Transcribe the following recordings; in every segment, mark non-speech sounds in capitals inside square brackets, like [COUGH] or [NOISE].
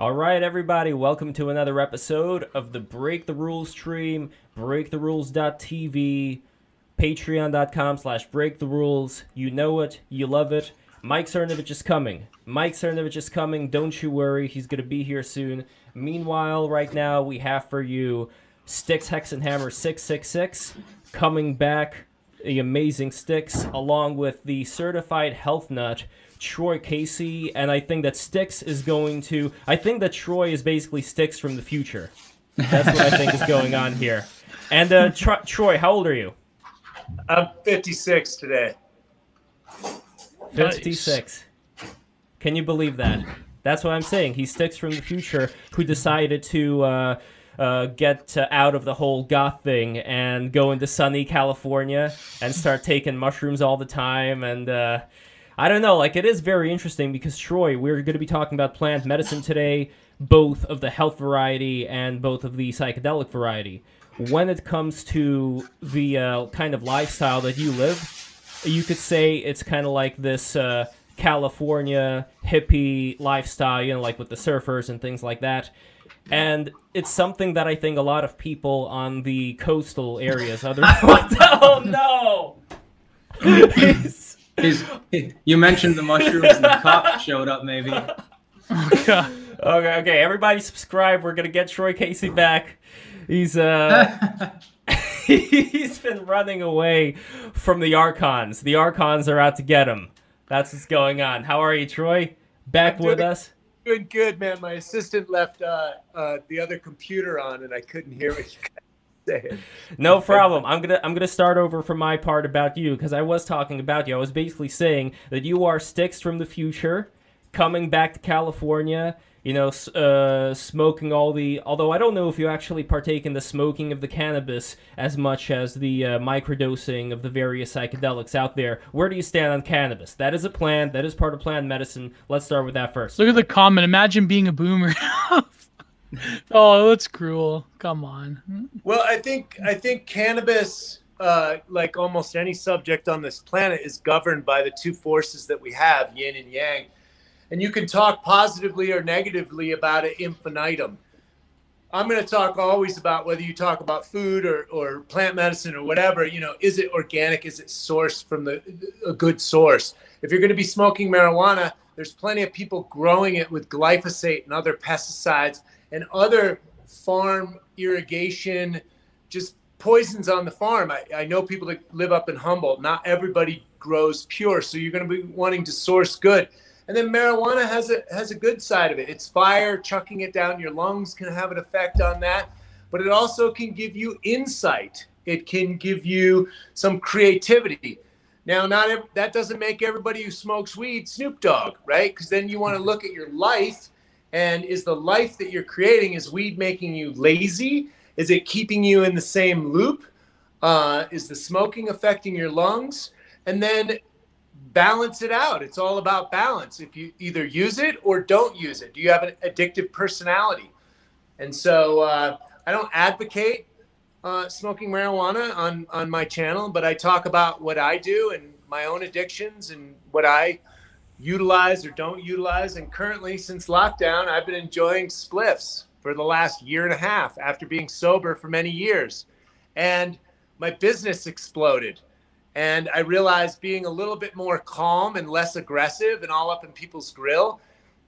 All right, everybody, welcome to another episode of the Break the Rules stream, breaktherules.tv, patreon.com slash break the rules. You know it, you love it. Mike Cernovich is coming. Mike Cernovich is coming. Don't you worry, he's going to be here soon. Meanwhile, right now, we have for you Styx Hexenhammer 666 coming back. The amazing Styx, along with the certified health nut Troy Casey, and I think that Styx is going to. I think that Troy is basically Styx from the future. That's what I think is going on here. And uh, Tro- Troy, how old are you? I'm 56 today. 56. Can you believe that? That's what I'm saying. He sticks from the future who decided to uh, uh, get uh, out of the whole goth thing and go into sunny California and start taking mushrooms all the time and uh, I don't know. Like, it is very interesting because, Troy, we're going to be talking about plant medicine today, both of the health variety and both of the psychedelic variety. When it comes to the uh, kind of lifestyle that you live, you could say it's kind of like this uh, California hippie lifestyle, you know, like with the surfers and things like that. And it's something that I think a lot of people on the coastal areas, other [LAUGHS] [LAUGHS] oh no, [LAUGHS] He's, you mentioned the mushrooms and the cop showed up, maybe. Oh, God. Okay, okay, everybody subscribe. We're gonna get Troy Casey back. He's uh [LAUGHS] he's been running away from the Archons. The Archons are out to get him. That's what's going on. How are you, Troy? Back I'm with us? Good, good, man. My assistant left uh, uh, the other computer on, and I couldn't hear what you guys [LAUGHS] No problem. I'm gonna I'm gonna start over from my part about you because I was talking about you. I was basically saying that you are Styx from the future, coming back to California. You know, uh, smoking all the. Although I don't know if you actually partake in the smoking of the cannabis as much as the uh, microdosing of the various psychedelics out there. Where do you stand on cannabis? That is a plan. That is part of plant medicine. Let's start with that first. Look at the comment. Imagine being a boomer. [LAUGHS] [LAUGHS] oh, that's cruel. Come on. Well, I think I think cannabis, uh, like almost any subject on this planet, is governed by the two forces that we have, yin and yang. And you can talk positively or negatively about it infinitum. I'm going to talk always about whether you talk about food or, or plant medicine or whatever. You know, is it organic? Is it sourced from the a good source? If you're going to be smoking marijuana, there's plenty of people growing it with glyphosate and other pesticides and other farm irrigation, just poisons on the farm. I, I know people that live up in Humboldt. Not everybody grows pure, so you're going to be wanting to source good. And then marijuana has a has a good side of it. It's fire, chucking it down your lungs can have an effect on that, but it also can give you insight. It can give you some creativity. Now, not that doesn't make everybody who smokes weed Snoop Dogg, right? Because then you want to look at your life, and is the life that you're creating is weed making you lazy? Is it keeping you in the same loop? Uh, is the smoking affecting your lungs? And then balance it out. It's all about balance. If you either use it or don't use it, do you have an addictive personality? And so uh, I don't advocate uh, smoking marijuana on on my channel, but I talk about what I do and my own addictions and what I utilize or don't utilize. And currently, since lockdown, I've been enjoying spliffs for the last year and a half after being sober for many years, and my business exploded. And I realized being a little bit more calm and less aggressive and all up in people's grill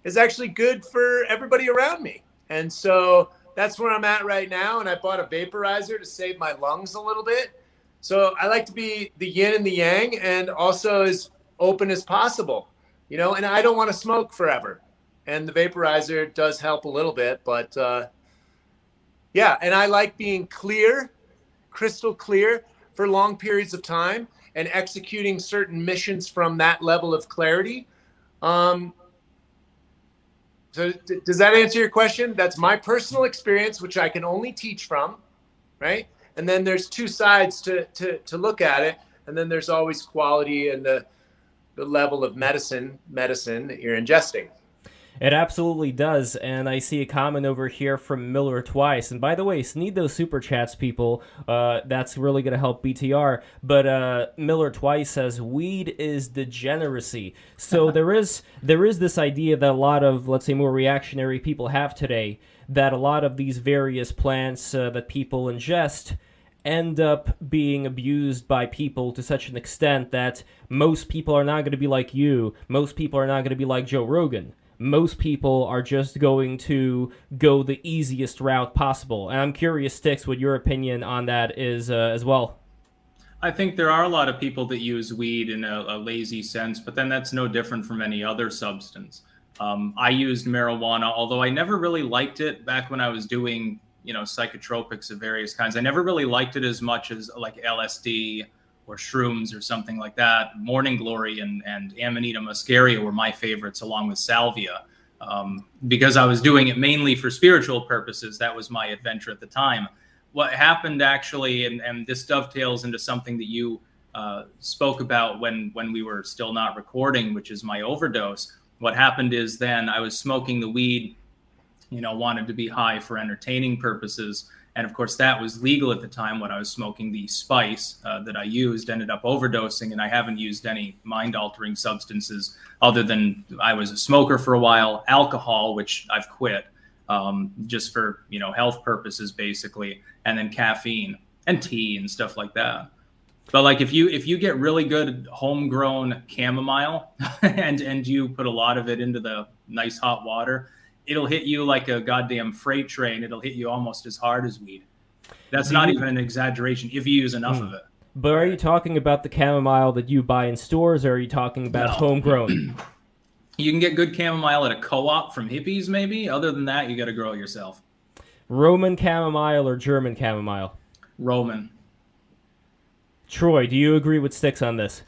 is actually good for everybody around me. And so that's where I'm at right now. And I bought a vaporizer to save my lungs a little bit. So I like to be the yin and the yang and also as open as possible, you know, and I don't want to smoke forever. And the vaporizer does help a little bit, but uh, yeah, and I like being clear, crystal clear for long periods of time and executing certain missions from that level of clarity. Um, so d- does that answer your question? That's my personal experience, which I can only teach from, right? And then there's two sides to, to, to look at it. And then there's always quality and the, the level of medicine, medicine that you're ingesting. It absolutely does, and I see a comment over here from Miller twice. And by the way, need those super chats, people. Uh, that's really going to help BTR. But uh, Miller twice says weed is degeneracy. So [LAUGHS] there is there is this idea that a lot of let's say more reactionary people have today that a lot of these various plants uh, that people ingest end up being abused by people to such an extent that most people are not going to be like you. Most people are not going to be like Joe Rogan most people are just going to go the easiest route possible. And I'm curious, Styx, what your opinion on that is uh, as well. I think there are a lot of people that use weed in a, a lazy sense, but then that's no different from any other substance. Um, I used marijuana, although I never really liked it back when I was doing, you know, psychotropics of various kinds. I never really liked it as much as like LSD or shrooms or something like that. Morning Glory and, and Amanita muscaria were my favorites, along with salvia. Um, because I was doing it mainly for spiritual purposes. That was my adventure at the time. What happened actually, and, and this dovetails into something that you uh, spoke about when, when we were still not recording, which is my overdose. What happened is then I was smoking the weed, you know, wanted to be high for entertaining purposes and of course, that was legal at the time when I was smoking the spice uh, that I used, ended up overdosing. And I haven't used any mind altering substances other than I was a smoker for a while, alcohol, which I've quit um, just for, you know, health purposes, basically, and then caffeine and tea and stuff like that. But like if you if you get really good homegrown chamomile [LAUGHS] and and you put a lot of it into the nice hot water, it'll hit you like a goddamn freight train. It'll hit you almost as hard as weed. That's not even an exaggeration if you use enough mm. of it. But are you talking about the chamomile that you buy in stores, or are you talking about no. homegrown? [CLEARS THROAT] you can get good chamomile at a co-op from hippies, maybe. Other than that, you got to grow it yourself. Roman chamomile or German chamomile? Roman. Troy, do you agree with Styx on this?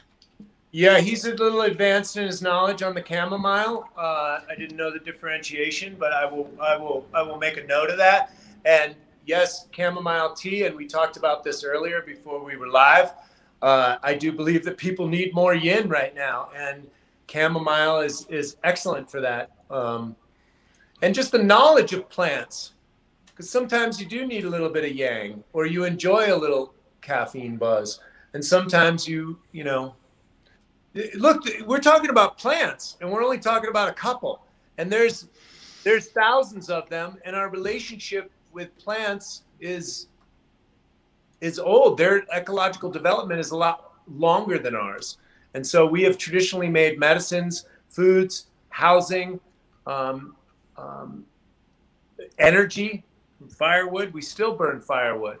Yeah, he's a little advanced in his knowledge on the chamomile. Uh, I didn't know the differentiation, but I will, I will, I will make a note of that. And yes, chamomile tea, and we talked about this earlier before we were live. Uh, I do believe that people need more yin right now, and chamomile is is excellent for that. Um, and just the knowledge of plants, because sometimes you do need a little bit of yang, or you enjoy a little caffeine buzz, and sometimes you, you know look we're talking about plants and we're only talking about a couple. And there's there's thousands of them and our relationship with plants is is old. Their ecological development is a lot longer than ours. And so we have traditionally made medicines foods housing um, um, energy firewood. We still burn firewood.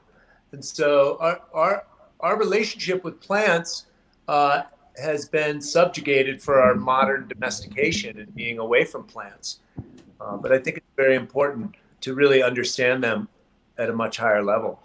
And so our our, our relationship with plants uh, has been subjugated for our modern domestication and being away from plants. Uh, but I think it's very important to really understand them at a much higher level.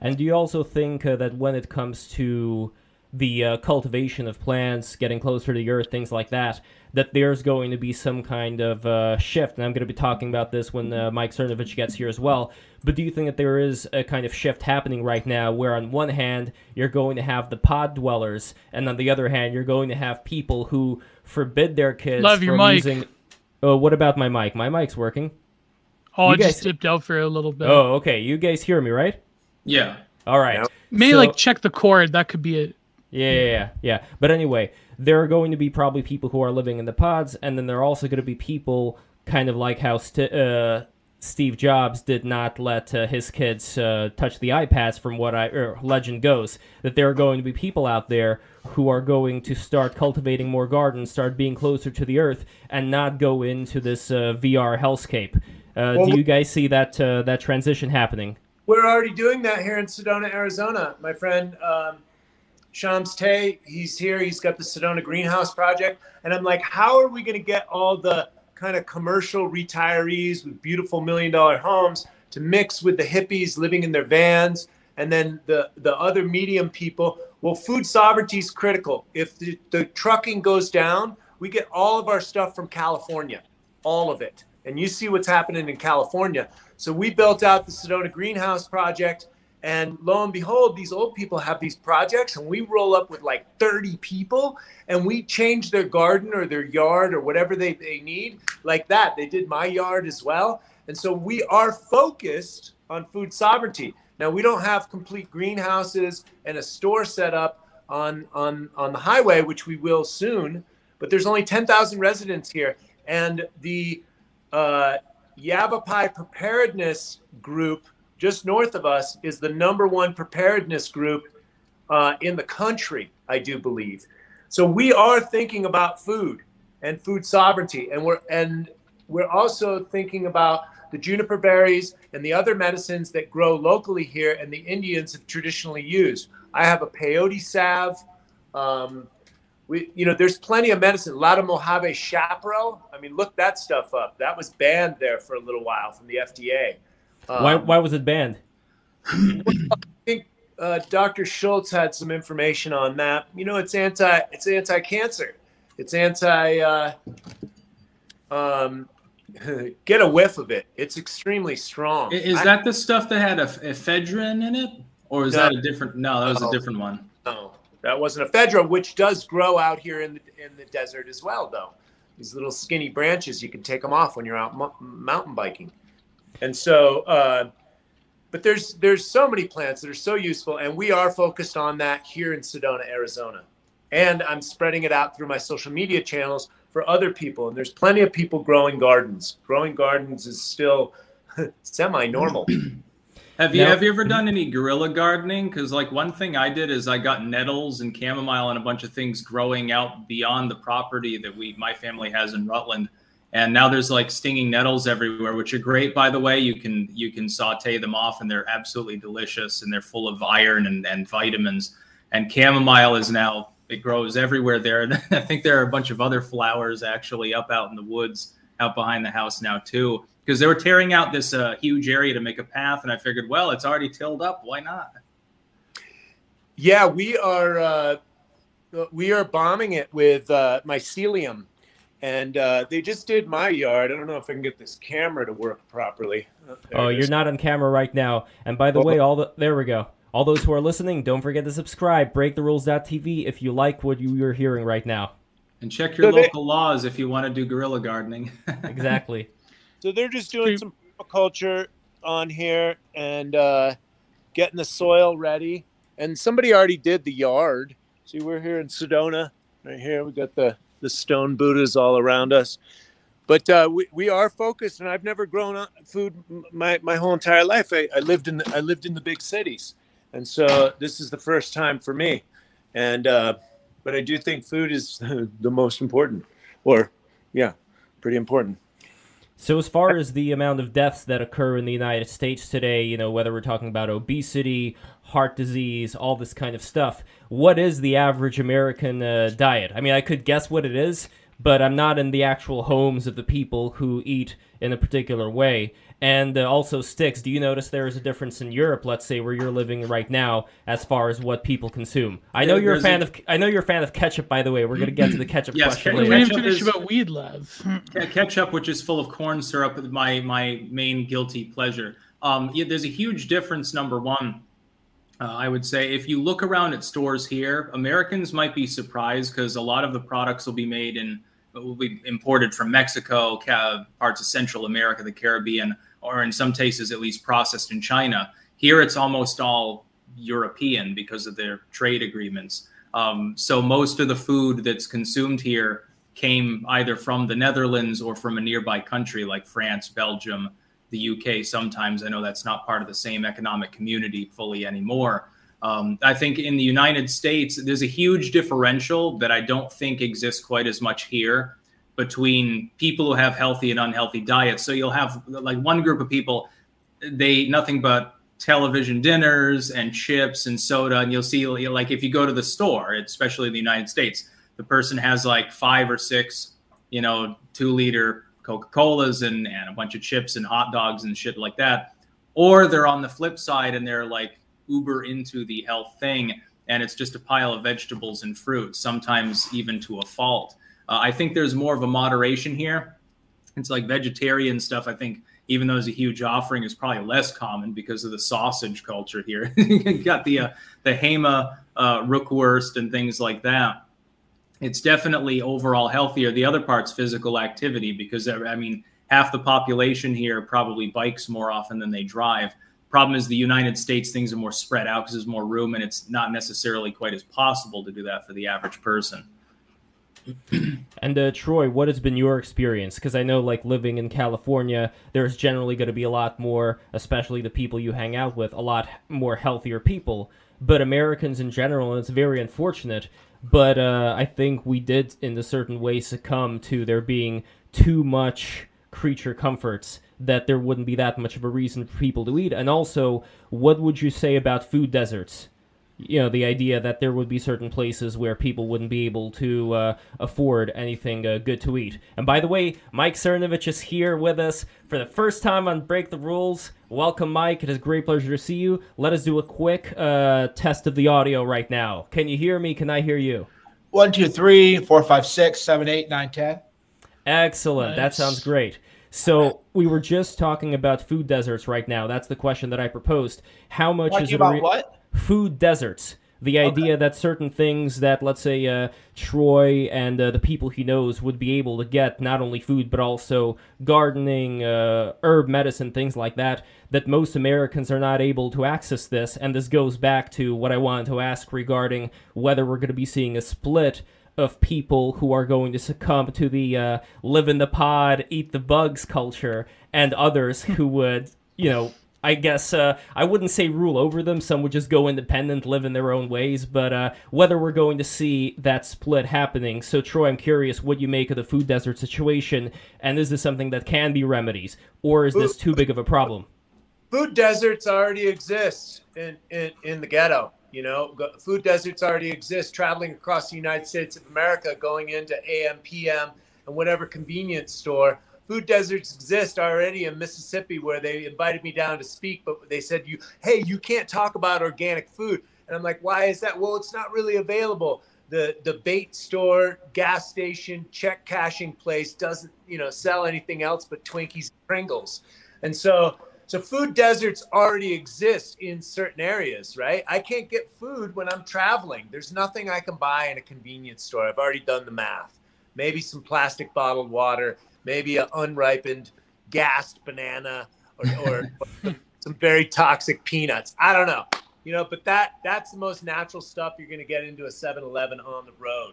And do you also think uh, that when it comes to the uh, cultivation of plants, getting closer to the earth, things like that, that there's going to be some kind of uh, shift. And I'm going to be talking about this when uh, Mike Cernovich gets here as well. But do you think that there is a kind of shift happening right now where, on one hand, you're going to have the pod dwellers, and on the other hand, you're going to have people who forbid their kids Love your from mic. using. Oh, what about my mic? My mic's working. Oh, you I guys... just dipped out for a little bit. Oh, okay. You guys hear me, right? Yeah. All right. Maybe so... like check the cord. That could be it. Yeah, yeah, yeah, yeah. But anyway, there are going to be probably people who are living in the pods, and then there are also going to be people kind of like how st- uh, Steve Jobs did not let uh, his kids uh, touch the iPads, from what I er, legend goes. That there are going to be people out there who are going to start cultivating more gardens, start being closer to the earth, and not go into this uh, VR hellscape. Uh, well, do you guys see that uh, that transition happening? We're already doing that here in Sedona, Arizona. My friend. Um Shams Tay, he's here. He's got the Sedona Greenhouse Project. And I'm like, how are we going to get all the kind of commercial retirees with beautiful million dollar homes to mix with the hippies living in their vans and then the, the other medium people? Well, food sovereignty is critical. If the, the trucking goes down, we get all of our stuff from California, all of it. And you see what's happening in California. So we built out the Sedona Greenhouse Project And lo and behold, these old people have these projects, and we roll up with like 30 people and we change their garden or their yard or whatever they, they need like that. They did my yard as well. And so we are focused on food sovereignty. Now, we don't have complete greenhouses and a store set up on, on, on the highway, which we will soon, but there's only 10,000 residents here. And the uh, Yavapai Preparedness Group just north of us is the number one preparedness group uh, in the country, I do believe. So we are thinking about food and food sovereignty, and we're and we're also thinking about the juniper berries and the other medicines that grow locally here, and the Indians have traditionally used. I have a peyote salve. Um, we, you know, there's plenty of medicine. A lot of Mojave chaparral. I mean, look that stuff up. That was banned there for a little while from the FDA. Um, why, why was it banned? I think uh, Dr. Schultz had some information on that. You know, it's anti it's anti cancer. It's anti. Uh, um, [LAUGHS] get a whiff of it. It's extremely strong. Is I, that the stuff that had a ephedrine in it, or is no, that a different? No, that was no, a different one. No, that wasn't ephedra, which does grow out here in the in the desert as well, though. These little skinny branches, you can take them off when you're out mountain biking. And so, uh, but there's there's so many plants that are so useful, and we are focused on that here in Sedona, Arizona. And I'm spreading it out through my social media channels for other people. And there's plenty of people growing gardens. Growing gardens is still [LAUGHS] semi-normal. [CLEARS THROAT] Have you have you ever done any guerrilla gardening? Because like one thing I did is I got nettles and chamomile and a bunch of things growing out beyond the property that we my family has in Rutland and now there's like stinging nettles everywhere which are great by the way. You can you can saute them off and they're absolutely delicious and they're full of iron and, and vitamins. And chamomile is now it grows everywhere there. And [LAUGHS] i think there are a bunch of other flowers actually up out in the woods out behind the house now too. Because they were tearing out this uh, huge area to make a path and i figured well it's already tilled up. Why not? Yeah we are uh, we are bombing it with uh, mycelium and uh, they just did my yard. I don't know if I can get this camera to work properly. Oh, oh you're not on camera right now. And by the way, all the there we go. All those who are listening, don't forget to subscribe. BreakTheRules.tv if you like what you are hearing right now. And check your so local they, laws if you want to do guerrilla gardening. [LAUGHS] exactly. So they're just doing some permaculture on here and uh, getting the soil ready. And somebody already did the yard. See, we're here in Sedona. Right here, we got the the stone Buddhas all around us. But uh, we, we are focused, and I've never grown food my, my whole entire life. I, I lived in the, I lived in the big cities, and so this is the first time for me. And uh, but I do think food is [LAUGHS] the most important, or yeah, pretty important. So, as far as the amount of deaths that occur in the United States today, you know, whether we're talking about obesity, heart disease, all this kind of stuff, what is the average American uh, diet? I mean, I could guess what it is, but I'm not in the actual homes of the people who eat in a particular way. And uh, also, Styx. Do you notice there is a difference in Europe, let's say, where you're living right now, as far as what people consume? I know you're a fan a... of. I know you're a fan of ketchup. By the way, we're going to get to the ketchup yes, question. Later. We didn't finish is... about weed, lads. ketchup, which is full of corn syrup, my my main guilty pleasure. Um, yeah, there's a huge difference. Number one, uh, I would say if you look around at stores here, Americans might be surprised because a lot of the products will be made and will be imported from Mexico, parts of Central America, the Caribbean, or in some cases at least processed in China. Here, it's almost all European because of their trade agreements. Um, so most of the food that's consumed here came either from the Netherlands or from a nearby country like France, Belgium, the UK. Sometimes I know that's not part of the same economic community fully anymore. Um, I think in the United States, there's a huge differential that I don't think exists quite as much here between people who have healthy and unhealthy diets. So you'll have like one group of people, they eat nothing but television dinners and chips and soda. And you'll see, like, if you go to the store, especially in the United States, the person has like five or six, you know, two liter Coca Colas and, and a bunch of chips and hot dogs and shit like that. Or they're on the flip side and they're like uber into the health thing and it's just a pile of vegetables and fruit, sometimes even to a fault. Uh, I think there's more of a moderation here. It's like vegetarian stuff, I think, even though it's a huge offering, is probably less common because of the sausage culture here. [LAUGHS] you got the uh, the Hema uh, Rookworst and things like that. It's definitely overall healthier. The other part's physical activity because I mean half the population here probably bikes more often than they drive. Problem is the United States things are more spread out because there's more room and it's not necessarily quite as possible to do that for the average person. [CLEARS THROAT] And uh, Troy, what has been your experience? Because I know, like living in California, there's generally going to be a lot more, especially the people you hang out with, a lot more healthier people. But Americans in general, and it's very unfortunate. But uh, I think we did, in a certain way, succumb to there being too much creature comforts that there wouldn't be that much of a reason for people to eat. And also, what would you say about food deserts? You know the idea that there would be certain places where people wouldn't be able to uh, afford anything uh, good to eat. And by the way, Mike Cernovich is here with us for the first time on Break the Rules. Welcome, Mike. It is a great pleasure to see you. Let us do a quick uh, test of the audio right now. Can you hear me? Can I hear you? One, two, three, four, five, six, seven, eight, nine, ten. Excellent. Nice. That sounds great. So we were just talking about food deserts right now. That's the question that I proposed. How much talking is it? About re- what? Food deserts. The idea okay. that certain things that, let's say, uh, Troy and uh, the people he knows would be able to get not only food but also gardening, uh, herb medicine, things like that, that most Americans are not able to access this. And this goes back to what I wanted to ask regarding whether we're going to be seeing a split of people who are going to succumb to the uh, live in the pod, eat the bugs culture, and others who would, you know, I guess uh, I wouldn't say rule over them. Some would just go independent, live in their own ways. But uh, whether we're going to see that split happening. So, Troy, I'm curious what you make of the food desert situation, and is this something that can be remedied, or is this too big of a problem? Food deserts already exist in, in, in the ghetto. You know, food deserts already exist traveling across the United States of America, going into AM, PM, and whatever convenience store food deserts exist already in Mississippi where they invited me down to speak, but they said you, hey, you can't talk about organic food. And I'm like, why is that? Well, it's not really available. The the bait store, gas station, check cashing place doesn't, you know, sell anything else but Twinkies and Pringles. And so so food deserts already exist in certain areas, right? I can't get food when I'm traveling. There's nothing I can buy in a convenience store. I've already done the math. Maybe some plastic bottled water, maybe an unripened gassed banana or, or [LAUGHS] some very toxic peanuts. I don't know, you know, but that that's the most natural stuff you're going to get into a 7-Eleven on the road.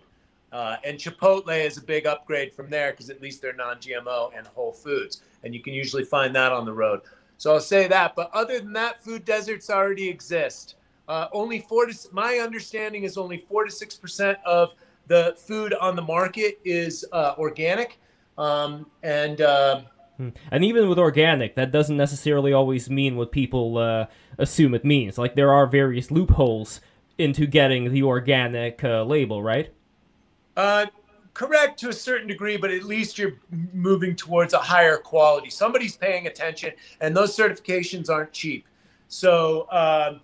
Uh, and Chipotle is a big upgrade from there because at least they're non-GMO and whole foods, and you can usually find that on the road. So I'll say that. But other than that, food deserts already exist. Uh, only four to my understanding is only four to six percent of the food on the market is uh, organic, um, and uh, hmm. and even with organic, that doesn't necessarily always mean what people uh, assume it means. Like there are various loopholes into getting the organic uh, label, right? Uh, correct to a certain degree, but at least you're moving towards a higher quality. Somebody's paying attention, and those certifications aren't cheap. So, um,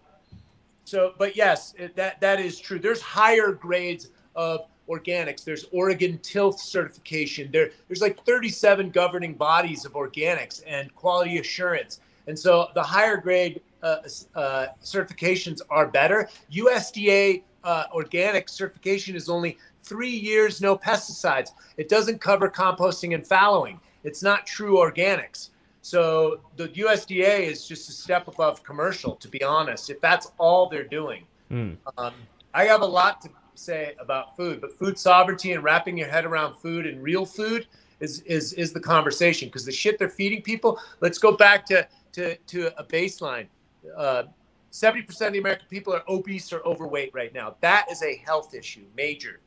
so, but yes, it, that that is true. There's higher grades of organics. There's Oregon Tilth certification. There, there's like 37 governing bodies of organics and quality assurance. And so the higher grade uh, uh, certifications are better. USDA uh, organic certification is only three years, no pesticides. It doesn't cover composting and fallowing. It's not true organics. So the USDA is just a step above commercial, to be honest. If that's all they're doing, mm. um, I have a lot to say about food, but food sovereignty and wrapping your head around food and real food is is is the conversation because the shit they're feeding people. Let's go back to to to a baseline. Uh, 70% of the American people are obese or overweight right now. That is a health issue, major.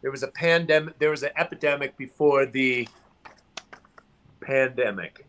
There was a pandemic, there was an epidemic before the pandemic.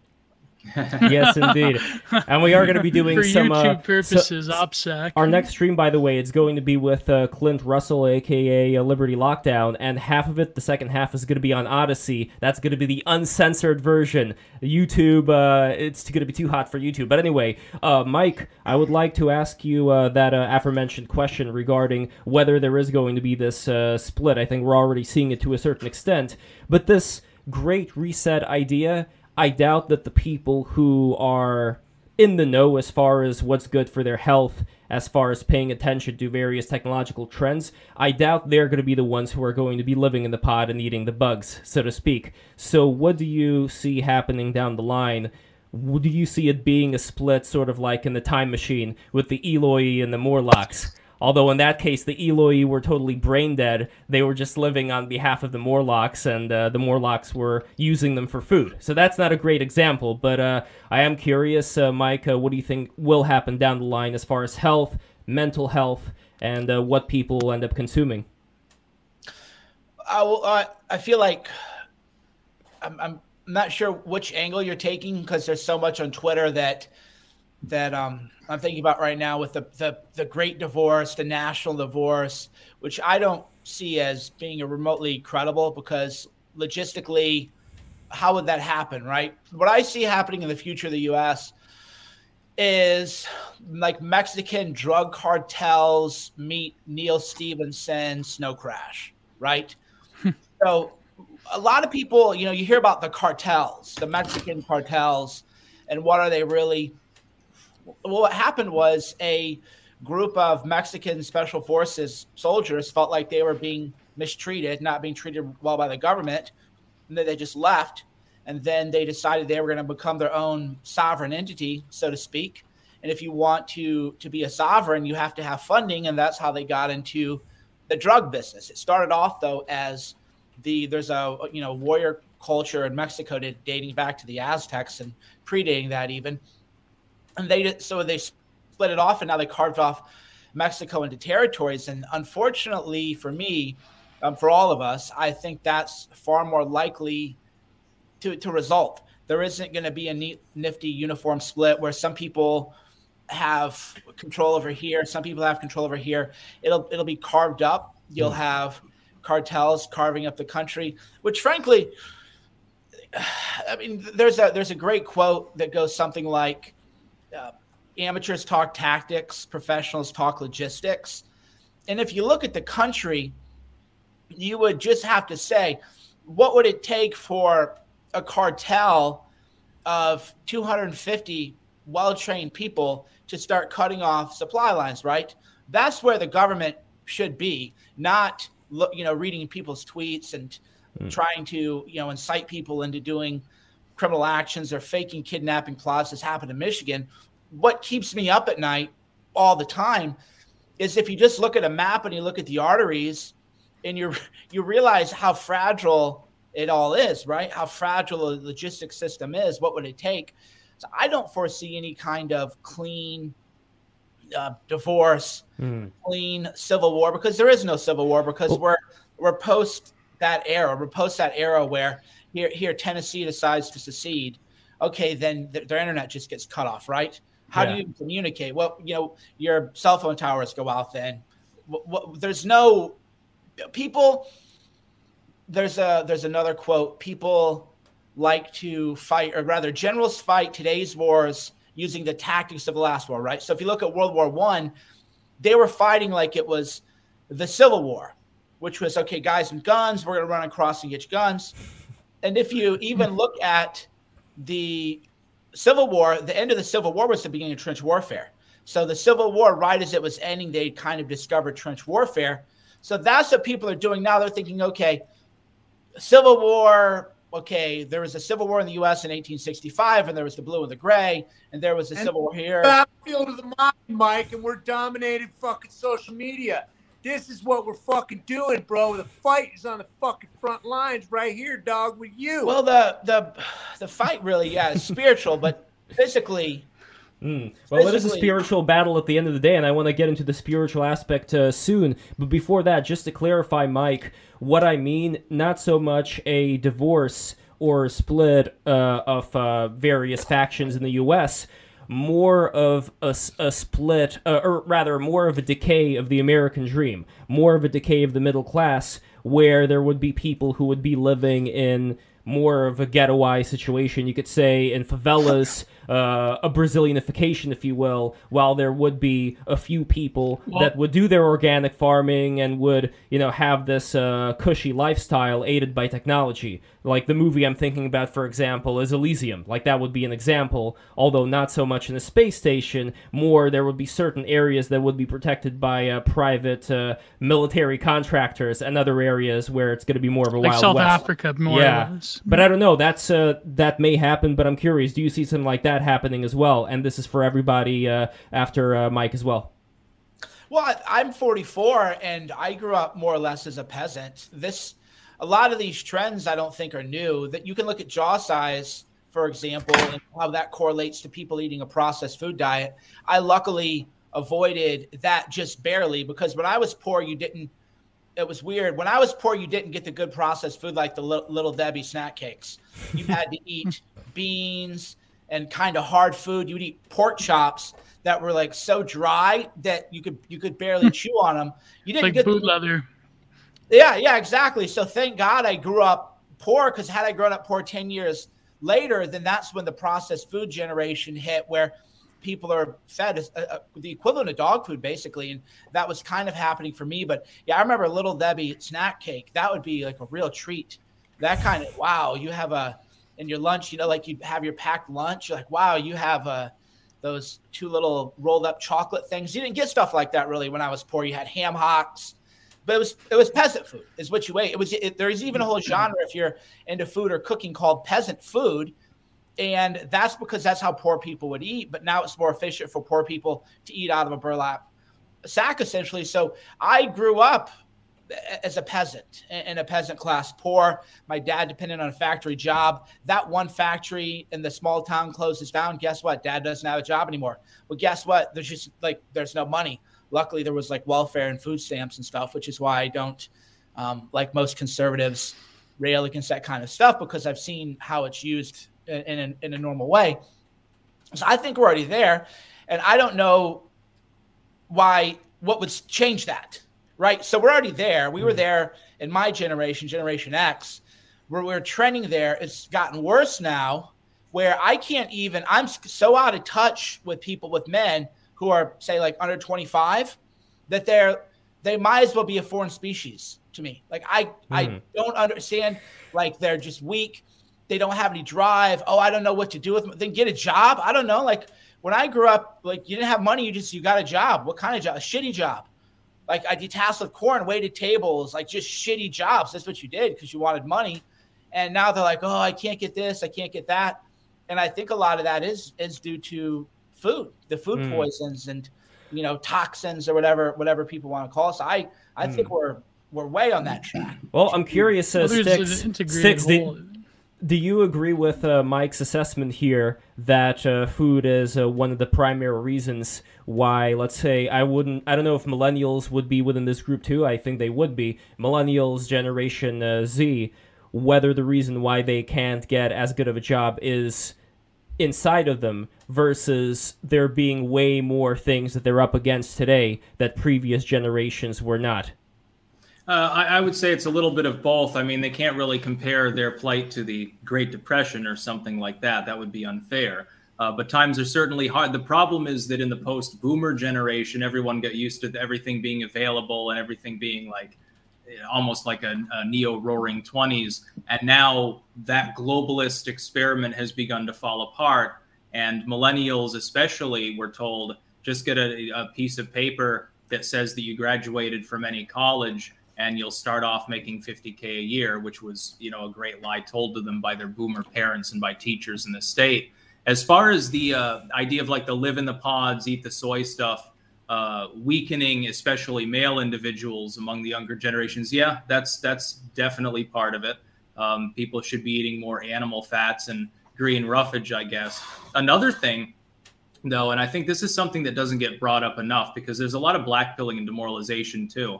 [LAUGHS] yes, indeed. And we are going to be doing For some YouTube uh, purposes. so, OPSEC. Our next stream, by the way, it's going to be with uh, Clint Russell, aka uh, Liberty Lockdown, and half of it, the second half, is going to be on Odysee. That's going to be the uncensored version. YouTube, uh, it's going to be too hot for YouTube. But anyway, uh, Mike, I would like to ask you uh, that aforementioned question regarding whether there is going to be this split. I think we're already seeing it to a certain extent, but this great reset idea I doubt that the people who are in the know as far as what's good for their health, as far as paying attention to various technological trends, I doubt they're going to be the ones who are going to be living in the pod and eating the bugs, so to speak. So, what do you see happening down the line? Do you see it being a split, sort of like in the time machine with the Eloi and the Morlocks? Although in that case, the Eloi were totally brain dead. They were just living on behalf of the Morlocks, and uh, the Morlocks were using them for food. So that's not a great example, but uh, I am curious, uh, Mike, uh, what do you think will happen down the line as far as health, mental health, and uh, what people will end up consuming? I, will, I feel like I'm, I'm not sure which angle you're taking because there's so much on Twitter that that um, I'm thinking about right now with the, the the great divorce, the national divorce, which I don't see as being a remotely credible because logistically, how would that happen, right? What I see happening in the future of the U.S. is like Mexican drug cartels meet Neal Stephenson Snow Crash, right? [LAUGHS] so a lot of people, you know, you hear about the cartels, the Mexican cartels, and what are they really? Well, what happened was a group of Mexican special forces soldiers felt like they were being mistreated, not being treated well by the government, and then they just left. And then they decided they were going to become their own sovereign entity, so to speak. And if you want to to be a sovereign, you have to have funding, and that's how they got into the drug business. It started off though as the there's a you know warrior culture in Mexico dating back to the Aztecs and predating that even and they so they split it off, and now they carved off Mexico into territories. And unfortunately for me, um, for all of us, I think that's far more likely to to result. There isn't going to be a neat, nifty uniform split where some people have control over here, some people have control over here. It'll it'll be carved up. You'll hmm. have cartels carving up the country, which frankly, [SIGHS] I mean, there's a there's a great quote that goes something like, uh, amateurs talk tactics, professionals talk logistics. And if you look at the country, you would just have to say, what would it take for a cartel of 250 well trained people to start cutting off supply lines, right? That's where the government should be, not you know reading people's tweets and mm. trying to you know incite people into doing criminal actions or faking kidnapping plots as happened in Michigan. What keeps me up at night all the time is if you just look at a map and you look at the arteries and you [LAUGHS] you realize how fragile it all is, right? How fragile the logistics system is. What would it take? So I don't foresee any kind of clean uh, divorce, mm. clean civil war because there is no civil war because we're we're post that era. We're post that era where here here Tennessee decides to secede, okay, then th- their internet just gets cut off, right? How yeah. do you communicate? Well, you know, your cell phone towers go out. Then w- w- there's no people. There's a there's another quote. People like to fight, or rather, generals fight today's wars using the tactics of the last war, right? So if you look at World War One, they were fighting like it was the Civil War, which was okay, guys and guns, we're gonna run across and get your guns. And if you even look at the Civil War, the end of the Civil War was the beginning of trench warfare. So the Civil War, right as it was ending, they kind of discovered trench warfare. So that's what people are doing now. They're thinking, okay, Civil War, okay, there was a Civil War in the U.S. in 1865, and there was the blue and the gray, and there was a and Civil War here. Battlefield of the mind, Mike, and we're dominated fucking social media. This is what we're fucking doing, bro. The fight is on the fucking front lines right here, dog, with you. Well, the the the fight really, yeah, is spiritual, but physically. Mm. Well, it is a spiritual battle at the end of the day, and I want to get into the spiritual aspect uh, soon. But before that, just to clarify, Mike, what I mean, not so much a divorce or a split uh, of uh, various factions in the U.S., more of a, a split, uh, or rather, more of a decay of the American dream, more of a decay of the middle class, where there would be people who would be living in more of a ghettoized situation. You could say in favelas, uh, a Brazilianification, if you will, while there would be a few people Well- that would do their organic farming and would, you know, have this uh, cushy lifestyle aided by technology. Like the movie I'm thinking about, for example, is Elysium. Like that would be an example, although not so much in a space station. More, there would be certain areas that would be protected by uh, private uh, military contractors, and other areas where it's going to be more of a like wild South west. Africa, more Yeah. But I don't know. That's uh, that may happen. But I'm curious. Do you see something like that happening as well? And this is for everybody uh, after uh, Mike as well. Well, I'm 44 and I grew up more or less as a peasant. This, a lot of these trends I don't think are new. That you can look at jaw size, for example, and how that correlates to people eating a processed food diet. I luckily avoided that just barely because when I was poor, you didn't. It was weird. When I was poor, you didn't get the good processed food like the Li- Little Debbie snack cakes. You had to eat [LAUGHS] beans and kind of hard food. You'd eat pork chops that were like so dry that you could you could barely chew on them. You didn't like get boot the, leather. yeah, yeah, exactly. So thank God I grew up poor because had I grown up poor 10 years later, then that's when the processed food generation hit where people are fed uh, uh, the equivalent of dog food basically. And that was kind of happening for me. But yeah, I remember Little Debbie snack cake. That would be like a real treat. That kind of, wow, you have a, in your lunch, you know, like you have your packed lunch. You're like, wow, you have a, those two little rolled up chocolate things. You didn't get stuff like that really when I was poor. You had ham hocks, but it was it was peasant food is what you ate. It was it, there's even a whole genre if you're into food or cooking called peasant food, and that's because that's how poor people would eat. But now it's more efficient for poor people to eat out of a burlap sack essentially. So I grew up as a peasant in a peasant class, poor. My dad depended on a factory job. That one factory in the small town closes down. Guess what? Dad doesn't have a job anymore. Well, guess what? There's just like there's no money. Luckily, there was like welfare and food stamps and stuff, which is why I don't um, like most conservatives rail against that kind of stuff because I've seen how it's used in, in, in a normal way. So I think we're already there, and I don't know why what would change that right? So we're already there. We were there in my generation generation x where we're trending there. It's gotten worse now where i can't even i'm so out of touch with people with men who are say like under 25 that they're they might as well be a foreign species to me. Like i i Mhm. don't understand like they're just weak. They don't have any drive. Oh i don't know what to do with them. Then get a job? I don't know. Like when I grew up, like you didn't have money, you just you got a job. What kind of job? A shitty job. Like I detasseled corn, waited tables, like just shitty jobs. That's what you did because you wanted money. And now they're like, oh, I can't get this, I can't get that. And I think a lot of that is is due to food, the food Mm. poisons and you know toxins or whatever whatever people want to call us. So I I think we're we're way on that track. Well, I'm curious, uh, Well, Styx. Styx, do, whole. Do you agree with uh, Mike's assessment here that uh, food is uh, one of the primary reasons why, let's say, I wouldn't, I don't know if millennials would be within this group too. I think they would be. Millennials, Generation uh, Z, whether the reason why they can't get as good of a job is inside of them versus there being way more things that they're up against today that previous generations were not. Uh, I, I would say it's a little bit of both. I mean, they can't really compare their plight to the Great Depression or something like that. That would be unfair. Uh, but times are certainly hard. The problem is that in the post boomer generation, everyone got used to everything being available and everything being like eh, almost like a, a neo roaring 20s. And now that globalist experiment has begun to fall apart. And millennials, especially, were told just get a, a piece of paper that says that you graduated from any college and you'll start off making 50k a year which was you know a great lie told to them by their boomer parents and by teachers in the state. As far as the uh, idea of like the live in the pods eat the soy stuff uh, weakening especially male individuals among the younger generations yeah that's that's definitely part of it. Um, people should be eating more animal fats and green roughage i guess. Another thing though and i think this is something that doesn't get brought up enough because there's a lot of blackpilling and demoralization too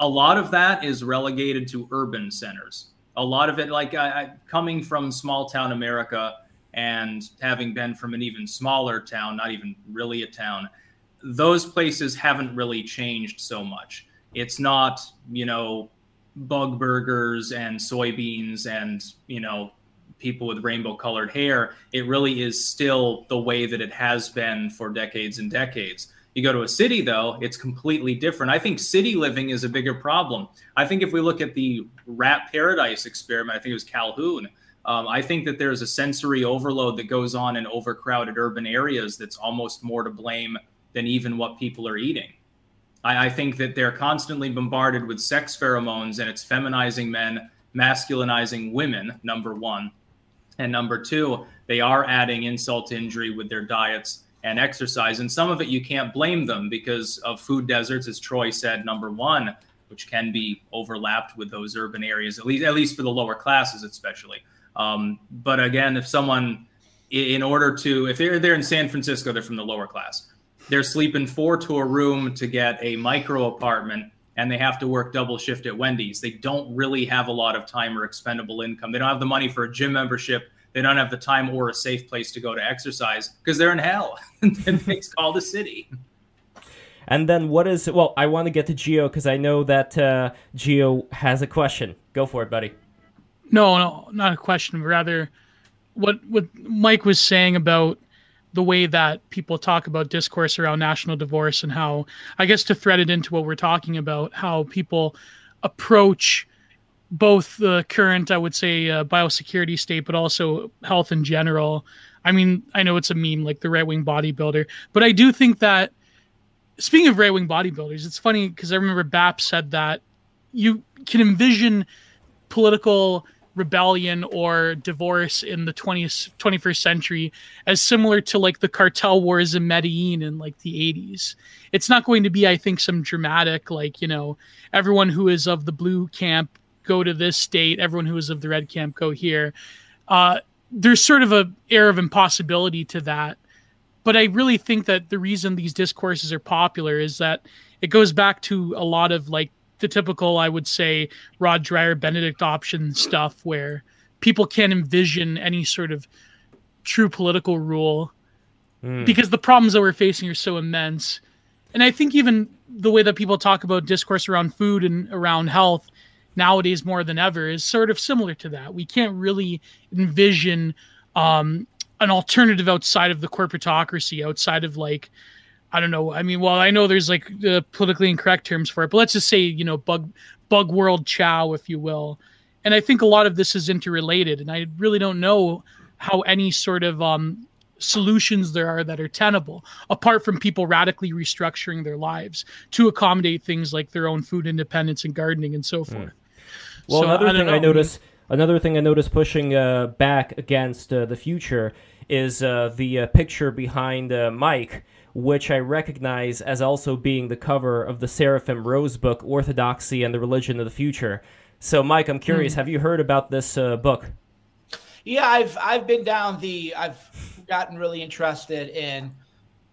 a lot of that is relegated to urban centers. A lot of it, like I, I, coming from small town America and having been from an even smaller town, not even really a town, those places haven't really changed so much. It's not, you know, bug burgers and soybeans and, you know, people with rainbow colored hair. It really is still the way that it has been for decades and decades. You go to a city, though, it's completely different. I think city living is a bigger problem. I think if we look at the rat paradise experiment, I think it was Calhoun. Um, I think that there's a sensory overload that goes on in overcrowded urban areas that's almost more to blame than even what people are eating. I, I think that they're constantly bombarded with sex pheromones and it's feminizing men, masculinizing women, number one. And number two, they are adding insult to injury with their diets and exercise. And some of it you can't blame them because of food deserts, as Troy said, number one, which can be overlapped with those urban areas, at least at least for the lower classes, especially. Um, but again, if someone, in order to, if they're they're in San Francisco, they're from the lower class. They're sleeping four to a room to get a micro apartment, and they have to work double shift at Wendy's. They don't really have a lot of time or expendable income. They don't have the money for a gym membership they don't have the time or a safe place to go to exercise because they're in hell. [LAUGHS] and things called a city. And then what is well? I want to get to Geo because I know that uh, Geo has a question. Go for it, buddy. No, no, not a question. Rather, what what Mike was saying about the way that people talk about discourse around national divorce and how I guess to thread it into what we're talking about, how people approach both the current, I would say, uh, biosecurity state, but also health in general. I mean, I know it's a meme, like the right wing bodybuilder, but I do think that speaking of right wing bodybuilders, it's funny because I remember BAP said that you can envision political rebellion or divorce in the 20th 21st century as similar to like the cartel wars in Medellin in like the 80s. It's not going to be I think some dramatic like, you know, everyone who is of the blue camp go to this state. Everyone who is of the red camp go here. Uh, there's sort of a air of impossibility to that. But I really think that the reason these discourses are popular is that it goes back to a lot of like the typical, I would say, Rod Dreher Benedict option stuff where people can't envision any sort of true political rule mm. because the problems that we're facing are so immense. And I think even the way that people talk about discourse around food and around health nowadays more than ever is sort of similar to that. We can't really envision um, an alternative outside of the corporatocracy, outside of like, I don't know. I mean, well, I know there's like the politically incorrect terms for it, but let's just say, you know, bug bug world chow, if you will. And I think a lot of this is interrelated, and I really don't know how any sort of um, solutions there are that are tenable apart from people radically restructuring their lives to accommodate things like their own food independence and gardening and so hmm. forth. Mm. Well, so, another I thing know. I notice, another thing I notice pushing uh, back against uh, the future is uh, the uh, picture behind uh, Mike, which I recognize as also being the cover of the Seraphim Rose book, Orthodoxy and the Religion of the Future. So, Mike, I'm curious, hmm. have you heard about this uh, book? Yeah, I've I've been down the I've gotten really interested in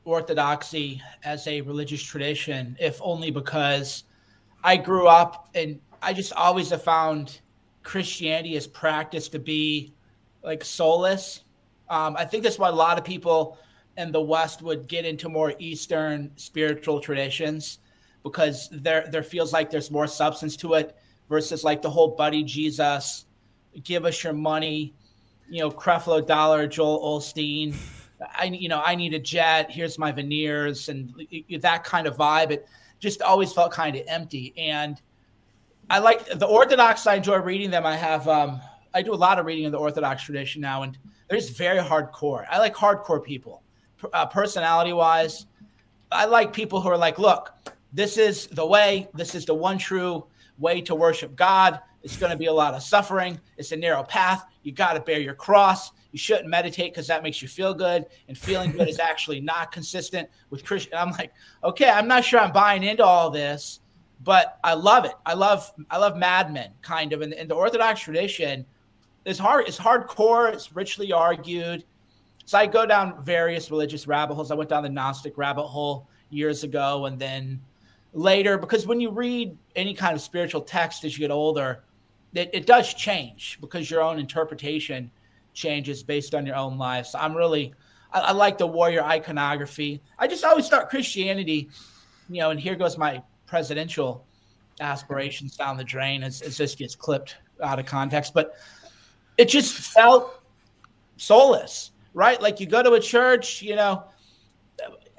orthodoxy as a religious tradition, if only because I grew up and I just always have found Christianity as practice to be like soulless. Um, I think that's why a lot of people in the West would get into more Eastern spiritual traditions because there there feels like there's more substance to it versus like the whole buddy Jesus, give us your money, you know, Creflo Dollar, Joel Osteen. I you know I need a jet. Here's my veneers and that kind of vibe. It just always felt kind of empty. And I like the Orthodox. I enjoy reading them. I have um, I do a lot of reading in the Orthodox tradition now, and they're just very hardcore. I like hardcore people, uh, personality wise. I like people who are like, look, this is the way. This is the one true way to worship God. It's going to be a lot of suffering. It's a narrow path. You got to bear your cross. You shouldn't meditate because that makes you feel good, and feeling good is [LAUGHS] actually not consistent with Christian. I'm like, okay, I'm not sure I'm buying into all this, but I love it. I love I love Mad Men kind of, and, the Orthodox tradition is hard. It's hardcore. It's richly argued. So I go down various religious rabbit holes. I went down the Gnostic rabbit hole years ago, and then later because when you read any kind of spiritual text as you get older, it, it does change because your own interpretation changes based on your own life. So I'm really, I, I, like the warrior iconography. I just always start Christianity, you know, and here goes my presidential aspirations down the drain as, as this gets clipped out of context. But it just felt soulless, right? Like you go to a church, you know,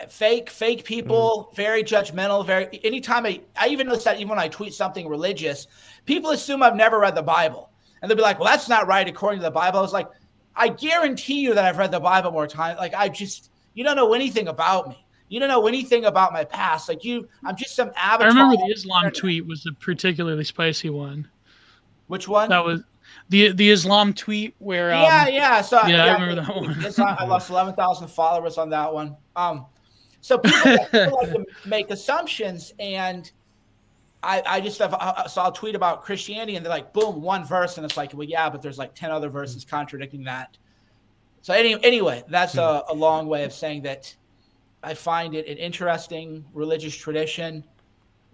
fake, fake people, mm. very judgmental. Very. Anytime I, I even notice that even when I tweet something religious, people assume I've never read the Bible, and they'll be like, "Well, that's not right according to the Bible." I was like, I guarantee you that I've read the Bible more times. Like I just, you don't know anything about me. You don't know anything about my past. Like you, I'm just some avatar. I remember the Islam tweet was a particularly spicy one. Which one? That was the the Islam tweet where. Um, yeah, yeah. So yeah, yeah I remember that one. Islam, I lost eleven thousand followers on that one. Um, so people, [LAUGHS] people like to make assumptions, and I, I just have, I saw a tweet about Christianity, and they're like, boom, one verse, and it's like, well, yeah, but there's like ten other verses contradicting that. So any, anyway, that's a, a long way of saying that I find it an interesting religious tradition.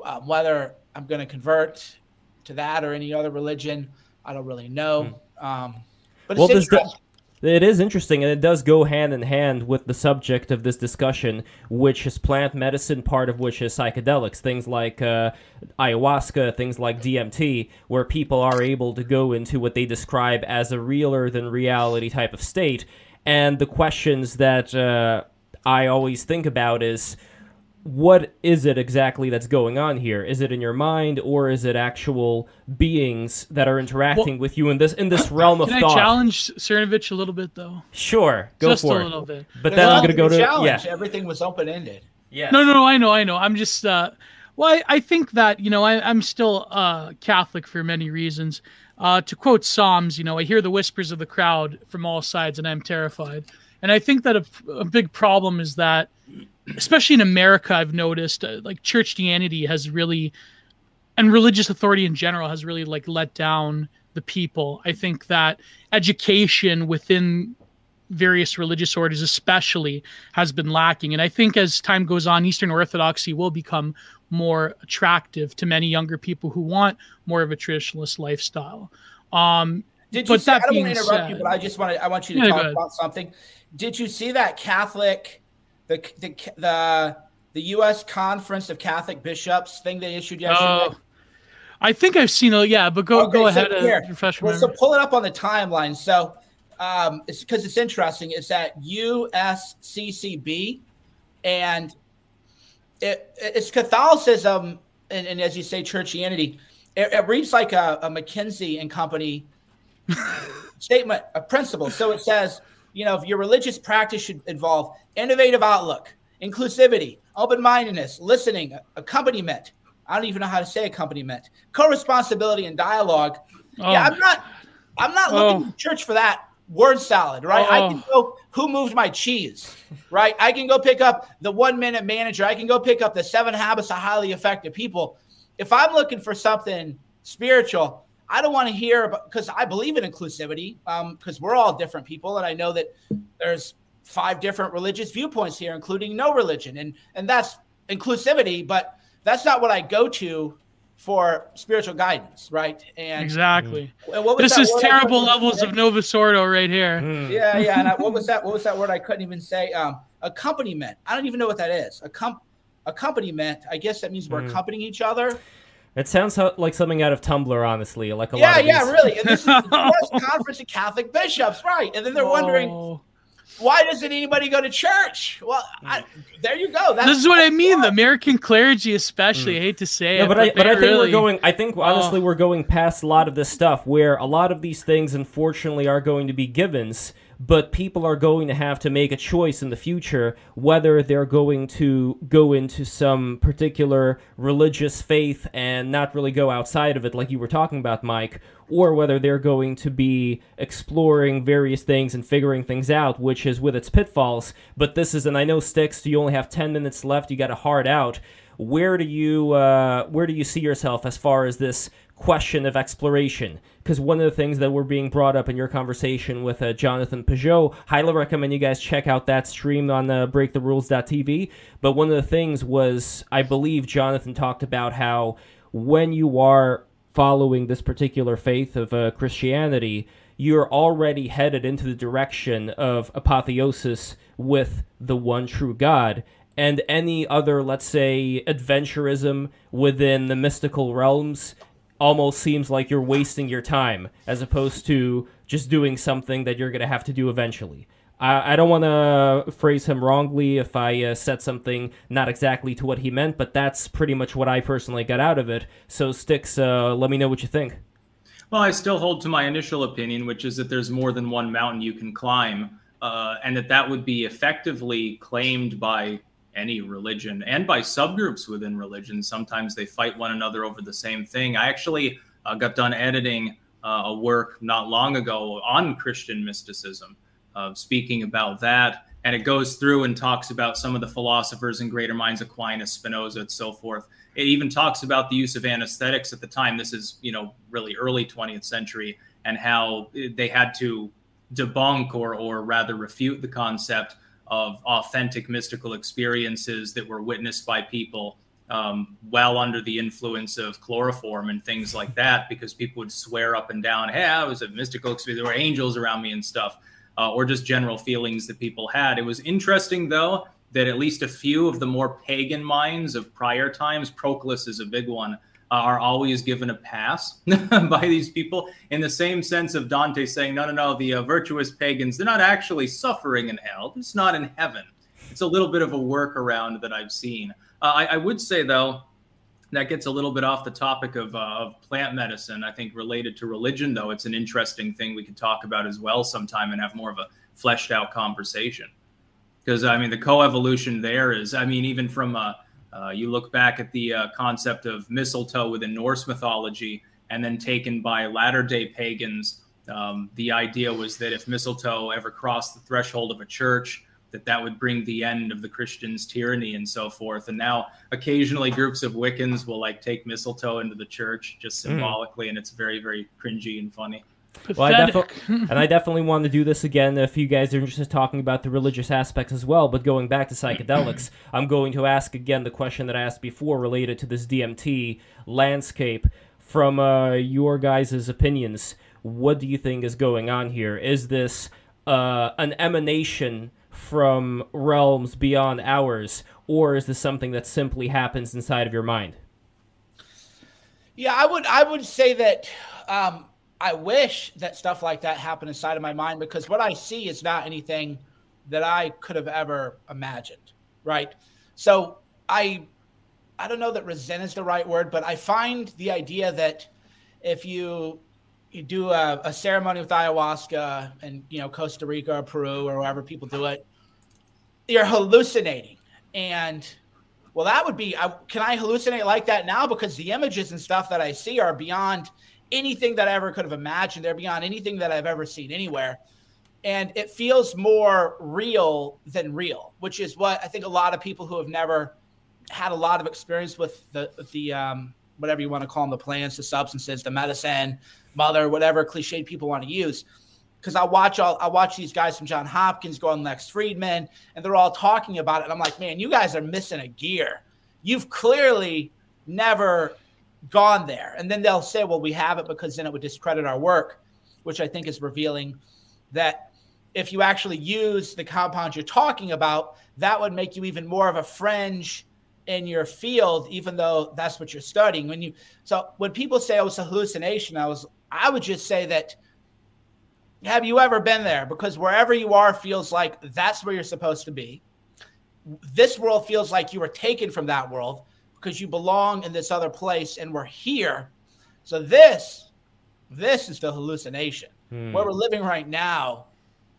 Um, whether I'm going to convert to that or any other religion, I don't really know. Hmm. Um, but well, it's interesting. It is interesting, and it does go hand in hand with the subject of this discussion, which is plant medicine, part of which is psychedelics, things like uh, ayahuasca, things like DMT, where people are able to go into what they describe as a realer than reality type of state. And the questions that uh, I always think about is what is it exactly that's going on here? Is it in your mind, or is it actual beings that are interacting well, with you in this in this [COUGHS] realm of can thought? Can I challenge Cernovich a little bit, though? Sure, go Just for it. a little bit. But then I'm going to go to challenge. Yeah. Everything was open ended. Yeah. No, no, no. I know, I know. I'm just. Uh, well, I, I think that you know I, am still uh, Catholic for many reasons. Uh, to quote Psalms, you know, I hear the whispers of the crowd from all sides, and I'm terrified. And I think that a, a big problem is that, especially in America, I've noticed uh, like churchianity has really, and religious authority in general has really like let down the people. I think that education within various religious orders especially has been lacking and i think as time goes on eastern orthodoxy will become more attractive to many younger people who want more of a traditionalist lifestyle um, did you say, I don't want to interrupt said, you, but I just want to I want you to yeah, talk about something. Did you see that Catholic the the the the U.S. Conference of Catholic Bishops thing they issued yesterday? Uh, I think I've seen it. Yeah, but go okay, go so ahead here, well, so pull it up on the timeline. So um, it's because it's interesting. It's at USCCB, and it, it's Catholicism, and, and, as you say, churchianity. It, it reads like a, a McKinsey and Company statement of principle. So it says, you know, if your religious practice should involve innovative outlook, inclusivity, open mindedness, listening, accompaniment. I don't even know how to say accompaniment, co responsibility, and dialogue. Oh. Yeah, I'm not. I'm not looking oh. to church for that word salad, right? Oh. I can oh. go who moved my cheese, right? I can go pick up the one minute manager. I can go pick up the seven habits of highly effective people. If I'm looking for something spiritual, I don't want to hear about because I believe in inclusivity because um, we're all different people, and I know that there's five different religious viewpoints here, including no religion, and and that's inclusivity. But that's not what I go to for spiritual guidance, right? And exactly. And this is terrible levels of Novus Ordo right here. Mm. Yeah, yeah. And I, what was that? What was that word I couldn't even say? Um, accompaniment. I don't even know what that is. Accom- accompaniment. I guess that means we're mm. accompanying each other. It sounds like something out of Tumblr, honestly. Like a yeah, lot of yeah, really. And this is the [LAUGHS] Conference of Catholic Bishops, right? And then they're wondering why doesn't anybody go to church? Well, I, there you go. That's this is what I mean. The American clergy, especially. Mm. I hate to say no, it, but, I, but I think really... we're going. I think honestly, oh. we're going past a lot of this stuff where a lot of these things, unfortunately, are going to be givens but people are going to have to make a choice in the future whether they're going to go into some particular religious faith and not really go outside of it, like you were talking about, Mike, or whether they're going to be exploring various things and figuring things out, which is with its pitfalls. But this is, and I know Styx, you only have 10 minutes left, you got to hard out. Where do you uh, where do you see yourself as far as this question of exploration because one of the things that were being brought up in your conversation with uh, Jonathan Pageau, highly recommend you guys check out that stream on uh, breaktherules.tv. But one of the things was, I believe Jonathan talked about how when you are following this particular faith of uh, Christianity, you're already headed into the direction of apotheosis with the one true God. And any other, let's say, adventurism within the mystical realms almost seems like you're wasting your time as opposed to just doing something that you're going to have to do eventually. I, I don't want to phrase him wrongly if I uh, said something not exactly to what he meant, but that's pretty much what I personally got out of it. So, Styx, uh, let me know what you think. Well, I still hold to my initial opinion, which is that there's more than one mountain you can climb, uh, and that that would be effectively claimed by any religion and by subgroups within religion. Sometimes they fight one another over the same thing. I actually uh, got done editing uh, a work not long ago on Christian mysticism, uh, speaking about that. And it goes through and talks about some of the philosophers and greater minds, Aquinas, Spinoza, and so forth. It even talks about the use of anesthetics at the time. This is, you know, really early 20th century, and how they had to debunk or, or rather refute the concept of authentic mystical experiences that were witnessed by people um, well under the influence of chloroform and things like that, because people would swear up and down, "Hey, I was a mystical experience. There were angels around me and stuff," uh, or just general feelings that people had. It was interesting, though, that at least a few of the more pagan minds of prior times, Proclus is a big one, are always given a pass [LAUGHS] by these people in the same sense of Dante saying, no, no, no, the uh, virtuous pagans, they're not actually suffering in hell. It's not in heaven. It's a little bit of a workaround that I've seen. Uh, I, I, would say, though, that gets a little bit off the topic of, uh, of plant medicine. I think related to religion, though, it's an interesting thing we could talk about as well sometime and have more of a fleshed out conversation. Because, I mean, the coevolution there is, I mean, even from a uh, you look back at the uh, concept of mistletoe within Norse mythology, and then taken by latter day pagans. Um, the idea was that if mistletoe ever crossed the threshold of a church, that that would bring the end of the Christians' tyranny and so forth. And now, occasionally, groups of Wiccans will like take mistletoe into the church just hmm. symbolically, mm. and it's very, very cringy and funny. Well, I defi- [LAUGHS] and I definitely want to do this again if you guys are interested in talking about the religious aspects as well. But going back to psychedelics, [CLEARS THROAT] I'm going to ask again the question that I asked before related to this DMT landscape. From uh, your guys' opinions, what do you think is going on here? Is this uh, an emanation from realms beyond ours, or is this something that simply happens inside of your mind? Yeah, I would I would say that um, I wish that stuff like that happened inside of my mind because what I see is not anything that I could have ever imagined, right? So I I don't know that resent is the right word, but I find the idea that if you you do a, a ceremony with ayahuasca and you know Costa Rica or Peru or wherever people do it, you're hallucinating and well that would be I, can i hallucinate like that now because the images and stuff that i see are beyond anything that I ever could have imagined. They're beyond anything that I've ever seen anywhere. And it feels more real than real, which is what I think a lot of people who have never had a lot of experience with the the um, whatever you want to call them, the plants, the substances, the medicine, mother, whatever cliched people want to use. Because I watch all I watch these guys from John Hopkins go on Lex Fridman, and they're all talking about it. And I'm like, man, you guys are missing a gear. You've clearly never gone there. And then they'll say, well, we have it because then it would discredit our work, which I think is revealing that if you actually use the compounds you're talking about, that would make you even more of a fringe in your field, even though that's what you're studying. When you so when people say oh, was a hallucination, I was I would just say that have you ever been there? Because wherever you are feels like that's where you're supposed to be. This world feels like you were taken from that world because you belong in this other place and we're here. So this, this is the hallucination. Hmm. Where we're living right now,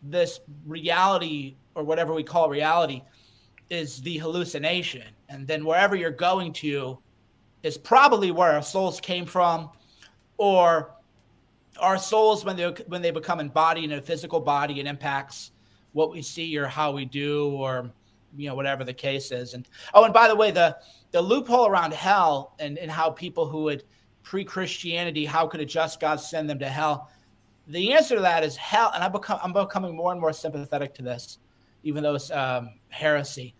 this reality or whatever we call reality is the hallucination. And then wherever you're going to is probably where our souls came from or our souls when they when they become embodied in a physical body and impacts what we see or how we do or you know whatever the case is and oh and by the way the the loophole around hell and, and how people who would pre-Christianity, how could a just God send them to hell? The answer to that is hell, and I become I'm becoming more and more sympathetic to this, even though it's um, heresy.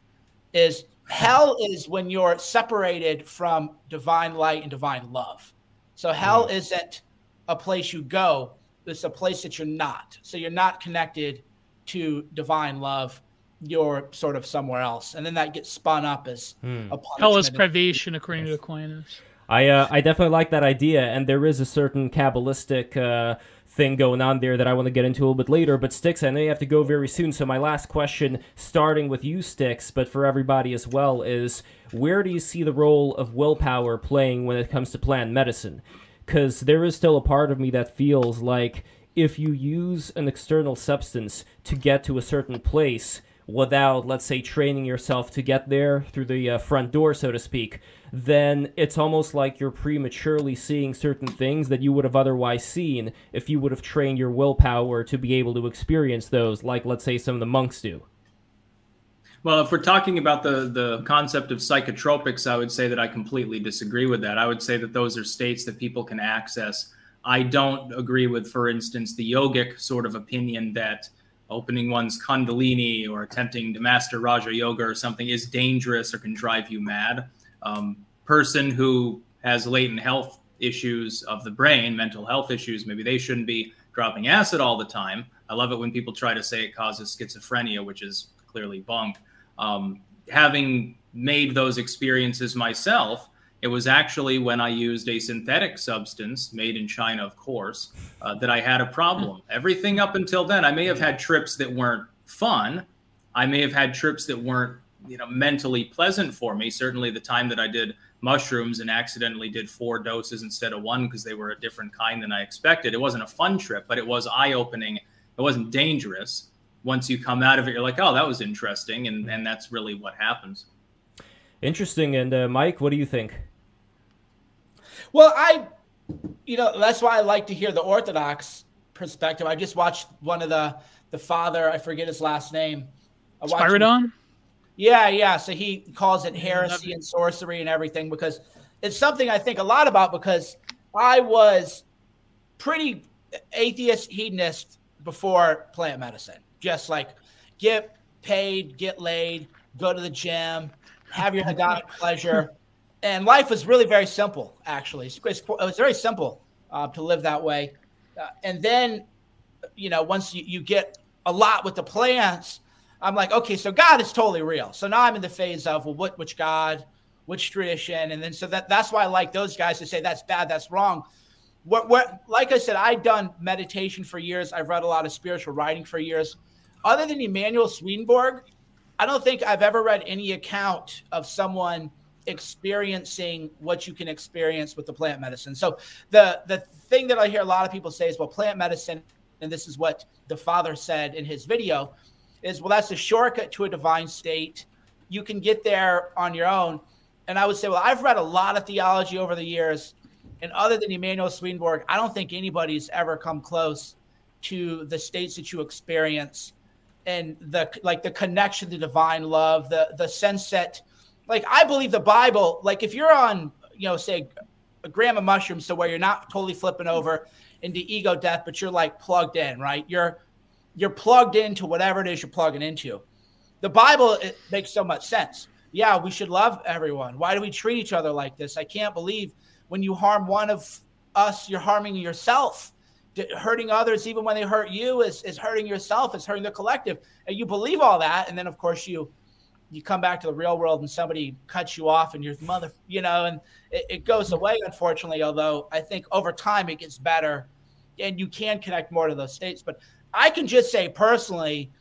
Is hell is when you're separated from divine light and divine love. So hell mm. isn't a place you go; it's a place that you're not. So you're not connected to divine love you're sort of somewhere else, and then that gets spun up as hmm. a hell is privation, according to Aquinas. I uh, I definitely like that idea, and there is a certain kabbalistic uh, thing going on there that I want to get into a little bit later. But Styx, I know you have to go very soon, so my last question, starting with you, Styx, but for everybody as well, is where do you see the role of willpower playing when it comes to plant medicine? Because there is still a part of me that feels like if you use an external substance to get to a certain place without, let's say, training yourself to get there through the uh, front door, so to speak, then it's almost like you're prematurely seeing certain things that you would have otherwise seen if you would have trained your willpower to be able to experience those, like, let's say, some of the monks do. Well, if we're talking about the the concept of psychotropics, I would say that I completely disagree with that. I would say that those are states that people can access. I don't agree with, for instance, the yogic sort of opinion that opening one's kundalini or attempting to master raja yoga or something is dangerous or can drive you mad. Um, person who has latent health issues of the brain, mental health issues, maybe they shouldn't be dropping acid all the time. I love it when people try to say it causes schizophrenia, which is clearly bunk. Um, having made those experiences myself, it was actually when I used a synthetic substance made in China, of course, uh, that I had a problem. [LAUGHS] Everything up until then, I may have had trips that weren't fun. I may have had trips that weren't, you know, mentally pleasant for me. Certainly, the time that I did mushrooms and accidentally did four doses instead of one because they were a different kind than I expected. It wasn't a fun trip, but it was eye-opening. It wasn't dangerous. Once you come out of it, you're like, "Oh, that was interesting," and and that's really what happens. Interesting. And uh, Mike, what do you think? Well, I, you know, that's why I like to hear the Orthodox perspective. I just watched one of the the father. I forget his last name. I watched- Spiridon? Yeah, yeah. So he calls it heresy and sorcery and everything because it's something I think a lot about because I was pretty atheist hedonist before plant medicine. Just like get paid, get laid, go to the gym, have your hedonic pleasure. And life was really very simple, actually. It was very simple uh, to live that way. Uh, and then, you know, once you, you get a lot with the plants, I'm like, okay, so God is totally real. So now I'm in the phase of, well, what, which God, which tradition? And then, so that, that's why I like those guys to say that's bad, that's wrong. What, what, like I said, I've done meditation for years. I've read a lot of spiritual writing for years. Other than Emanuel Swedenborg, I don't think I've ever read any account of someone experiencing what you can experience with the plant medicine. So the the thing that I hear a lot of people say is, well, plant medicine, and this is what the father said in his video, is well, that's a shortcut to a divine state. You can get there on your own. And I would say, well, I've read a lot of theology over the years, and other than Emanuel Swedenborg, I don't think anybody's ever come close to the states that you experience and the like the connection to divine love, the the sense that like I believe the Bible, like if you're on, you know, say a gram of mushrooms, so where you're not totally flipping over into ego death, but you're like plugged in, right? You're you're plugged into whatever it is you're plugging into. The Bible it makes so much sense. Yeah, we should love everyone. Why do we treat each other like this? I can't believe when you harm one of us, you're harming yourself. Hurting others, even when they hurt you, is, is hurting yourself. It's hurting the collective. And you believe all that, and then of course you you come back to the real world and somebody cuts you off and your mother, you know, and it, it goes away, unfortunately. Although I think over time it gets better and you can connect more to those states. But I can just say personally,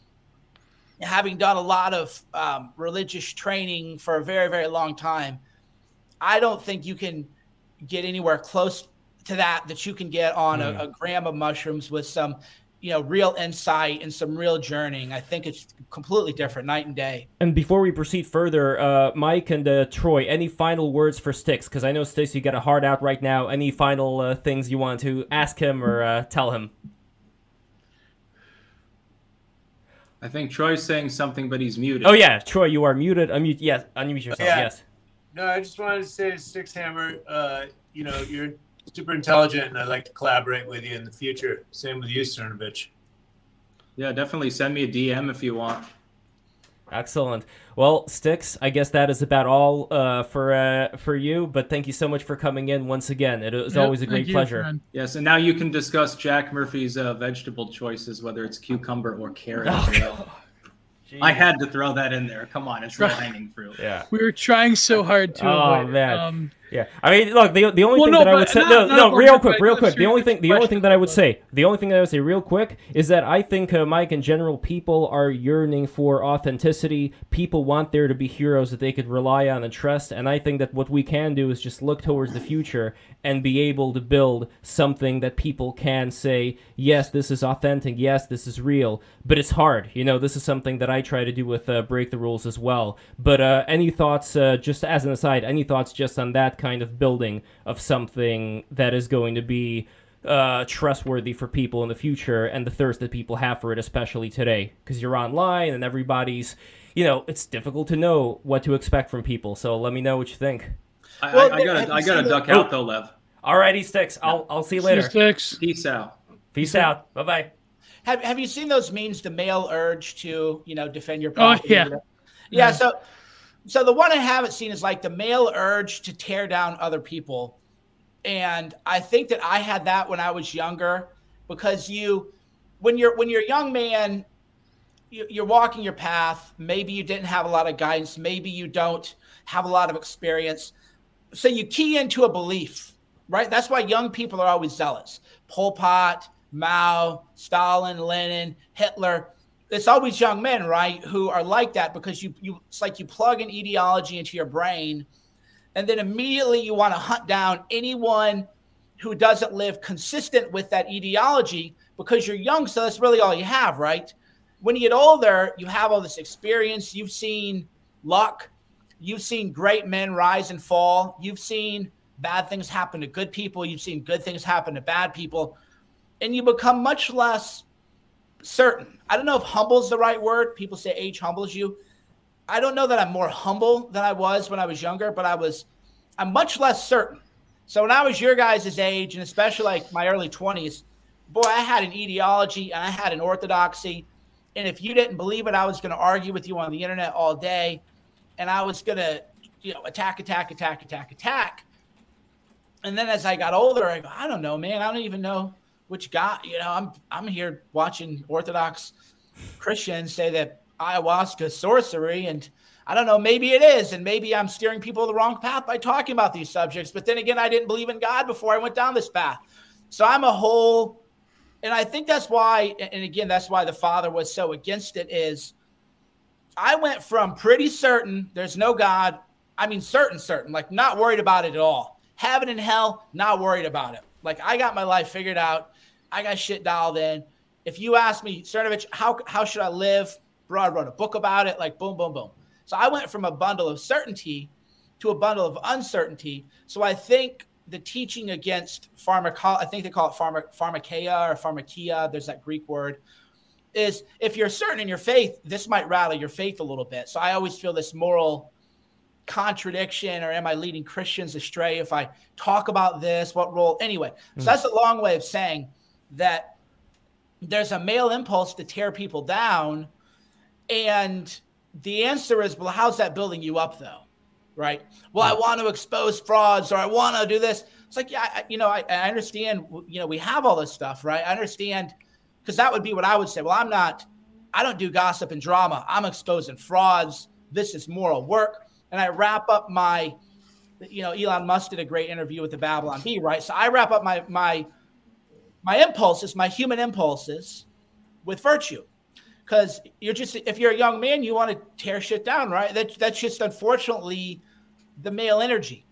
having done a lot of um, religious training for a very, very long time, I don't think you can get anywhere close to that that you can get on Mm. a, a gram of mushrooms with some, you know, real insight and some real journeying. I think it's completely different, night and day. And before we proceed further, uh, Mike and uh, Troy, any final words for Styx? Because I know Styx, you got a heart out right now. Any final uh, things you want to ask him or uh, tell him? I think Troy's saying something, but he's muted. Oh yeah, Troy, you are muted. Unmute. Yes, unmute yourself. Yeah. Yes. No, I just wanted to say to Six Hammer, uh, you know, you're super intelligent and I'd like to collaborate with you in the future. Same with you, Cernovich. Yeah, definitely send me a DM if you want. Excellent. Well, Styx, I guess that is about all uh, for uh, for you. But thank you so much for coming in once again. It was Yep, always a great you, pleasure. friend. Yes, and now you can discuss Jack Murphy's uh, vegetable choices, whether it's cucumber or carrot. Oh, I had to throw that in there. Come on, it's low hanging fruit. Yeah. We were trying so hard to Oh, avoid. man. Um, Yeah, I mean, look, the, the only Well, thing no, that I would say, no, no, real quick, real quick. The only thing, the only thing that I would say, the only thing that I would say, real quick, is that I think uh, Mike in general, people are yearning for authenticity. People want there to be heroes that they could rely on and trust, and I think that what we can do is just look towards the future and be able to build something that people can say, yes, this is authentic, yes, this is real. But it's hard, you know. This is something that I try to do with uh, break the rules as well. But uh, any thoughts, uh, just as an aside, any thoughts just on that kind of building of something that is going to be uh, trustworthy for people in the future and the thirst that people have for it, especially today, because you're online and everybody's, you know, it's difficult to know what to expect from people. So let me know what you think. I, Well, I, I gotta, I gotta duck the- out though, Lev. All righty, Styx. I'll I'll see you later. Styx. Peace out. Peace out. Bye bye. Have Have you seen those memes? The male urge to you know defend your Oh, property. yeah. yeah. Yeah. So, so the one I haven't seen is like the male urge to tear down other people, and I think that I had that when I was younger because you, when you're when you're a young man, you, you're walking your path. Maybe you didn't have a lot of guidance. Maybe you don't have a lot of experience. So you key into a belief, right? That's why young people are always zealous. Pol Pot, Mao, Stalin, Lenin, Hitler. It's always young men, right, who are like that because you you it's like you plug an ideology into your brain, and then immediately you want to hunt down anyone who doesn't live consistent with that ideology because you're young, so that's really all you have, right? When you get older, you have all this experience. You've seen luck. You've seen great men rise and fall. You've seen bad things happen to good people. You've seen good things happen to bad people. And you become much less certain. I don't know if humble is the right word. People say age humbles you. I don't know that I'm more humble than I was when I was younger, but I was, I'm much less certain. So when I was your guys' age, and especially like my early 20s, boy, I had an ideology and I had an orthodoxy. And if you didn't believe it, I was going to argue with you on the internet all day. And I was going to, you know, attack, attack, attack, attack, attack. And then as I got older, I go, I don't know, man. I don't even know which guy, you know, I'm I'm here watching Orthodox Christians say that ayahuasca sorcery. And I don't know, maybe it is. And maybe I'm steering people the wrong path by talking about these subjects. But then again, I didn't believe in God before I went down this path. So I'm a whole, and I think that's why, and again, that's why the father was so against it is I went from pretty certain there's no God. I mean, certain, certain, like not worried about it at all. Heaven and hell, not worried about it. Like I got my life figured out. I got shit dialed in. If you ask me, Cernovich, how how should I live? Bro, I wrote a book about it. Like boom, boom, boom. So I went from a bundle of certainty to a bundle of uncertainty. So I think the teaching against pharmaco, I think they call it pharma, pharmakeia or pharmakia. There's that Greek word. Is if you're certain in your faith, this might rattle your faith a little bit. So I always feel this moral contradiction or am I leading Christians astray if I talk about this? What role? Anyway, so hmm. that's a long way of saying that there's a male impulse to tear people down. And the answer is, well, how's that building you up though? Right. Well, I want to expose frauds or I want to do this. It's like, yeah, I, you know, I, I understand, you know, we have all this stuff, right? I understand because that would be what I would say. Well, I'm not, I don't do gossip and drama. I'm exposing frauds. This is moral work. And I wrap up my, you know, Elon Musk did a great interview with the Babylon Bee, right? So I wrap up my my my impulses, my human impulses, with virtue, because you're just if you're a young man, you want to tear shit down, right? That that's just unfortunately the male energy.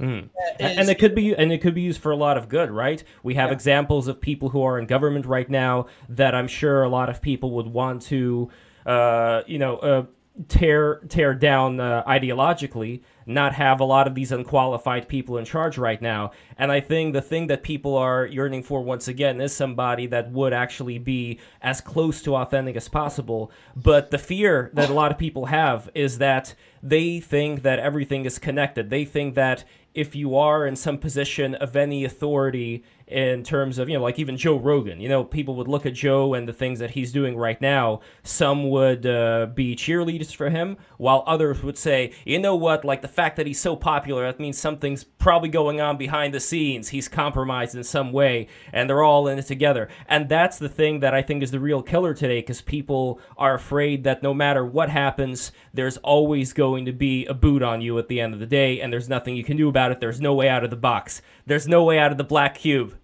Mhm. that and it could be and it could be used for a lot of good right we have Yeah. examples of people who are in government right now that i'm sure a lot of people would want to uh, you know uh, tear tear down uh, ideologically not have a lot of these unqualified people in charge right now. And i think the thing that people are yearning for once again is somebody that would actually be as close to authentic as possible. But the fear that a lot of people have is that they think that everything is connected. They think that if you are in some position of any authority in terms of, you know, like even Joe Rogan, you know, people would look at Joe and the things that he's doing right now. Some would uh, be cheerleaders for him, while others would say, you know what, like the fact that he's so popular, that means something's probably going on behind the scenes. He's compromised in some way, and they're all in it together. And that's the thing that I think is the real killer today, because people are afraid that no matter what happens, there's always going to be a boot on you at the end of the day, and there's nothing you can do about about it, there's no way out of the box. There's no way out of the black cube.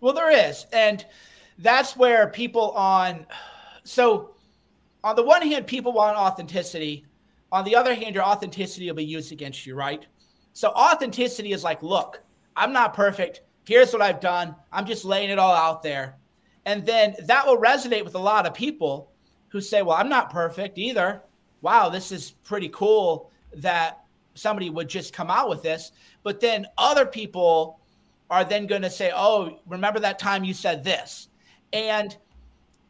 Well, there is. And that's where people on so on the one hand, people want authenticity. On the other hand, your authenticity will be used against you, right? So authenticity is like, look, I'm not perfect. Here's what I've done. I'm just laying it all out there. And then that will resonate with a lot of people who say, well, I'm not perfect either. Wow, this is pretty cool that somebody would just come out with this. But then other people are then going to say, oh, remember that time you said this. And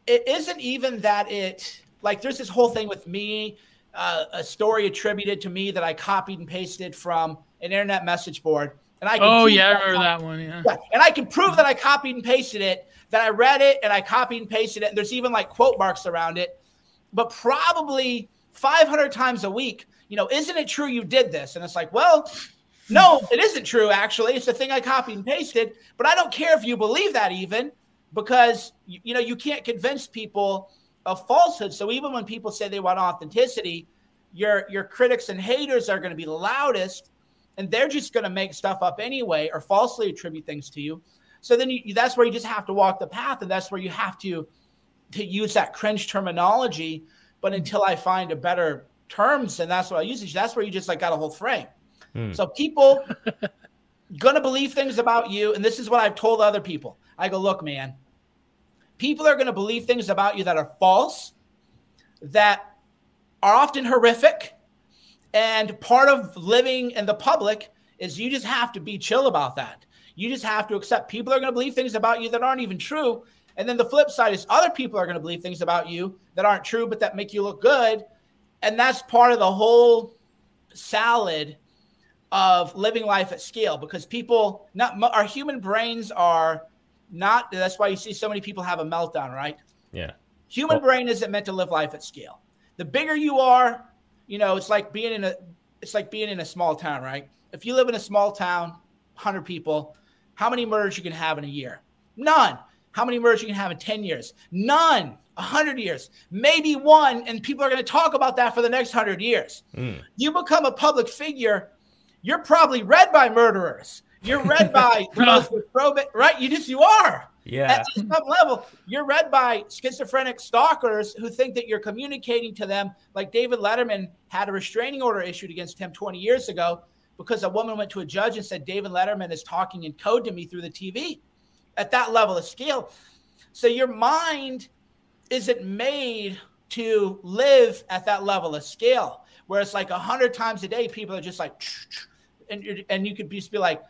it isn't even that it, like, there's this whole thing with me, uh, a story attributed to me that I copied and pasted from an internet message board. And I can oh yeah, I remember that one. Yeah. yeah. And I can prove that I copied and pasted it, that I read it and I copied and pasted it. And there's even like quote marks around it. But probably 500 times a week, you know, isn't it true you did this? And it's like, well, no, it isn't true. Actually, it's the thing I copied and pasted. But I don't care if you believe that even because you, know you can't convince people of falsehood. So even when people say they want authenticity, your your critics and haters are going to be loudest and they're just going to make stuff up anyway or falsely attribute things to you. So then you, that's where you just have to walk the path, and that's where you have to to use that cringe terminology. But until I find a better terms, and that's what I use, that's where you just like got a whole frame. Hmm. So people [LAUGHS] gonna believe things about you, and this is what I've told other people. I go, look, man, people are gonna believe things about you that are false, that are often horrific and part of living in the public is you just have to be chill about that. You just have to accept people are to believe things about you that aren't even true. And then the flip side is other people are going to believe things about you that aren't true, but that make you look good. And that's part of the whole salad of living life at scale because people, not our human brains are not, that's why you see so many people have a meltdown, right? Yeah. Human well, brain isn't meant to live life at scale. The bigger you are, you know, it's like being in a it's like being in a small town, right? If you live in a small town, 100 people, how many murders you can have in a year? None. How many murders you can have in 10 years? None. 100 years. Maybe one and people are going to talk about that for the next 100 years. Mm. You become a public figure, you're probably read by murderers. You're read by [LAUGHS] most right? You just you are. Yeah. At some level, you're read by schizophrenic stalkers who think that you're communicating to them. Like David Letterman had a restraining order issued against him 20 years ago because a woman went to a judge and said, David Letterman is talking in code to me through the TV at that level of scale. So your mind isn't made to live at that level of scale where it's like a hundred times a day, people are just like, and, and you could just be like,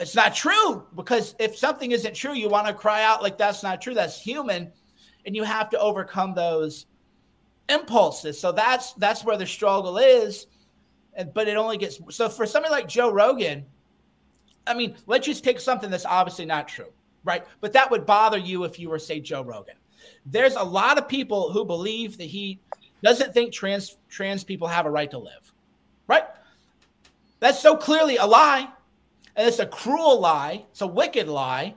it's not true because if something isn't true, you want to cry out like that's not true. That's human, and you have to overcome those impulses. So that's that's where the struggle is. and But it only gets so for somebody like Joe Rogan. I mean, let's just take something that's obviously not true, right? But that would bother you if you were, say, Joe Rogan. There's a lot of people who believe that he doesn't think trans trans people have a right to live, right? That's so clearly a lie. And it's a cruel lie. It's a wicked lie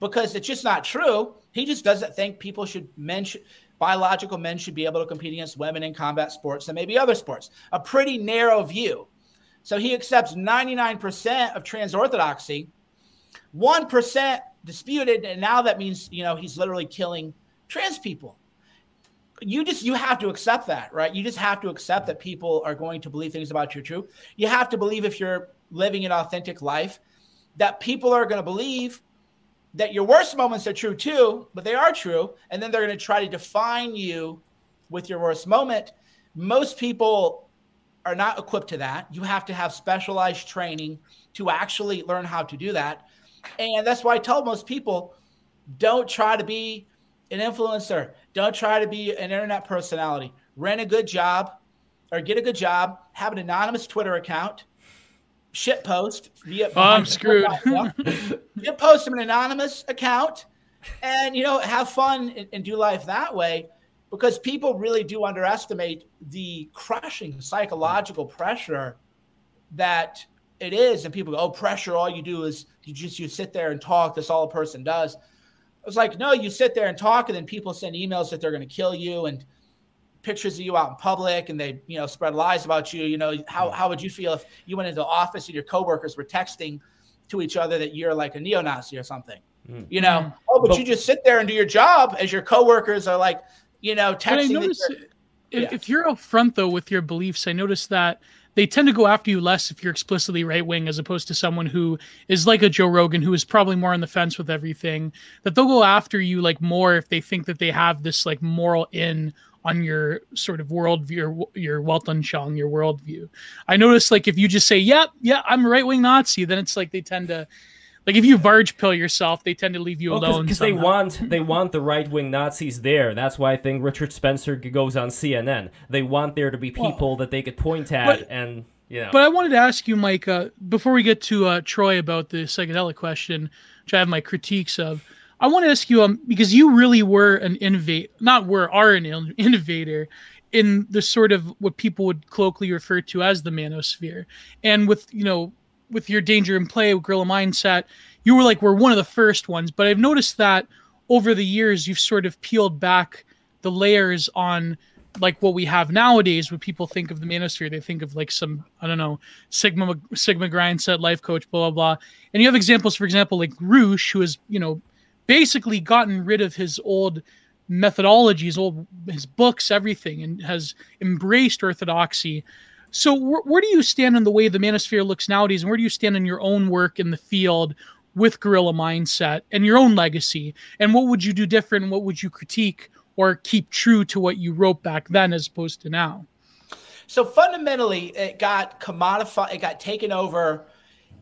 because it's just not true. He just doesn't think people should, men should, biological men should be able to compete against women in combat sports and maybe other sports. A pretty narrow view. So he accepts 99% of trans orthodoxy, 1% disputed. And now that means, you know, he's literally killing trans people. You just, you have to accept that, right? You just have to accept that people are going to believe things about you true. You have to believe if you're living an authentic life that people are going to believe that your worst moments are true too, but they are true. And then they're going to try to define you with your worst moment. Most people are not equipped to that. You have to have specialized training to actually learn how to do that. And that's why I tell most people don't try to be an influencer, don't try to be an internet personality. Rent a good job or get a good job, have an anonymous Twitter account shit post via. Oh, I'm [LAUGHS] screwed. you post an anonymous account, and you know have fun and, and, do life that way, because people really do underestimate the crushing psychological pressure that it is, and people go, "Oh, pressure! All you do is you just you sit there and talk. That's all a person does." I was like, no, you sit there and talk, and then people send emails that they're going to kill you, and pictures of you out in public and they, you know, spread lies about you, you know, how, how would you feel if you went into the office and your coworkers were texting to each other that you're like a neo-Nazi or something? Mm. You know, mm. oh, but, but, you just sit there and do your job as your coworkers are like, you know, texting. Notice, if, if you're upfront though with your beliefs, I notice that they tend to go after you less if you're explicitly right wing as opposed to someone who is like a Joe Rogan who is probably more on the fence with everything. That they'll go after you like more if they think that they have this like moral in on your sort of worldview, your, your Weltanschauung, your worldview. I notice like if you just say, "Yep, yeah, yeah, I'm a right wing Nazi," then it's like they tend to like if you verge pill yourself, they tend to leave you well, alone because they want they want the right wing Nazis there. That's why I think Richard Spencer goes on CNN. They want there to be people well, that they could point at but, and you know. But I wanted to ask you, Mike, uh, before we get to uh, Troy about the psychedelic question, which I have my critiques of. I want to ask you, um, because you really were an innovate, not were are an [LAUGHS] innovator in the sort of what people would colloquially refer to as the manosphere, and with you know with your Danger and Play Gorilla Mindset, you were like we're one of the first ones. But I've noticed that over the years you've sort of peeled back the layers on like what we have nowadays when people think of the manosphere. They think of like some i don't know sigma sigma grind set life coach blah blah blah. And you have examples for example like roosh who has you know basically gotten rid of his old methodologies old his books everything and has embraced orthodoxy so wh- where do you stand in the way the manosphere looks nowadays, and where do you stand in your own work in the field with Gorilla Mindset and your own legacy? And what would you do different? What would you critique or keep true to what you wrote back then as opposed to now? So fundamentally, it got commodified. It got taken over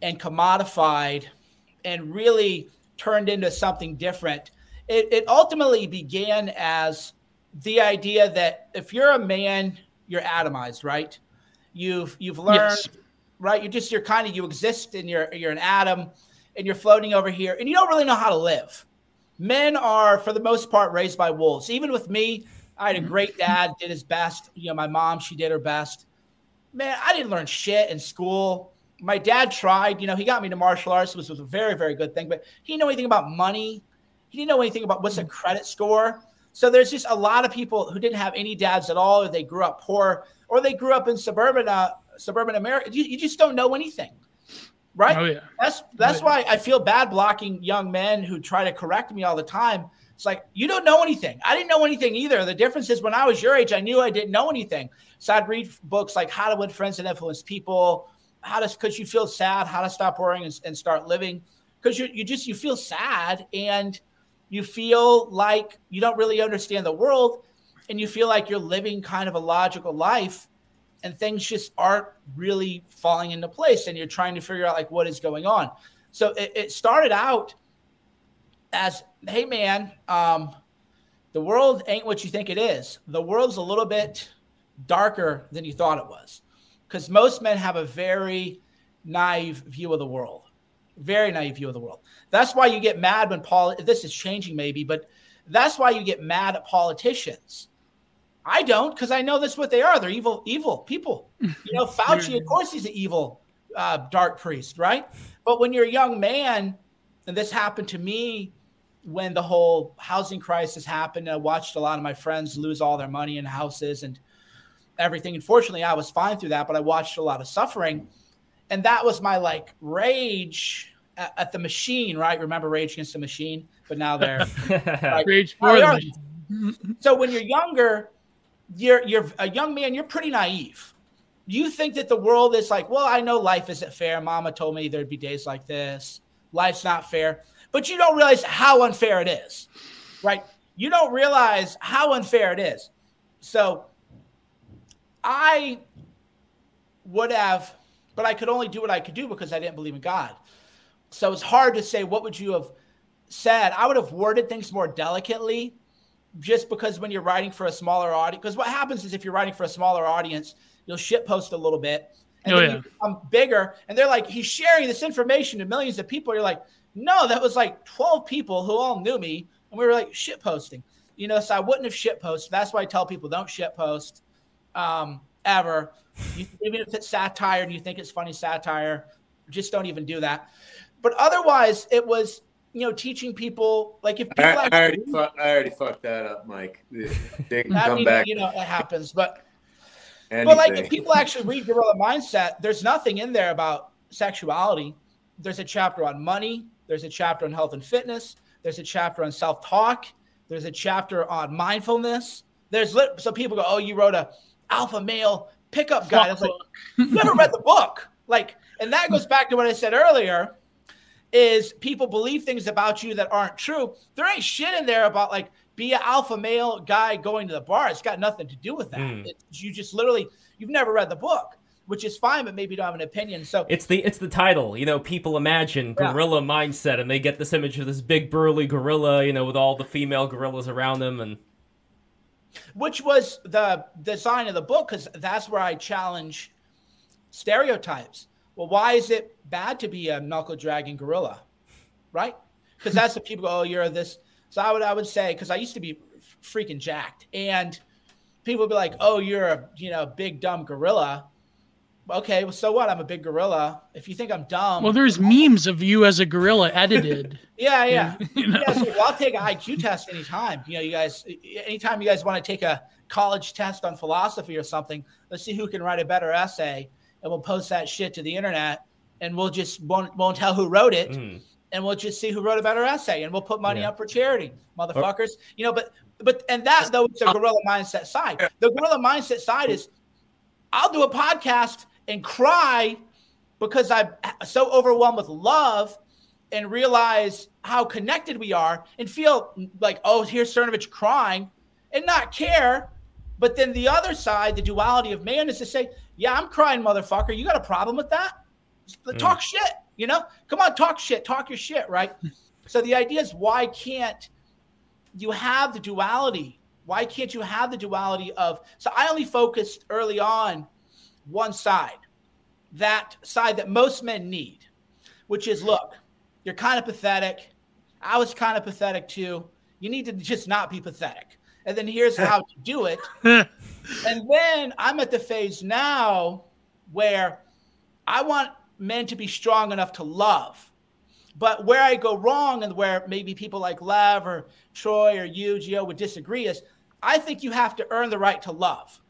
and commodified, and really turned into something different. It, it ultimately began as the idea that if you're a man, you're atomized, right? You've you've learned, yes. right? You're just you're kind of you exist and you're you're an atom and you're floating over here and you don't really know how to live. Men are for the most part raised by wolves. Even with me, I had a great [LAUGHS] dad, did his best. You know, my mom, she did her best. Man, I didn't learn shit in school. My dad tried, you know, he got me to martial arts, which was a very, very good thing, but he didn't know anything about money. He didn't know anything about what's a mm-hmm. credit score. So there's just a lot of people who didn't have any dads at all, or they grew up poor or they grew up in suburban uh, suburban America. You, you just don't know anything, right? Oh, yeah. That's that's oh, yeah. why I feel bad blocking young men who try to correct me all the time. It's like you don't know anything. I didn't know anything either. The difference is when I was your age, I knew I didn't know anything. So I'd read books like How to Win Friends and Influence People, How to because you feel sad, How to Stop Worrying and, and Start Living, because you you just you feel sad and you feel like you don't really understand the world and you feel like you're living kind of a logical life and things just aren't really falling into place and you're trying to figure out like what is going on. So it, it started out as hey man um, the world ain't what you think it is. The world's a little bit darker than you thought it was because most men have a very naive view of the world. Very naive view of the world. That's why you get mad when paul this is changing maybe but that's why you get mad at politicians I don't because I know that's what they are. They're evil, evil people. You know, [LAUGHS] Fauci, of course, he's an evil uh, dark priest, right? But when you're a young man, and this happened to me when the whole housing crisis happened, I watched a lot of my friends lose all their money in houses and everything. Unfortunately, I was fine through that, but I watched a lot of suffering. And that was my like rage at, at the machine, right? Remember Rage Against the Machine? But now they're [LAUGHS] like, rage for the So when you're younger, you're you're a young man, you're pretty naive. You think that the world is like, well, I know life isn't fair. Mama told me there'd be days like this. Life's not fair. But you don't realize how unfair it is. Right? You don't realize how unfair it is. So I would have, but I could only do what I could do because I didn't believe in God. So it's hard to say what would you have said. I would have worded things more delicately just because when you're writing for a smaller audience, because what happens is if you're writing for a smaller audience, you'll shit post a little bit and oh, then yeah. you become bigger. And they're like, he's sharing this information to millions of people. You're like, no, that was like 12 people who all knew me. And we were like shit posting, you know, so I wouldn't have shit posted. That's why I tell people don't shit post um, ever. You, even if it's satire and you think it's funny satire, just don't even do that. But otherwise, it was you know, teaching people like if people I, I actually already, fu- I already fucked that up, Mike. They can [LAUGHS] come mean, back. you know, it happens, but anything. But like, if people actually read Gorilla Mindset, there's nothing in there about sexuality. There's a chapter on money. There's a chapter on health and fitness. There's a chapter on self-talk. There's a chapter on mindfulness. There's lit- so people go, "Oh, you wrote a alpha male pickup guide." It's like you never read the book. Like, and that goes back to what I said earlier. Is people believe things about you that aren't true? There ain't shit in there about like be an alpha male guy going to the bar. It's got nothing to do with that. Mm. You just literally you've never read the book, which is fine, but maybe you don't have an opinion. So It's the it's the title. You know, people imagine Yeah. gorilla mindset, and they get this image of this big burly gorilla, you know, with all the female gorillas around him, and which was the design of the book because that's where I challenge stereotypes. Well, why is it bad to be a knuckle dragging gorilla, right? Because that's what people go, oh, you're this. So I would I would say because I used to be freaking jacked, and people would be like, oh, you're a you know big dumb gorilla. Okay, well, so what? I'm a big gorilla. If you think I'm dumb, Well, there's memes of you as a gorilla edited. [LAUGHS] yeah, yeah. you know? Yeah, so I'll take an IQ test anytime. You know, you guys, anytime you guys want to take a college test on philosophy or something, let's see who can write a better essay, and we'll post that shit to the internet, and we'll just won't won't tell who wrote it, mm, and we'll just see who wrote about our essay, and we'll put money Yeah. up for charity, motherfuckers. you know, but but and that though is the gorilla mindset side. The gorilla mindset side is, I'll do a podcast and cry because I'm so overwhelmed with love and realize how connected we are and feel like, oh, here's Cernovich crying and not care. But then the other side, the duality of man is to say, yeah, I'm crying, motherfucker. You got a problem with that? Mm. Talk shit, you know? Come on, talk shit, talk your shit, right? [LAUGHS] so the idea is why can't you have the duality? Why can't you have the duality of so I only focused early on one side, that side that most men need, which is look, you're kind of pathetic. I was kind of pathetic too. You need to just not be pathetic. And then here's how to do it. [LAUGHS] And then I'm at the phase now where I want men to be strong enough to love. But where I go wrong and where maybe people like Lev or Troy or you, Gio, would disagree is I think you have to earn the right to love.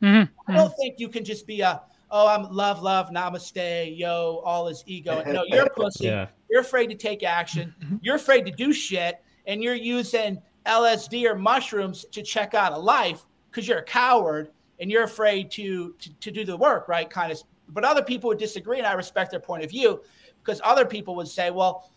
Mhm, I don't think you can just be a, oh, I'm love, love, namaste, yo, all is ego. No, you're a [LAUGHS] pussy. yeah, You're afraid to take action. You're afraid to do shit. And you're using LSD or mushrooms to check out a life because you're a coward and you're afraid to, to, to do the work, right? Kind of. But other people would disagree, and I respect their point of view because other people would say, well,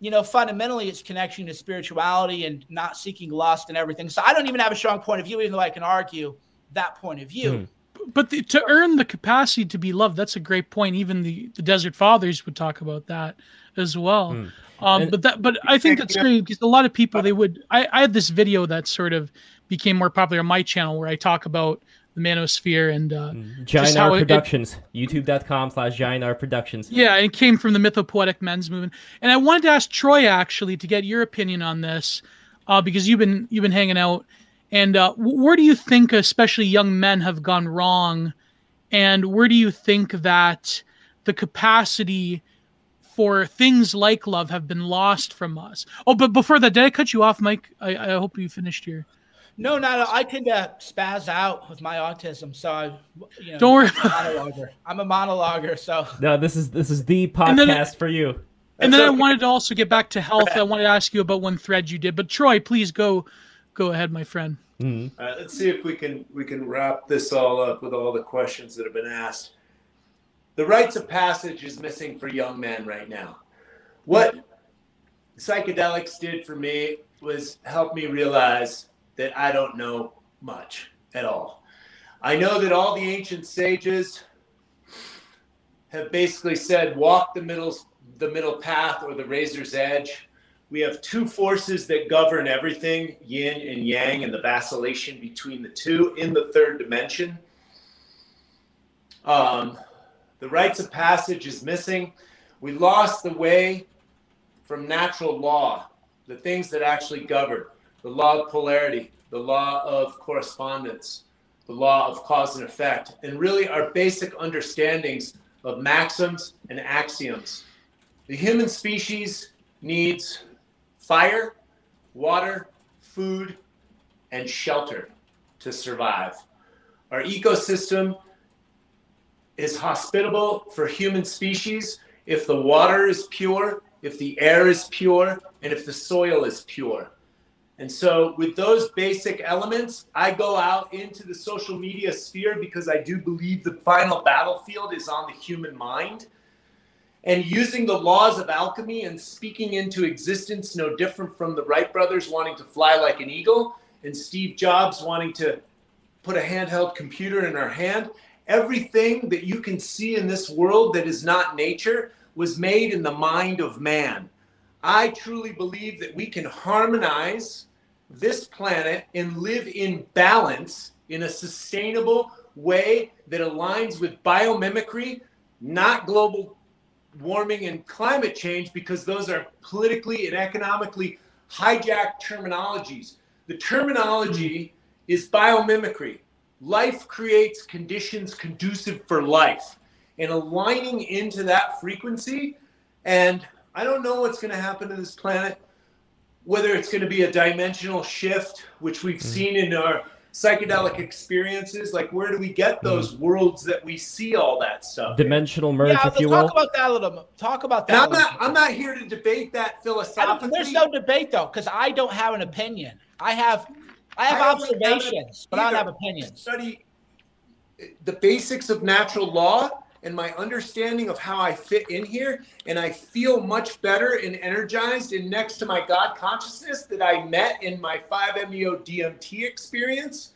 you know, fundamentally it's connection to spirituality and not seeking lust and everything. So I don't even have a strong point of view, even though I can argue that point of view. Hmm. but the, to earn the capacity to be loved that's a great point even the, the desert fathers would talk about that as well Mm. Um And- but that but i think that's great because a lot of people they would I, I had this video that sort of became more popular on my channel where i talk about the manosphere and uh Giant R Productions, YouTube.com slash Giant R Productions. yeah it came from the mythopoetic men's movement. And i wanted to ask troy actually to get your opinion on this uh because you've been you've been hanging out. And uh, where do you think especially young men have gone wrong? And where do you think that the capacity for things like love have been lost from us oh but before that did i cut you off mike i, I hope you finished here No, not. I tend to spaz out with my autism, so I, you know, Don't worry I'm a monologuer. I'm a monologuer, so No, this is this is the And then- podcast for you. and then That's i wanted to also get back to health i wanted to ask you about one thread you did but troy please go go ahead my friend Mhm. All right, let's see if we can we can wrap this all up with all the questions that have been asked. The rites of passage is missing for young men right now. What psychedelics did for me was help me realize that I don't know much at all. I know that all the ancient sages have basically said walk the middle the middle path or the razor's edge. We have two forces that govern everything, yin and yang, and the vacillation between the two in the third dimension. Um, the rites of passage is missing. We lost the way from natural law, the things that actually govern the law of polarity, the law of correspondence, the law of cause and effect, and really our basic understandings of maxims and axioms. The human species needs fire, water, food, and shelter to survive. Our ecosystem is hospitable for human species if the water is pure, if the air is pure, and if the soil is pure. And so, with those basic elements, I go out into the social media sphere because I do believe the final battlefield is on the human mind. And using the laws of alchemy and speaking into existence, no different from the Wright brothers wanting to fly like an eagle and Steve Jobs wanting to put a handheld computer in our hand. Everything that you can see in this world that is not nature was made in the mind of man. I truly believe that we can harmonize this planet and live in balance in a sustainable way that aligns with biomimicry, not global warming and climate change, because those are politically and economically hijacked terminologies. The terminology is biomimicry. Life creates conditions conducive for life. And aligning into that frequency, and I don't know what's going to happen to this planet, whether it's going to be a dimensional shift, which we've mm. seen in our psychedelic experiences. Like, where do we get hmm. those mm. worlds that we see all that stuff? Dimensional merge, yeah, if you talk will. about that a little. Talk about that. I'm not. I'm not here to debate that philosophically. There's no debate though, because I don't have an opinion. I have, I have I observations, but I don't have opinions. Study the basics of natural law and my understanding of how I fit in here, and I feel much better and energized and next to my God consciousness that I met in my 5-MeO DMT experience.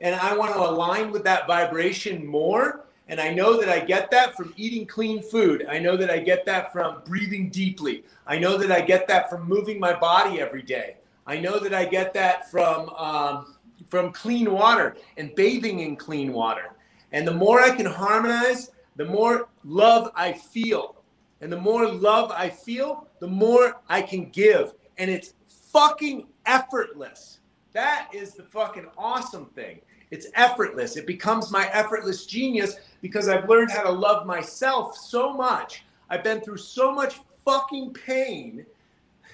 And I want to align with that vibration more. And I know that I get that from eating clean food. I know that I get that from breathing deeply. I know that I get that from moving my body every day. I know that I get that from um, from clean water and bathing in clean water. And the more I can harmonize, the more love I feel. And the more love I feel, the more I can give. And it's fucking effortless. That is the fucking awesome thing. It's effortless. It becomes my effortless genius because I've learned how to love myself so much. I've been through so much fucking pain.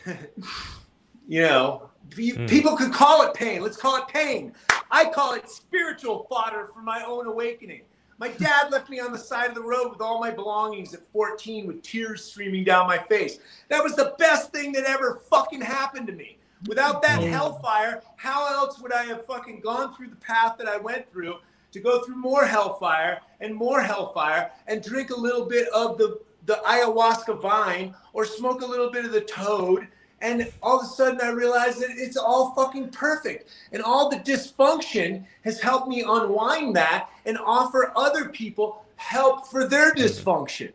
[LAUGHS] you know, mm. people could call it pain. Let's call it pain. I call it spiritual fodder for my own awakening. My dad left me on the side of the road with all my belongings at 14 with tears streaming down my face. That was the best thing that ever fucking happened to me. Without that hellfire, how else would I have fucking gone through the path that I went through to go through more hellfire and more hellfire and drink a little bit of the, the ayahuasca vine or smoke a little bit of the toad and all of a sudden I realized that it's all fucking perfect. And all the dysfunction has helped me unwind that and offer other people help for their mm-hmm. dysfunction.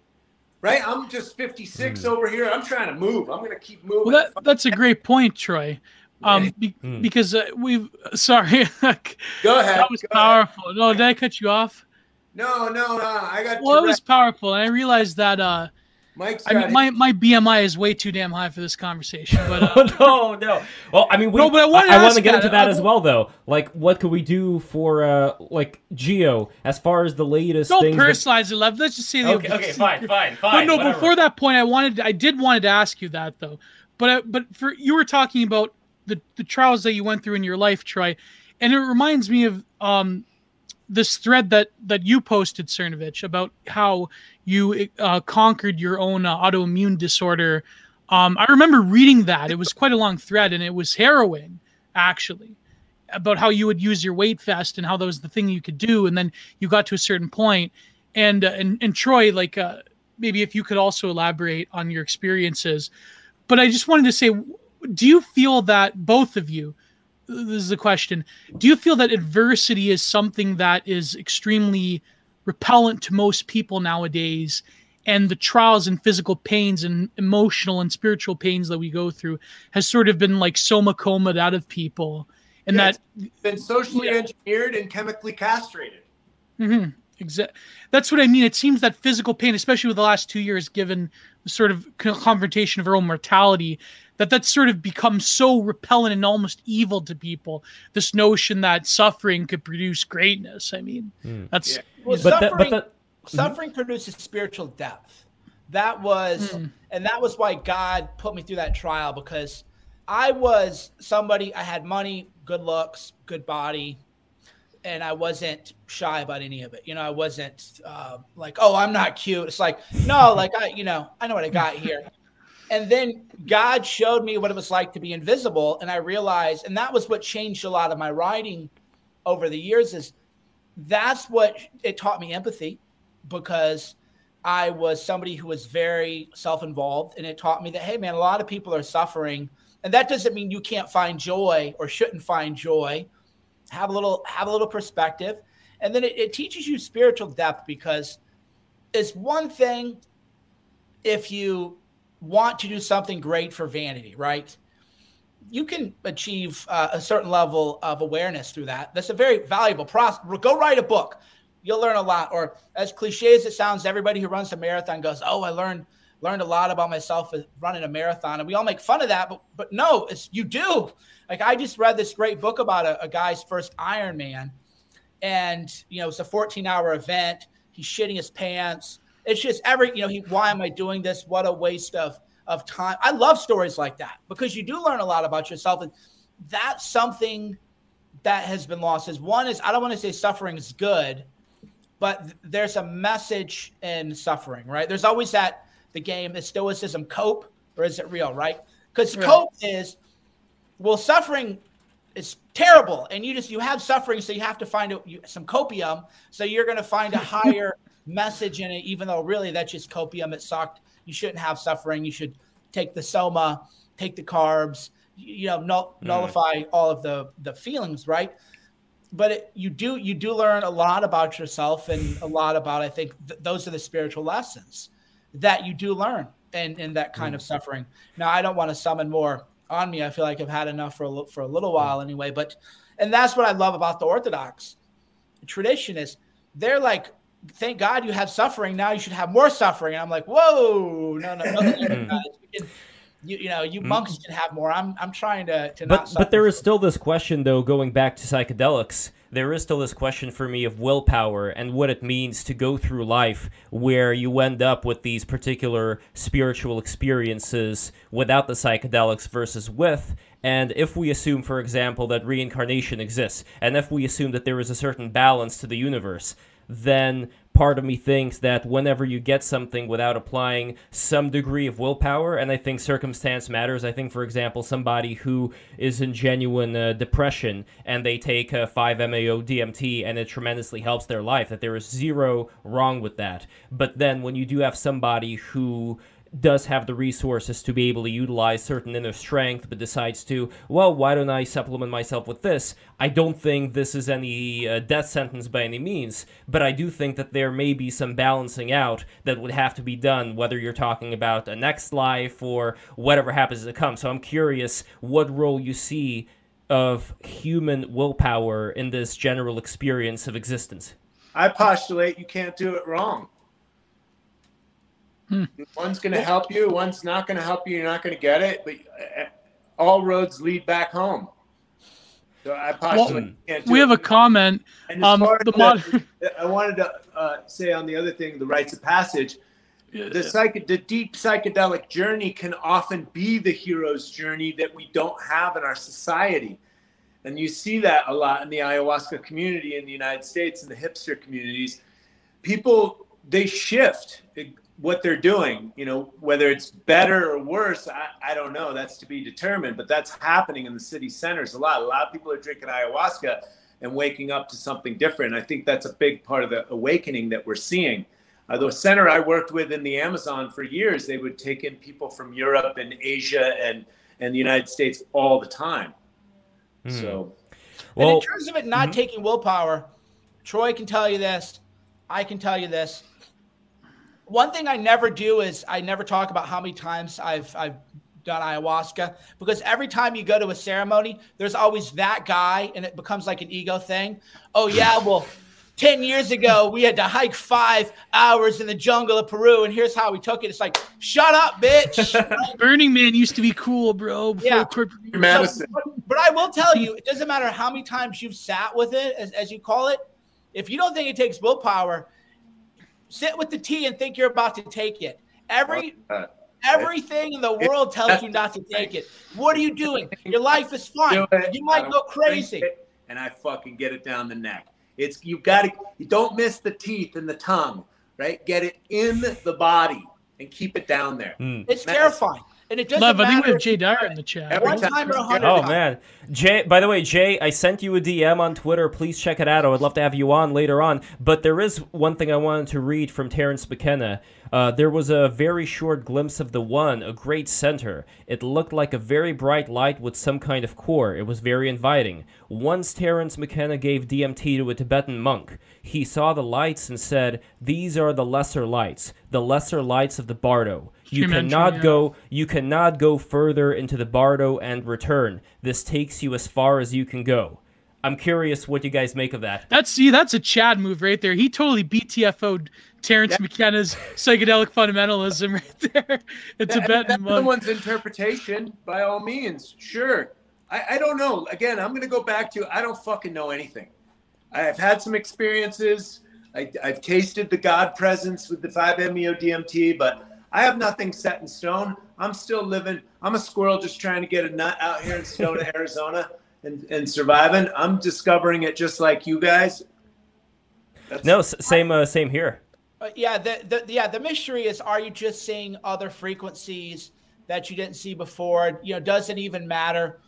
Right? I'm just 56 mm. over here. I'm trying to move. I'm going to keep moving. Well, that, that's a great point, Troy. Um, be, mm. because uh, we've [LAUGHS] sorry. Go ahead. That was Go powerful. Ahead. No, did I cut you off? No, no, no. I got. Well, it was powerful, and I realized that uh, Mike's I mean, my, my BMI is way too damn high for this conversation. [LAUGHS] But uh, no, no. Well, I mean, we, no, but I, I, I want to get into that as well, though. Like, what could we do for uh, like Gio as far as the latest? Don't personalize that... it. Let's just say the okay. Okay, fine, fine, fine. But no, whatever. before that point, I wanted, I did wanted to ask you that though. But uh, but for you were talking about the the trials that you went through in your life, Troy, and it reminds me of um this thread that that you posted, Cernovich, about how you uh, conquered your own uh, autoimmune disorder. Um, I remember reading that. It was quite a long thread, and it was harrowing, actually, about how you would use your weight vest and how that was the thing you could do. And then you got to a certain point, and uh, and and Troy, like uh, maybe if you could also elaborate on your experiences. But I just wanted to say, do you feel that both of you? This is a question. Do you feel that adversity is something that is extremely repellent to most people nowadays? And the trials and physical pains and emotional and spiritual pains that we go through has sort of been like soma comed out of people. And yeah, that been socially yeah. engineered and chemically castrated. Mm-hmm. Exactly. That's what I mean. It seems that physical pain, especially with the last two years, given the sort of confrontation of our own mortality, that that's sort of become so repellent and almost evil to people. This notion that suffering could produce greatness. I mean, mm. that's yeah. well, but suffering, that, but that, suffering produces spiritual depth. That was, mm. and that was why God put me through that trial because I was somebody, I had money, good looks, good body, and I wasn't shy about any of it. You know, I wasn't uh, like, oh, I'm not cute. It's like, no, like I, you know, I know what I got here. And then God showed me what it was like to be invisible, and I realized, and that was what changed a lot of my writing over the years. Is that's what it taught me empathy, because I was somebody who was very self-involved, and it taught me that hey, man, a lot of people are suffering, and that doesn't mean you can't find joy or shouldn't find joy. Have a little have a little perspective. And then it, it teaches you spiritual depth because it's one thing if you want to do something great for vanity right? You can achieve uh, a certain level of awareness through that. That's a very valuable process. Go write a book. You'll learn a lot. Or as cliche as it sounds everybody who runs a marathon goes oh i learned learned a lot about myself running a marathon. And we all make fun of that but but no it's you do. Like I just read this great book about a, a guy's first Ironman, and you know it's a 14 hour event. He's shitting his pants. It's just every you know he. Why am I doing this? What a waste of of time. I love stories like that because you do learn a lot about yourself, and that's something that has been lost. Is one is I don't want to say suffering is good, but th- there's a message in suffering, right? There's always that the game is stoicism cope or is it real, right? Because right. cope is well, suffering is terrible, and you just you have suffering, so you have to find a, you, some copium. So you're going to find a [LAUGHS] higher message in it, even though really that's just copium. It sucked. You shouldn't have suffering. You should take the soma, take the carbs. You know, null, mm. nullify all of the the feelings, right? But it, you do you do learn a lot about yourself and a lot about I think th- those are the spiritual lessons that you do learn in in that kind mm. of suffering. Now I don't want to summon more on me. I feel like I've had enough for a, for a little while anyway. But and that's what I love about the Orthodox tradition is they're like, thank God you have suffering. Now you should have more suffering. And I'm like, whoa, no, no, no. you, you, know, you mm. monks can have more. I'm I'm trying to to but, But there is still this question though, going back to psychedelics there is still this question for me of willpower and what it means to go through life where you end up with these particular spiritual experiences without the psychedelics versus with. And if we assume, for example, that reincarnation exists, and if we assume that there is a certain balance to the universe, then part of me thinks that whenever you get something without applying some degree of willpower, and I think circumstance matters. I think, for example, somebody who is in genuine uh, depression and they take a 5-MeO DMT and it tremendously helps their life, that there is zero wrong with that. But then when you do have somebody who does have the resources to be able to utilize certain inner strength, but decides to, well, why don't I supplement myself with this? I don't think this is any uh, death sentence by any means, but I do think that there may be some balancing out that would have to be done, whether you're talking about a next life or whatever happens to come. So I'm curious what role you see of human willpower in this general experience of existence. I postulate you can't do it wrong. Hmm. One's going to help you, one's not going to help you. You're not going to get it, but uh, all roads lead back home. So I well, we have it. a comment. Um, the mod- I wanted to uh, say on the other thing, the rites of passage. The, psych- the deep psychedelic journey can often be the hero's journey that we don't have in our society. And you see that a lot in the ayahuasca community in the United States and the hipster communities. People, they shift what they're doing, you know, whether it's better or worse, I, I don't know. That's to be determined. But that's happening in the city centers a lot. A lot of people are drinking ayahuasca and waking up to something different. I think that's a big part of the awakening that we're seeing. Uh, the center I worked with in the Amazon for years, they would take in people from Europe and Asia and, and the United States all the time. Mm. So, well, and in terms of it not mm-hmm. taking willpower, Troy can tell you this. I can tell you this one thing I never do is I never talk about how many times I've I've done ayahuasca because every time you go to a ceremony, there's always that guy, and it becomes like an ego thing. Oh yeah, well. 10 years ago, we had to hike five hours in the jungle of Peru, and here's how we took it. It's like, shut up, bitch. [LAUGHS] Burning Man used to be cool, bro. Yeah. Madison. So, but, but, I will tell you, it doesn't matter how many times you've sat with it, as, as you call it. If you don't think it takes willpower, sit with the tea and think you're about to take it. Every Everything in the world tells you not to [LAUGHS] take it. What are you doing? [LAUGHS] Your life is fine. You might go crazy. And I fucking get it down the neck. It's you got to you don't miss the teeth and the tongue, right? Get it in the body and keep it down there. Hmm. It's terrifying. And it doesn't Lev, I think we have Jay Dyer in the chat. Every one time time or a it's hundred Oh times. man, Jay. By the way, Jay, I sent you a DM on Twitter. Please check it out. I would love to have you on later on. But there is one thing I wanted to read from Terence McKenna. Uh, there was a very short glimpse of the one, a great center. It looked like a very bright light with some kind of core. It was very inviting. Once Terence McKenna gave DMT to a Tibetan monk. He saw the lights and said, "These are the lesser lights, the lesser lights of the Bardo." You She cannot yeah. go you cannot go further into the Bardo and return. This takes you as far as you can go. I'm curious what you guys make of that. That's see, that's a Chad move right there. He totally BTFO'd Terence McKenna's psychedelic fundamentalism right [LAUGHS] there. It's a And bet that's someone's interpretation, by all means. Sure. I, I don't know. Again, I'm going to go back to I don't fucking know anything. I've had some experiences. I, I've tasted the God presence with the 5-MeO DMT, but I have nothing set in stone. I'm still living. I'm a squirrel just trying to get a nut out here in Sedona, [LAUGHS] Arizona, and, and surviving. I'm discovering it just like you guys. That's, No, s- same uh, same here. Uh, yeah, the, the yeah the mystery is: Are you just seeing other frequencies that you didn't see before? You know, does it even matter?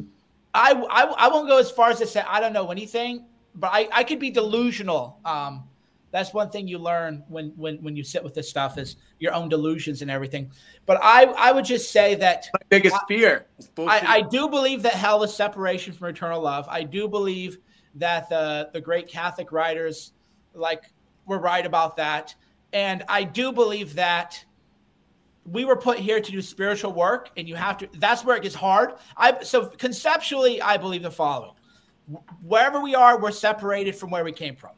I I, I won't go as far as to say I don't know anything, but I, I could be delusional. Um, that's one thing you learn when when when you sit with this stuff is your own delusions and everything. But I I would just say that my biggest fear. is. I, I do believe that hell is separation from eternal love. I do believe that the the great Catholic writers like were right about that. And I do believe that we were put here to do spiritual work and you have to that's where it gets hard. I so conceptually I believe the following. Wherever we are, we're separated from where we came from.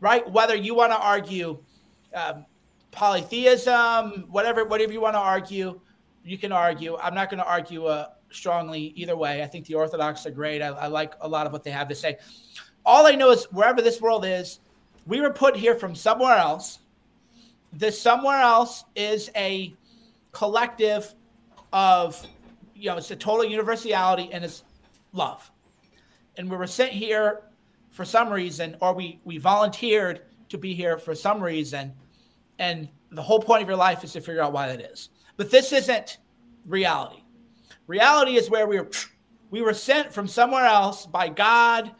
Right? Whether you want to argue um, polytheism, whatever whatever you want to argue, you can argue. I'm not going to argue uh, strongly either way. I think the Orthodox are great. I, I like a lot of what they have to say. All I know is wherever this world is, we were put here from somewhere else. This somewhere else is a collective of, you know, it's a total universality and it's love. And we were sent here for some reason, or we we volunteered to be here for some reason, and the whole point of your life is to figure out why that is. But this isn't reality. Reality is where we were [SNIFFS] we were sent from somewhere else by God.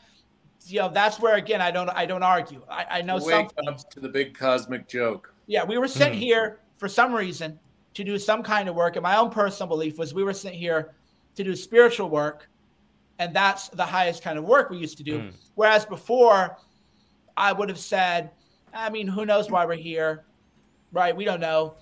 You know, that's where again I don't I don't argue. I, I know Wake some up to the big cosmic joke. yeah, we were sent Hmm. here for some reason to do some kind of work. And my own personal belief was we were sent here to do spiritual work. And that's the highest kind of work we used to do. Hmm. Whereas before, I would have said, I mean, who knows why we're here? Right? We don't know.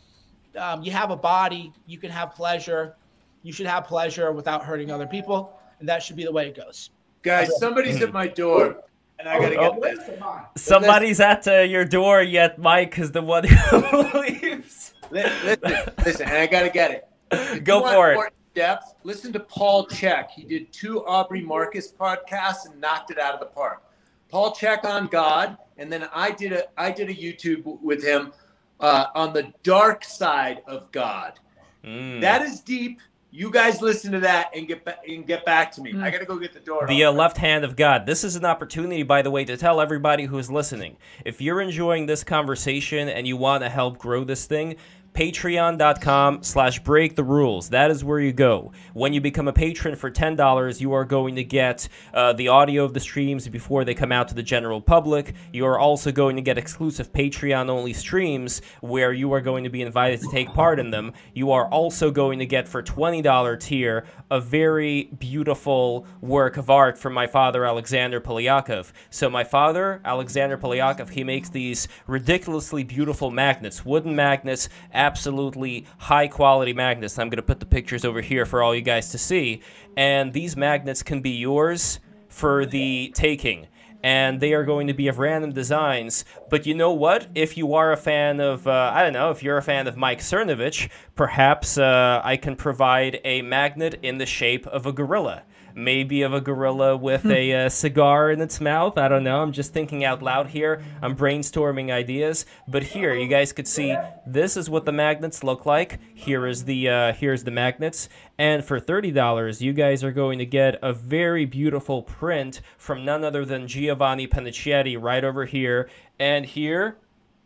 Um, you have a body, you can have pleasure. You should have pleasure without hurting other people. And that should be the way it goes. Guys, somebody's at my door, and I gotta Oh. get this. Somebody's at uh, your door yet, Mike is the one who [LAUGHS] leaves. Li- Listen, listen, and I gotta get it. If Go for it. more Depth. Listen to Paul Chek. He did two Aubrey Marcus podcasts and knocked it out of the park. Paul Chek on God, and then I did a I did a YouTube with him uh, on the dark side of God. Mm. That is deep. You guys listen to that and get back and get back to me. I gotta go get the door. The uh, open. left hand of God. This is an opportunity, by the way, to tell everybody who's listening. If you're enjoying this conversation and you want to help grow this thing, patreon.com slash break the rules. That is where you go. When you become a patron for $10 you are going to get uh, the audio of the streams before they come out to the general public. You are also going to get exclusive patreon only streams where you are going to be invited to take part in them. You are also going to get for $20 tier a very beautiful work of art from my father alexander polyakov. So my father alexander polyakov he makes these ridiculously beautiful magnets wooden magnets absolutely high quality magnets. I'm going to put the pictures over here for all you guys to see. And these magnets can be yours for the taking. And they are going to be of random designs. But you know what? If you are a fan of, uh, I don't know, if you're a fan of Mike Cernovich, perhaps uh, I can provide a magnet in the shape of a gorilla. Maybe of a gorilla with a uh, cigar in its mouth. I don't know. I'm just thinking out loud here. I'm brainstorming ideas. But here, you guys could see this is what the magnets look like. Here is the uh, here's the magnets. And for $30, you guys are going to get a very beautiful print from none other than Giovanni Panicietti right over here. And here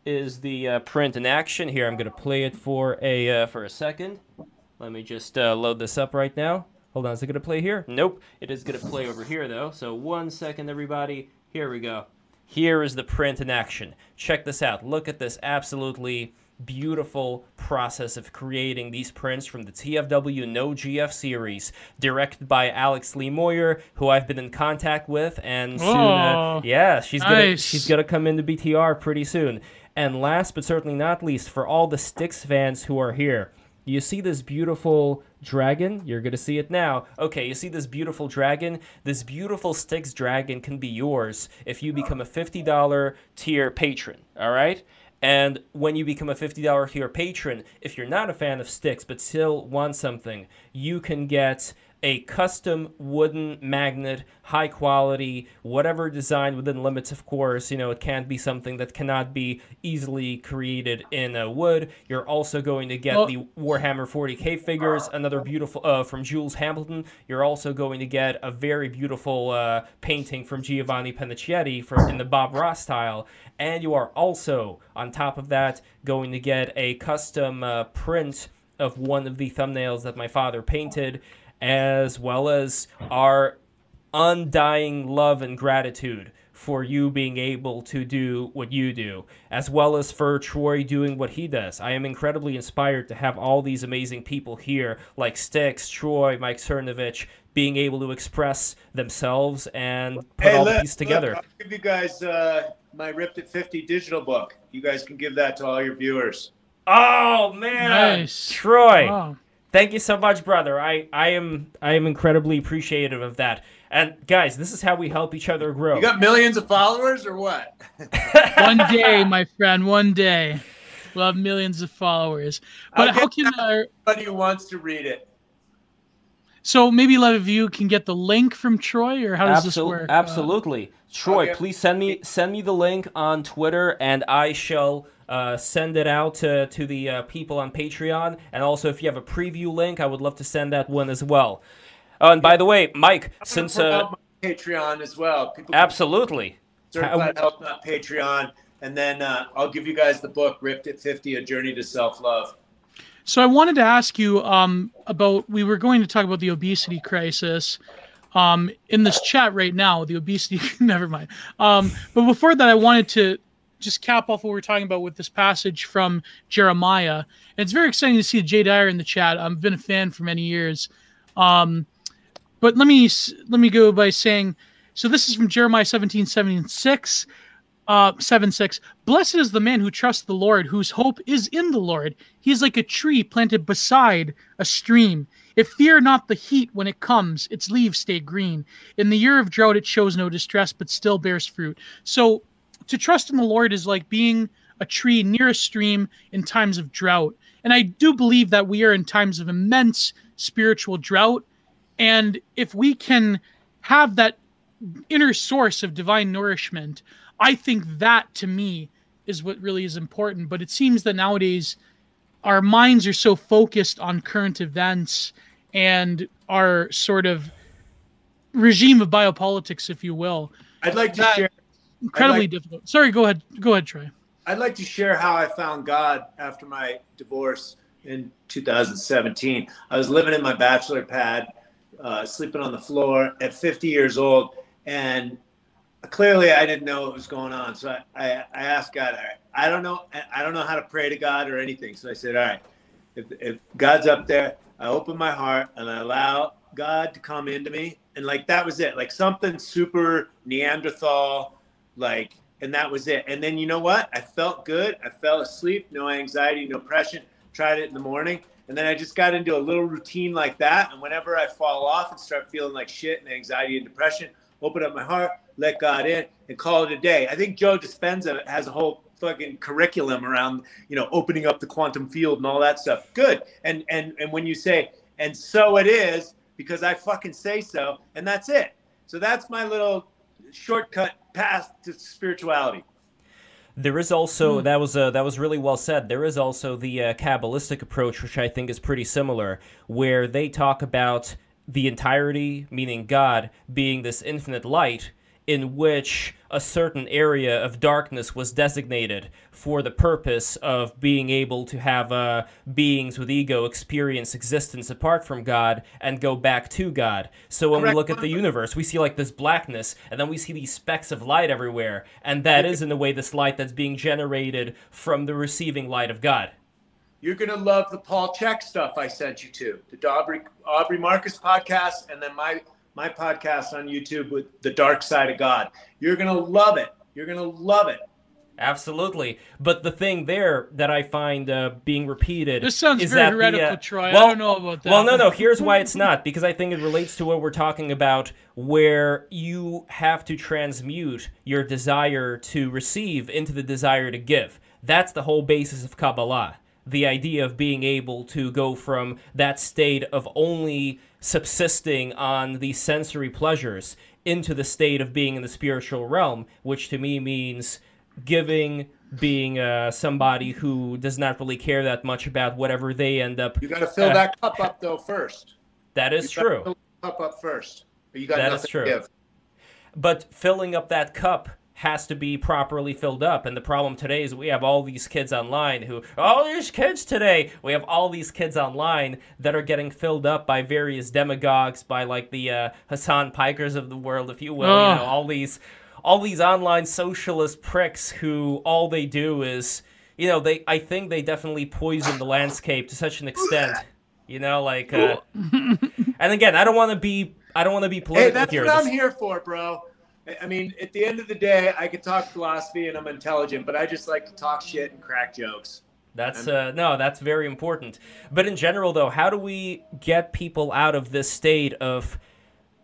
is the uh, print in action. Here, I'm going to play it for a uh, for a second. Let me just uh, load this up right now. Hold on, is it going to play here? Nope. It is going to play over here, though. So one second, everybody. Here we go. Here is the print in action. Check this out. Look at this absolutely beautiful process of creating these prints from the TFW No GF series, directed by Alex Lee Moyer, who I've been in contact with, and soon, uh, Oh, yeah, she's gonna she's gonna come into BTR pretty soon. And last but certainly not least, for all the Styx fans who are here, you see this beautiful dragon? You're to see it now. Okay, you see this beautiful dragon? This beautiful Styx dragon can be yours if you become a $50 tier patron, all right? And when you become a $50 tier patron, if you're not a fan of Styx but still want something, you can get a custom wooden magnet, high quality, whatever design within limits, of course. You know, it can't be something that cannot be easily created in uh, wood. You're also going to get Well- the Warhammer 40k figures, another beautiful uh, from Jules Hamilton. You're also going to get a very beautiful uh, painting from Giovanni Panicietti from in the Bob Ross style, and you are also on top of that going to get a custom uh, print of one of the thumbnails that my father painted, as well as our undying love and gratitude for you being able to do what you do, as well as for Troy doing what he does. I am incredibly inspired to have all these amazing people here, like Styx, Troy, Mike Cernovich, being able to express themselves and put all look, these together. look, I'll give you guys uh, my Ripped at 50 digital book. You guys can give that to all your viewers. Oh man, Nice. Troy! Wow. Thank you so much, brother. I, I am I am incredibly appreciative of that. And guys, this is how we help each other grow. You got millions of followers or what? [LAUGHS] One day, my friend, one day, we'll have millions of followers. But I'll how get can uh, Anybody who wants to read it. so maybe a lot of you can get the link from Troy, or how does this Absol- work? Uh, Absolutely. Troy, Okay. please send me send me the link on Twitter, and I shall uh, send it out to to the uh, people on Patreon. And also, if you have a preview link, I would love to send that one as well. Oh, and by the way, Mike, I'm since uh, Patreon as well. People absolutely, certified help not Patreon, and then uh, I'll give you guys the book Ripped at 50: A Journey to Self Love. So I wanted to ask you um, about. We were going to talk about the obesity crisis um, in this chat right now. The obesity. [LAUGHS] never mind. Um, but before that, I wanted to just cap off what we're talking about with this passage from Jeremiah. And it's very exciting to see Jay Dyer in the chat. I've been a fan for many years. Um, but let me let me go by saying, so this is from Jeremiah seventeen seventy six uh, 7 6. Blessed is the man who trusts the Lord, whose hope is in the Lord. He is like a tree planted beside a stream. It fear not the heat when it comes, its leaves stay green. In the year of drought, it shows no distress, but still bears fruit. So to trust in the Lord is like being a tree near a stream in times of drought. And I do believe that we are in times of immense spiritual drought. And if we can have that inner source of divine nourishment, I think that to me is what really is important. But it seems that nowadays our minds are so focused on current events and our sort of regime of biopolitics, if you will, I'd like to That- share. Incredibly like- difficult. Sorry, go ahead. Go ahead, Troy. I'd like to share how I found God after my divorce in 2017. I was living in my bachelor pad, uh, sleeping on the floor at 50 years old, and clearly I didn't know what was going on. So I, I, I asked God, right, I don't know, I don't know how to pray to God or anything. So I said, all right, if, if God's up there, I open my heart and I allow God to come into me, and like that was it, like something super Neanderthal, like and that was it. And then you know what? I felt good. I fell asleep, no anxiety, no depression. Tried it in the morning, and then I just got into a little routine like that. And whenever I fall off and start feeling like shit and anxiety and depression, open up my heart, let God in, and call it a day. I think Joe Dispenza has a whole fucking curriculum around you know opening up the quantum field and all that stuff. Good. And and and when you say and so it is because I fucking say so, and that's it. So that's my little shortcut path to spirituality. There is also that was uh, that was really well said. There is also the uh, kabbalistic approach, which I think is pretty similar, where they talk about the entirety, meaning God, being this infinite light, in which a certain area of darkness was designated for the purpose of being able to have uh, beings with ego experience existence apart from God and go back to God. So when Correct. we look at the universe, we see like this blackness, and then we see these specks of light everywhere, and that is in a way this light that's being generated from the receiving light of God. You're gonna love the Paul Chek stuff I sent you to the Aubrey Aubrey Marcus podcast, and then my my podcast on YouTube with the Dark Side of God. You're gonna love it. You're gonna love it. Absolutely, but the thing there that I find uh, being repeated This sounds is very that the, uh, Troy. well- I don't know about that. Well, no, no. Here's why it's not because I think it relates to what we're talking about, where you have to transmute your desire to receive into the desire to give. That's the whole basis of Kabbalah. The idea of being able to go from that state of only subsisting on the sensory pleasures into the state of being in the spiritual realm, which to me means giving, being uh, somebody who does not really care that much about whatever they end up You got to fill Uh, that cup up though first. that is You true. Fill the cup up first. You got That is true. to give. But filling up that cup has to be properly filled up. And the problem today is we have all these kids online who, all these kids today, we have all these kids online that are getting filled up by various demagogues, by like the uh, Hasan Pikers of the world, if you will. Ugh. You know, all these, all these online socialist pricks who all they do is, you know, they. I think they definitely poison the landscape to such an extent. You know, like, uh, [LAUGHS] and again, I don't want to be, I don't want to be Hey, political that's here. what I'm here for, bro. I- mean, at the end of the day, I could talk philosophy and I'm intelligent, but I just like to talk shit and crack jokes. That's uh, no, that's very important. But in general, though, how do we get people out of this state of?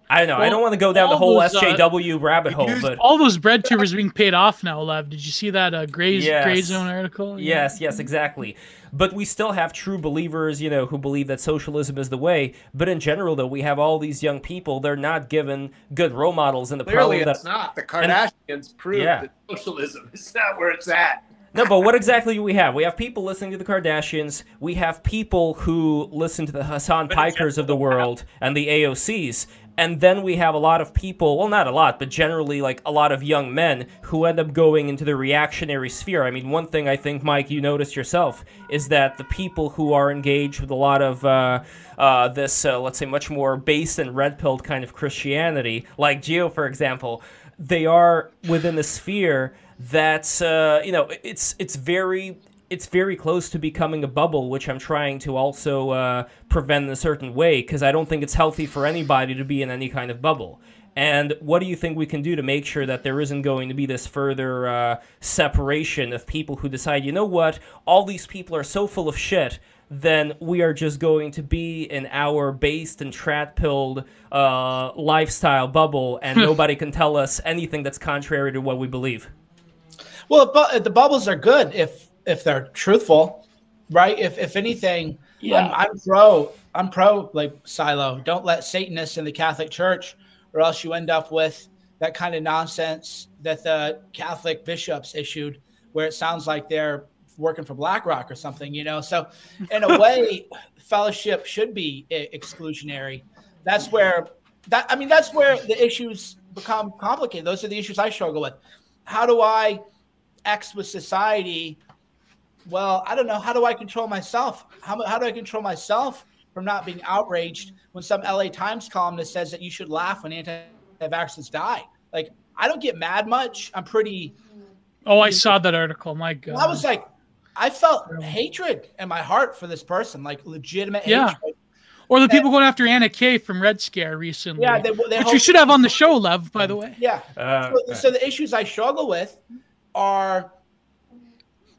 I don't know. I don't want to go down the whole those, uh, SJW rabbit hole, use- but all those bread tubers being paid off now, Lev. Did you see that uh, Gray, Yes. Gray Zone article? yes, yes, exactly. But we still have true believers, you know, who believe that socialism is the way. But in general, though, we have all these young people. They're not given good role models, and the Clearly, problem it's that not. The Kardashians proved Yeah. that socialism [LAUGHS] is not where it's at. No, but what exactly do we have? We have people listening to the Kardashians. We have people who listen to the Hasan Pikers of the world and the AOCs. And then we have a lot of people, well, not a lot, but generally like a lot of young men who end up going into the reactionary sphere. I mean, one thing I think, Mike, you noticed yourself is that the people who are engaged with a lot of uh, uh, this, uh, let's say, much more base and red pilled kind of Christianity, like Gio, for example, they are within the sphere that's uh, you know it's it's very it's very close to becoming a bubble, which I'm trying to also uh, prevent in a certain way because I don't think it's healthy for anybody to be in any kind of bubble. And what do you think we can do to make sure that there isn't going to be this further uh, separation of people who decide, you know what, all these people are so full of shit, then we are just going to be in our based and trad pilled uh, lifestyle bubble, and nobody can tell us anything that's contrary to what we believe. Well, but the bubbles are good if if they're truthful, right? If if anything, Yeah. I'm, I'm pro. I'm pro like silo. Don't let Satanists in the Catholic Church, or else you end up with that kind of nonsense that the Catholic bishops issued, where it sounds like they're working for BlackRock or something. You know, so in a [LAUGHS] way, fellowship should be exclusionary. That's where that I mean that's where the issues become complicated. Those are the issues I struggle with. How do I X with society? Well, I don't know. How do I control myself? How, how do I control myself from not being outraged when some LA Times columnist says that you should laugh when anti-vaxxers die? Like, I don't get mad much. I'm pretty. Oh, I saw that article. My God. I was like, I felt hatred in my heart for this person, like legitimate Yeah. hatred. or the people going after Anna Kay from Red Scare recently. Yeah, they, they which you should have on the show, Lev. By the way. Yeah. Uh, so, so the issues I struggle with are,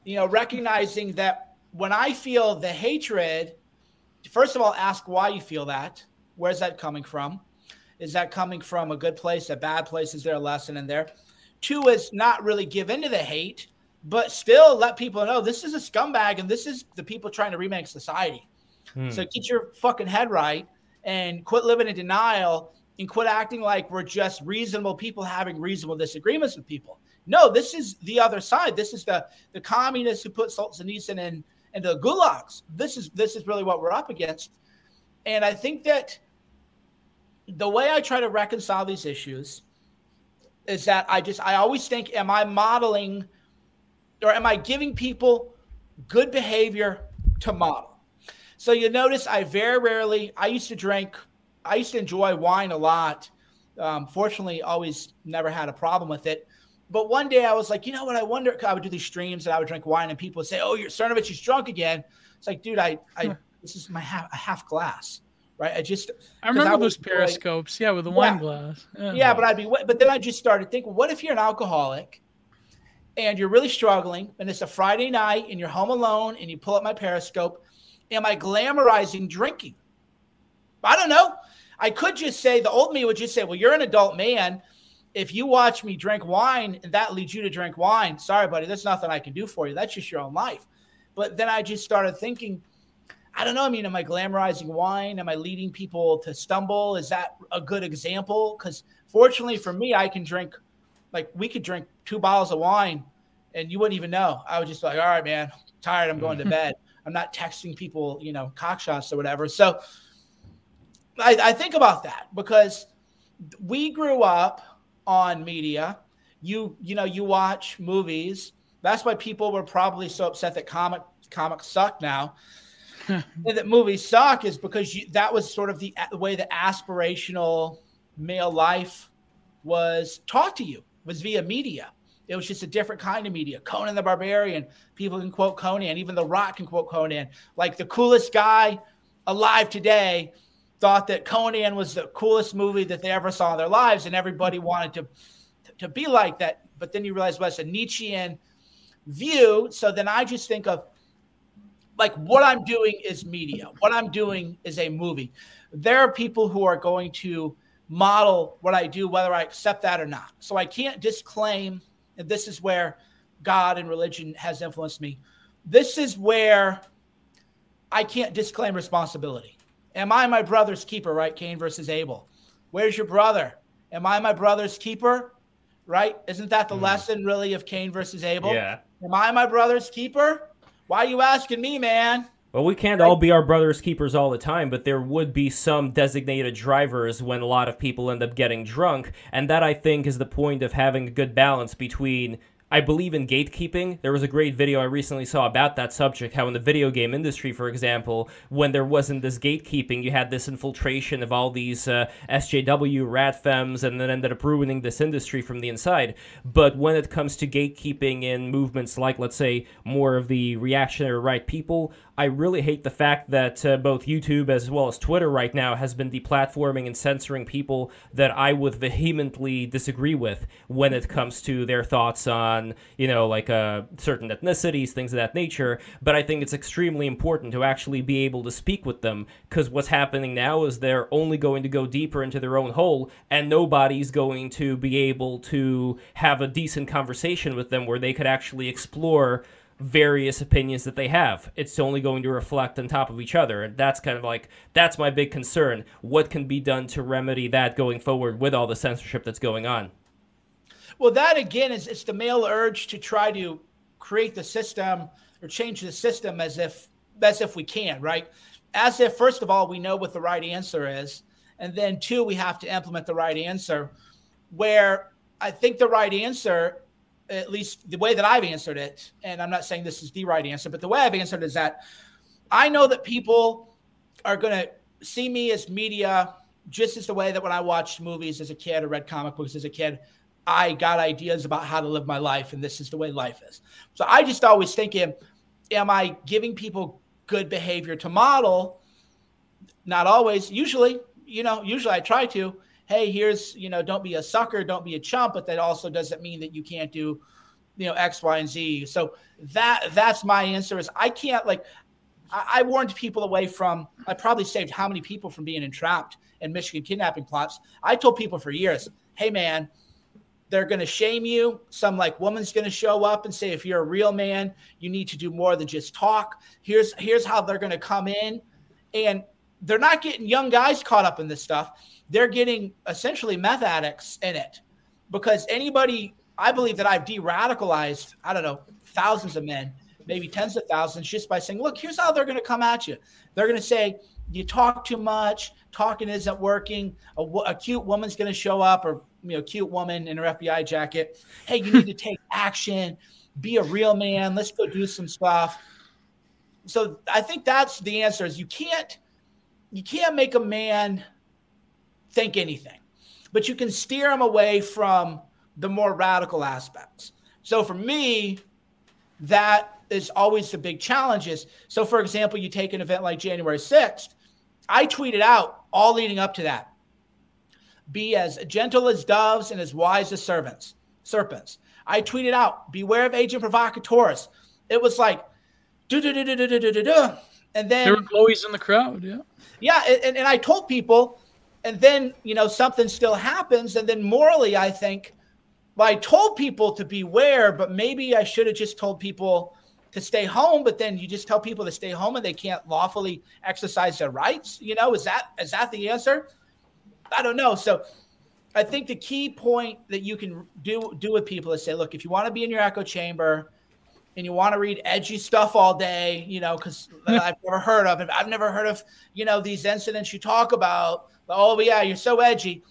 you know, recognizing that when I feel the hatred, first of all, ask why you feel that. Where's that coming from? Is that coming from a good place, a bad place? Is there a lesson in there? Two is not really give into the hate, but still let people know this is a scumbag and this is the people trying to remake society. Hmm. So get your fucking head right and quit living in denial and quit acting like we're just reasonable people having reasonable disagreements with people. No, this is the other side. This is the the communists who put Solzhenitsyn in into the gulags. This is this is really what we're up against. And I think that the way I try to reconcile these issues is that I just I always think, am I modeling or am I giving people good behavior to model? So you notice I very rarely I used to drink, I used to enjoy wine a lot. Um, fortunately, always never had a problem with it. But one day I was like, you know what? I wonder. I would do these streams and I would drink wine, and people would say, "Oh, you're Cernovich, he's drunk again." It's like, dude, I, I, hmm. this is my half, a half glass, right? I just, I remember I those periscopes, yeah, with the yeah. wine glass. Yeah. yeah, but I'd be, but then I just started thinking, what if you're an alcoholic, and you're really struggling, and it's a Friday night, and you're home alone, and you pull up my periscope, am I glamorizing drinking? I don't know. I could just say the old me would just say, well, you're an adult man if you watch me drink wine and that leads you to drink wine, sorry, buddy, there's nothing I can do for you. That's just your own life. But then I just started thinking, I don't know. I mean, am I glamorizing wine? Am I leading people to stumble? Is that a good example? Because fortunately for me, I can drink, like, we could drink two bottles of wine and you wouldn't even know. I was just like, all right, man, tired. I'm going to mm. bed. I'm not texting people, you know, cock shots or whatever. So I, I think about that because we grew up on media. You you know you watch movies. That's why people were probably so upset that comic comics suck now. [LAUGHS] and that movies suck is because you, that was sort of the, the way the aspirational male life was taught to you was via media. It was just a different kind of media. Conan the Barbarian, people can quote Conan, even The Rock can quote Conan. Like the coolest guy alive today thought that Conan was the coolest movie that they ever saw in their lives, and everybody wanted to to be like that. But then you realize well, it's a Nietzschean view. So then I just think of like what I'm doing is media. What I'm doing is a movie. There are people who are going to model what I do, whether I accept that or not. So I can't disclaim, and this is where God and religion has influenced me. This is where I can't disclaim responsibility. Am I my brother's keeper, right? Cain versus Abel. Where's your brother? Am I my brother's keeper? Right? Isn't that the mm. lesson really of Cain versus Abel? Yeah. Am I my brother's keeper? Why are you asking me, man? Well, we can't all be our brother's keepers all the time, but there would be some designated drivers when a lot of people end up getting drunk. And that, I think, is the point of having a good balance between I believe in gatekeeping. There was a great video I recently saw about that subject. How in the video game industry, for example, when there wasn't this gatekeeping, you had this infiltration of all these uh, SJW radfems, and then ended up ruining this industry from the inside. But when it comes to gatekeeping in movements like, let's say, more of the reactionary right people, I really hate the fact that uh, both YouTube as well as Twitter right now has been deplatforming and censoring people that I would vehemently disagree with when it comes to their thoughts on, you know, like uh, certain ethnicities, things of that nature. But I think it's extremely important to actually be able to speak with them because what's happening now is they're only going to go deeper into their own hole and nobody's going to be able to have a decent conversation with them where they could actually explore various opinions that they have. It's only going to reflect on top of each other. And that's kind of like, that's my big concern. What can be done to remedy that going forward with all the censorship that's going on? Well, that again is it's the male urge to try to create the system or change the system as if as if we can, right? As if first of all we know what the right answer is, and then two we have to implement the right answer. Where I think the right answer at least the way that I've answered it, and I'm not saying this is the right answer, but the way I've answered is that I know that people are going to see me as media just as the way that when I watched movies as a kid or read comic books as a kid, I got ideas about how to live my life, and this is the way life is. So I just always thinking, am I giving people good behavior to model? Not always. Usually, you know, usually I try to hey, here's, you know, don't be a sucker, don't be a chump, but that also doesn't mean that you can't do, you know, X, Y, and Z. So that that's my answer is I can't like I, I warned people away from I probably saved how many people from being entrapped in Michigan kidnapping plots. I told people for years, hey man, they're going to shame you. Some like woman's going to show up and say, if you're a real man, you need to do more than just talk. Here's here's how they're going to come in, and they're not getting young guys caught up in this stuff. They're getting essentially meth addicts in it because anybody, I believe that I've de radicalized, I don't know, thousands of men, maybe tens of thousands, just by saying, look, here's how they're going to come at you. They're going to say, you talk too much, talking isn't working. A, a cute woman's going to show up, or you know, cute woman in her FBI jacket. Hey, you need to take action. Be a real man. Let's go do some stuff. So I think that's the answer. Is you can't you can't make a man think anything, but you can steer them away from the more radical aspects. So for me, that is always the big challenges. So for example, you take an event like January 6th, I tweeted out all leading up to that. Be as gentle as doves and as wise as servants, serpents. I tweeted out, beware of agent provocateurs. It was like, do do do do do do do do. And then there were Chloe's in the crowd. Yeah. Yeah. And, and I told people, and then, you know, something still happens. And then morally, I think, well, I told people to beware, but maybe I should have just told people to stay home. But then you just tell people to stay home and they can't lawfully exercise their rights. You know, is that is that the answer? I don't know. So I think the key point that you can do do with people is say, look, if you want to be in your echo chamber, and you want to read edgy stuff all day, you know, because I've never heard of it. I've never heard of, you know, these incidents you talk about. Oh, yeah, you're so edgy.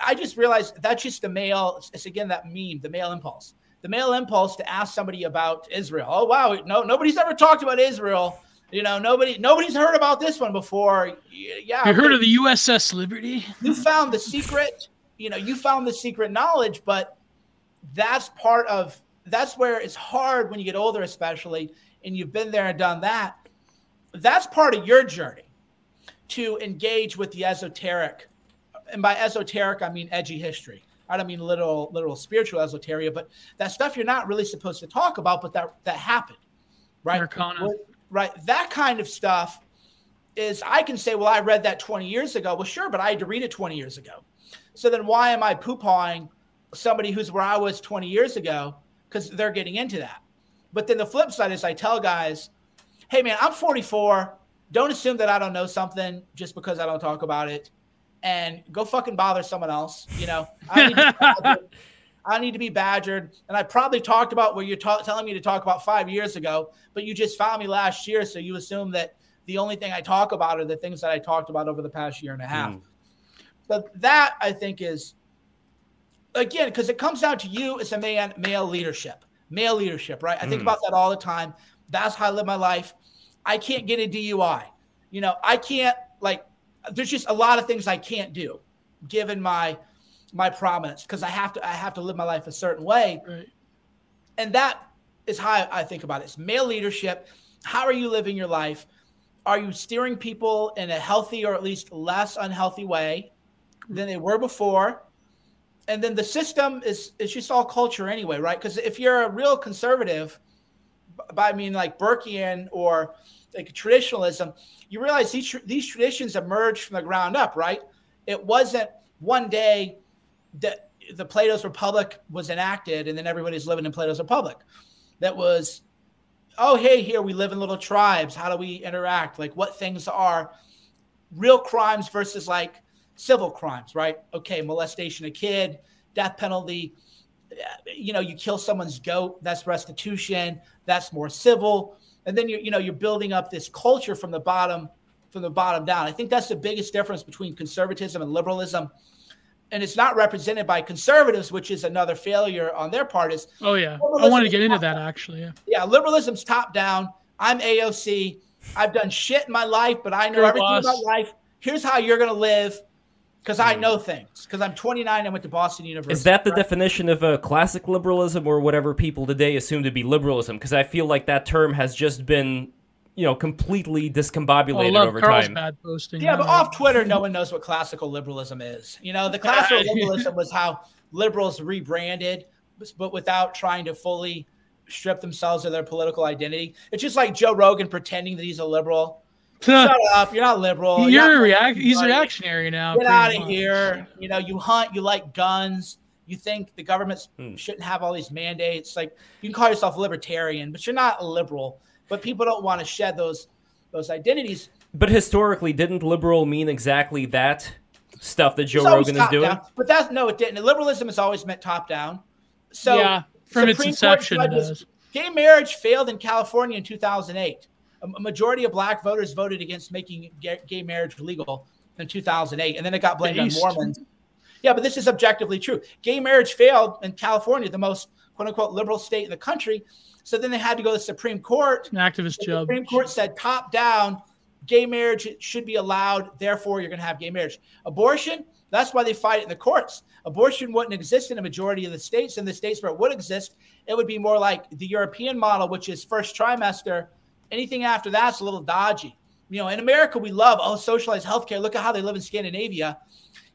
I just realized that's just the male. It's again that meme, the male impulse. The male impulse to ask somebody about Israel. Oh wow, no, nobody's ever talked about Israel. You know, nobody, nobody's heard about this one before. Yeah, you heard of the USS Liberty? You found the secret. You know, you found the secret knowledge, but that's part of that's where it's hard when you get older, especially, and you've been there and done that. That's part of your journey to engage with the esoteric. And by esoteric, I mean edgy history. I don't mean literal, literal spiritual esoteria, but that stuff you're not really supposed to talk about, but that that happened, right? Right. That kind of stuff is I can say, well, I read that 20 years ago. Well, sure, but I had to read it 20 years ago. So then why am I poo-pawing somebody who's where I was 20 years ago because they're getting into that. But then the flip side is I tell guys, hey, man, I'm 44. Don't assume that I don't know something just because I don't talk about it. And go fucking bother someone else. You know, I need, to, [LAUGHS] I need to be badgered. And I probably talked about what you're ta- telling me to talk about five years ago, but you just found me last year. So you assume that the only thing I talk about are the things that I talked about over the past year and a half. Mm. So that I think is again, because it comes down to you as a man, male leadership, male leadership, right? I think mm. about that all the time. That's how I live my life. I can't get a DUI. You know, I can't like. There's just a lot of things I can't do, given my my prominence, because I have to I have to live my life a certain way, right. and that is how I think about it. It's male leadership. How are you living your life? Are you steering people in a healthy or at least less unhealthy way than they were before? and then the system is it's just all culture anyway, right? Because if you're a real conservative, by I mean like Burkean or like traditionalism, you realize these these traditions emerged from the ground up, right? It wasn't one day that the Plato's Republic was enacted and then everybody's living in Plato's Republic. That was, oh hey, here we live in little tribes. How do we interact? Like what things are real crimes versus like civil crimes, right? Okay, molestation of kid, death penalty. You know, you kill someone's goat, that's restitution, that's more civil. And then you're, you know, you're building up this culture from the bottom, from the bottom down. I think that's the biggest difference between conservatism and liberalism. And it's not represented by conservatives, which is another failure on their part. Is oh yeah, I wanted to get into that actually. Yeah, yeah, liberalism's top down. I'm AOC. I've done shit in my life, but I know everything boss. about life. Here's how you're going to live because I hmm. know things. Because I'm 29 and went to Boston University. Is that the right? definition of a classic liberalism, or whatever people today assume to be liberalism? Because I feel like that term has just been, you know, completely discombobulated oh, over Carl's time. Bad posting. Yeah, but off Twitter, no one knows what classical liberalism is. You know, the [LAUGHS] classical liberalism was how liberals rebranded, but without trying to fully strip themselves of their political identity. It's just like Joe Rogan pretending that he's a liberal Shut up! You're not liberal. You're, You're react. He's reactionary now. Get out of here! You know, you hunt. You like guns. You think the government hmm. shouldn't have all these mandates. Like you can call yourself libertarian, but you're not a liberal. But people don't want to shed those those identities. But historically, didn't liberal mean exactly that stuff that Joe Rogan is doing? down. But that's no, it didn't. Liberalism has always meant top down. So yeah, from Supreme Court inception, it judges- does. Gay marriage failed in California in 2008. A majority of black voters voted against making gay marriage legal in 2008, and then it got blamed on Mormons. Yeah, but this is objectively true. Gay marriage failed in California, the most quote unquote liberal state in the country. So then they had to go to the Supreme Court. An activist The job. Supreme Court said top down, gay marriage should be allowed. Therefore, you're going to have gay marriage. Abortion, that's why they fight it in the courts. Abortion wouldn't exist in a majority of the states. In the states where it would exist, it would be more like the European model, which is first trimester. Anything after that's a little dodgy. You know, in America, we love, oh, socialized healthcare. Look at how they live in Scandinavia.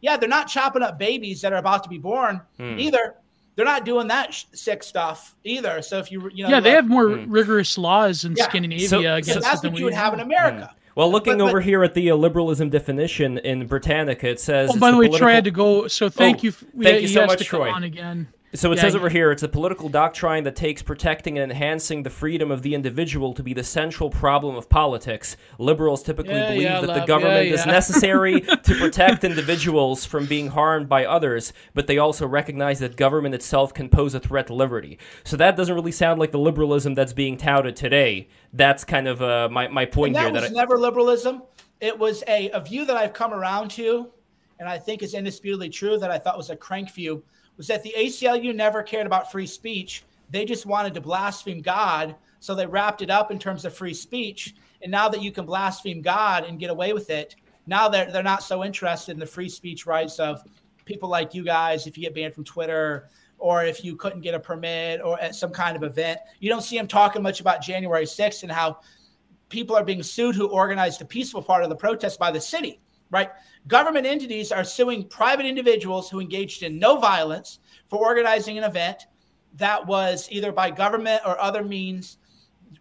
Yeah, they're not chopping up babies that are about to be born Hmm. either. They're not doing that sh- sick stuff either. So if you, you know, Yeah, they look- have more Hmm. rigorous laws in Yeah. Scandinavia So- so against so that's than what we you would have in America. Well, looking But- but- over here at the uh, liberalism definition in Britannica, it says. Oh, by the way, political- Troy had to go. So thank Oh, you. f- we- thank you so much, to come Troy. On again. So it Yeah, says over here, it's a political doctrine that takes protecting and enhancing the freedom of the individual to be the central problem of politics. Liberals typically Yeah, believe yeah, that the government yeah, is necessary [LAUGHS] to protect individuals from being harmed by others, but they also recognize that government itself can pose a threat to liberty. So that doesn't really sound like the liberalism that's being touted today. That's kind of uh, my, my point And that here. was That I, never liberalism. It was a, a view that I've come around to, and I think is indisputably true that I thought was a crank view, was that the ACLU never cared about free speech. They just wanted to blaspheme God. So they wrapped it up in terms of free speech. And now that you can blaspheme God and get away with it, now they're, they're not so interested in the free speech rights of people like you guys if you get banned from Twitter or if you couldn't get a permit or at some kind of event. You don't see them talking much about January 6th and how people are being sued who organized a peaceful part of the protest by the city, right? Government entities are suing private individuals who engaged in no violence for organizing an event that was either by government or other means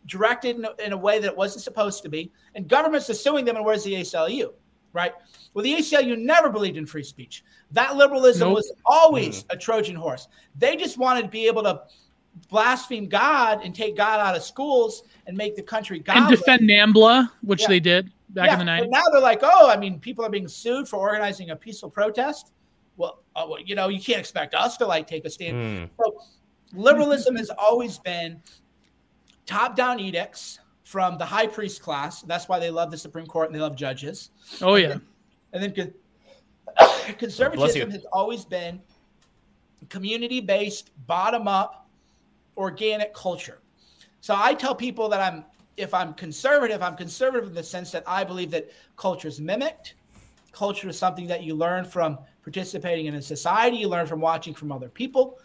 directed in a, in a way that it wasn't supposed to be. And governments are suing them, and where's the ACLU, right? Well, the ACLU never believed in free speech. That liberalism Nope. was always mm. a Trojan horse. They just wanted to be able to blaspheme God and take God out of schools and make the country God. and defend NAMBLA, which Yeah. they did back in the but 90s. now they're like, oh, I mean, people are being sued for organizing a peaceful protest. Well, uh, well, you know, you can't expect us to like take a stand. Hmm. So liberalism has always been top-down edicts from the high priest class. That's why they love the Supreme Court and they love judges. Oh yeah, And then con- [COUGHS] Bless you. conservatism has always been community-based, bottom-up, organic culture. So I tell people that I'm if I'm conservative, I'm conservative in the sense that I believe that culture is mimicked. Culture is something that you learn from participating in a society, you learn from watching from other people.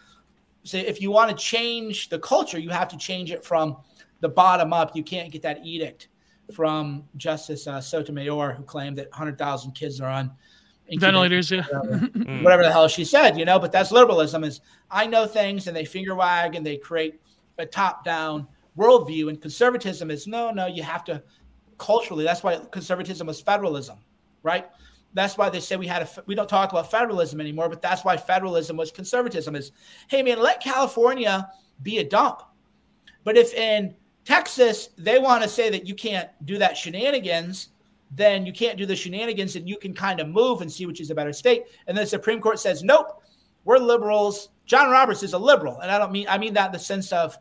So if you want to change the culture, you have to change it from the bottom up. You can't get that edict from Justice uh, Sotomayor, who claimed that 100,000 kids are on ventilators. Yeah, Hmm. [LAUGHS] whatever the hell she said, you know. But that's liberalism. Is I know things and they finger wag and they create a top down worldview. And conservatism is no, no. You have to culturally. That's why conservatism was federalism, right? That's why they say we had a. We don't talk about federalism anymore, but that's why federalism was conservatism. Is hey man, let California be a dump. But if in Texas they want to say that you can't do that shenanigans, then you can't do the shenanigans and you can kind of move and see which is a better state. And the Supreme Court says, nope, we're liberals. John Roberts is a liberal. And I don't mean, I mean that in the sense of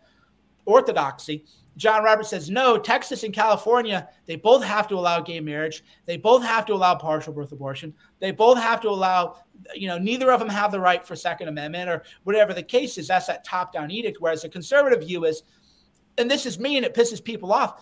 orthodoxy. John Roberts says, no, Texas and California, they both have to allow gay marriage. They both have to allow partial birth abortion. They both have to allow, you know, neither of them have the right for Second Amendment or whatever the case is. That's that top down edict. Whereas the conservative view is, and this is me and it pisses people off.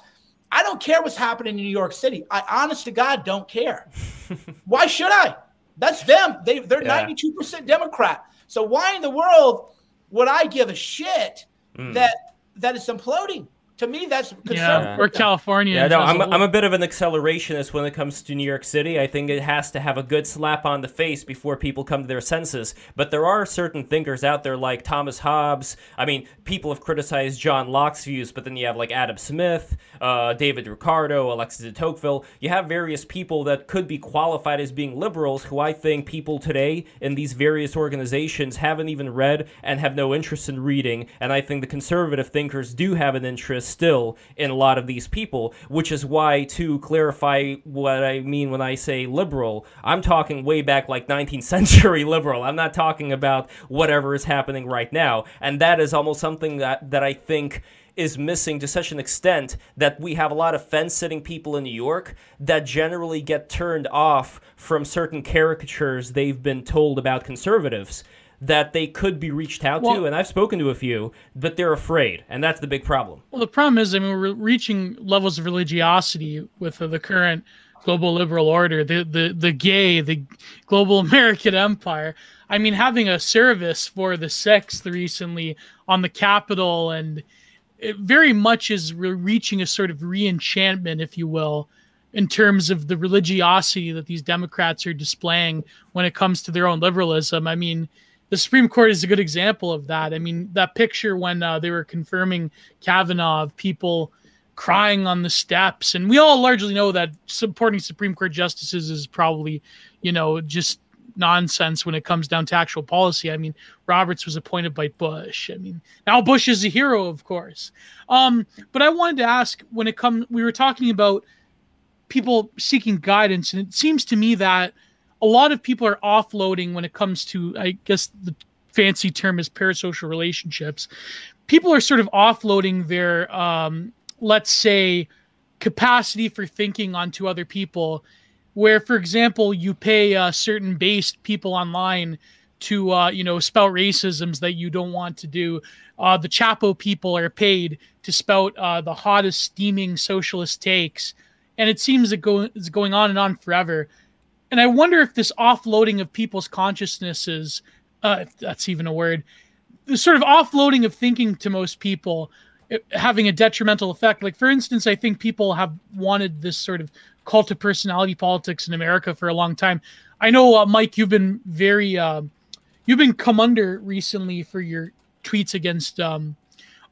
I don't care what's happening in New York City. I honest to God don't care. [LAUGHS] why should I? That's them. They they're Yeah. ninety two percent Democrat. So why in the world would I give a shit Hmm. that that is imploding? To me, that's yeah, or California. Yeah, no, as a I'm, whole. I'm a bit of an accelerationist when it comes to New York City. I think it has to have a good slap on the face before people come to their senses. But there are certain thinkers out there like Thomas Hobbes. I mean, people have criticized John Locke's views, but then you have like Adam Smith, uh, David Ricardo, Alexis de Tocqueville. You have various people that could be qualified as being liberals who I think people today in these various organizations haven't even read and have no interest in reading. And I think the conservative thinkers do have an interest still in a lot of these people, which is why, to clarify what I mean when I say liberal, I'm talking way back like 19th [LAUGHS] century liberal. I'm not talking about whatever is happening right now. And that is almost something that, that I think is missing to such an extent that we have a lot of fence sitting people in New York that generally get turned off from certain caricatures they've been told about conservatives that they could be reached out Well- to. And I've spoken to a few, but they're afraid. And that's the big problem. Well, the problem is, I mean, we're reaching levels of religiosity with uh, the current global liberal order, the the the gay, the global [LAUGHS] American empire. I mean, having a service for the sixth recently on the Capitol, and it very much is re- reaching a sort of re-enchantment, if you will, in terms of the religiosity that these Democrats are displaying when it comes to their own liberalism. I mean, the Supreme Court is a good example of that. I mean, that picture when uh, they were confirming Kavanaugh of people crying on the steps, and we all largely know that supporting Supreme Court justices is probably, you know, just nonsense when it comes down to actual policy. I mean, Roberts was appointed by Bush. I mean, now Bush is a hero, of course. Um, but I wanted to ask when it comes, we were talking about people seeking guidance, and it seems to me that a lot of people are offloading when it comes to, I guess the fancy term is parasocial relationships. People are sort of offloading their, um, let's say, capacity for thinking onto other people. Where, for example, you pay uh, certain based people online to, uh, you know, spout racisms that you don't want to do. Uh, the Chapo people are paid to spout uh, the hottest steaming socialist takes, and it seems it go- it's going on and on forever and I wonder if this offloading of people's consciousnesses, uh, if that's even a word, the sort of offloading of thinking to most people it, having a detrimental effect. Like, for instance, I think people have wanted this sort of cult of personality politics in America for a long time. I know, uh, Mike, you've been very, uh, you've been come under recently for your tweets against um,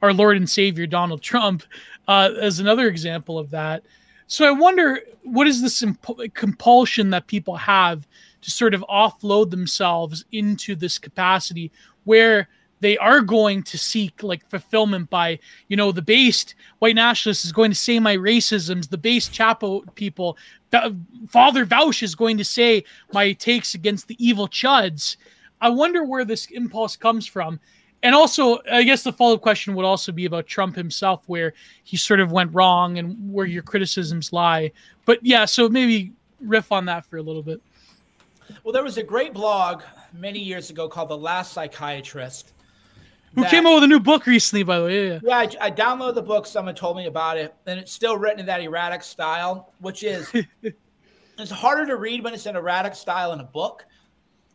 our Lord and Savior Donald Trump uh, as another example of that. So I wonder what is this imp- compulsion that people have to sort of offload themselves into this capacity where they are going to seek like fulfillment by you know the based white nationalist is going to say my racisms the based chapo people Fa- father Vaush is going to say my takes against the evil chuds. I wonder where this impulse comes from and also i guess the follow-up question would also be about trump himself where he sort of went wrong and where your criticisms lie but yeah so maybe riff on that for a little bit Well, there was a great blog many years ago called The Last Psychiatrist. who came out with a new book recently by the way yeah, yeah. Yeah, I, I downloaded the book. Someone told me about it, and it's still written in that erratic style, which is [LAUGHS] it's harder to read when it's in erratic style in a book.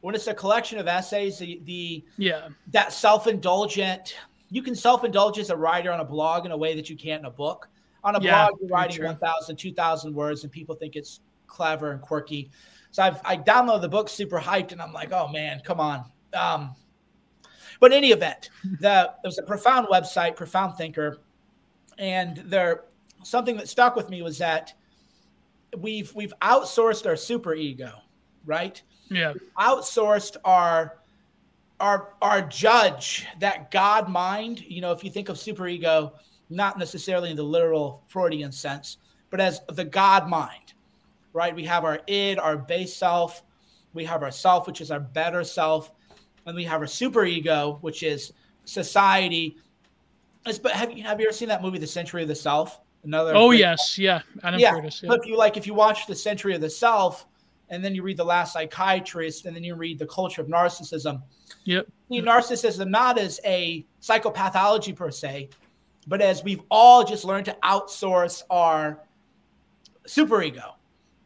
When it's a collection of essays, the, the yeah that self-indulgent, you can self-indulge as a writer on a blog in a way that you can't in a book. On a Yeah, blog, you're writing true. 1,000, 2,000 words, and people think it's clever and quirky. So I've I downloaded the book super hyped, and I'm like, oh man, come on. Um, but in any event, [LAUGHS] the it was a profound website, profound thinker, and there something that stuck with me was that we've we've outsourced our super ego, right? Yeah. Outsourced our our our judge that god mind. You know if you think of superego not necessarily in the literal freudian sense but as the god mind right? We have our id our base self. We have our self which is our better self. And we have our superego which is society. It's- but have you have you ever seen that movie the century of the self? Another oh yes. Yeah. Adam yeah, curtis. Yeah. but if you like, if you watch The Century of the Self, and then you read The Last Psychiatrist, and then you read The Culture of Narcissism, yep see narcissism not as a psychopathology per se, but as we've all just learned to outsource our superego.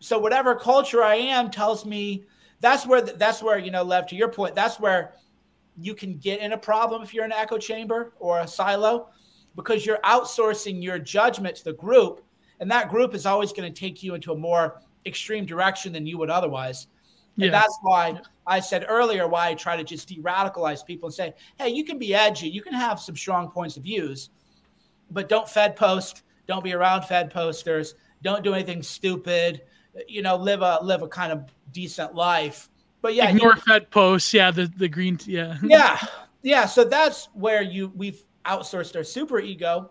So whatever culture I am tells me that's where that's where you know, Lev, to your point, that's where you can get in a problem if you're in an echo chamber or a silo because you're outsourcing your judgment to the group and that group is always going to take you into a more extreme direction than you would otherwise. And yeah. that's why I said earlier why I try to just de-radicalize people and say, hey, you can be edgy, you can have some strong points of views, but don't Fed post, don't be around Fed posters, don't do anything stupid, you know, live a live a kind of decent life. But yeah, you- fed posts. Yeah the the green yeah. [LAUGHS] Yeah, yeah. So that's where you we've outsourced our super ego,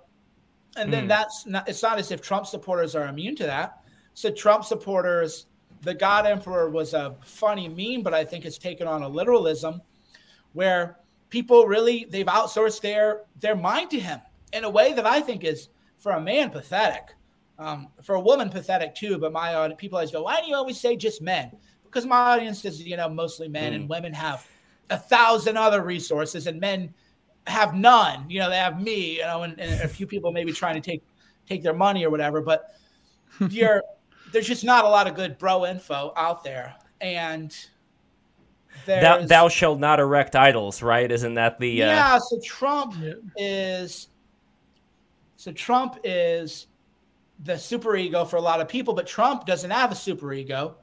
And then mm. that's not, it's not as if Trump supporters are immune to that. So Trump supporters, the God Emperor was a funny meme, but I think it's taken on a literalism where people really they've outsourced their their mind to him in a way that I think is for a man pathetic. Um, for a woman pathetic too, but my audience, people always go, why do you always say just men? Because my audience is, you know, mostly men mm. and women have a thousand other resources and men have none. You know, they have me, you know, and, and a few people maybe trying to take take their money or whatever. But [LAUGHS] you're there's just not a lot of good bro info out there, and thou, thou shalt not erect idols, right? Isn't that the uh... yeah? So Trump is so Trump is the super ego for a lot of people, but Trump doesn't have a super ego.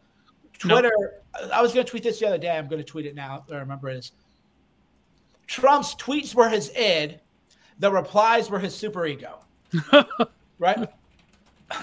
Twitter. Nope. I was going to tweet this the other day. I'm going to tweet it now. I remember it is. Trump's tweets were his id, the replies were his super ego. [LAUGHS] right?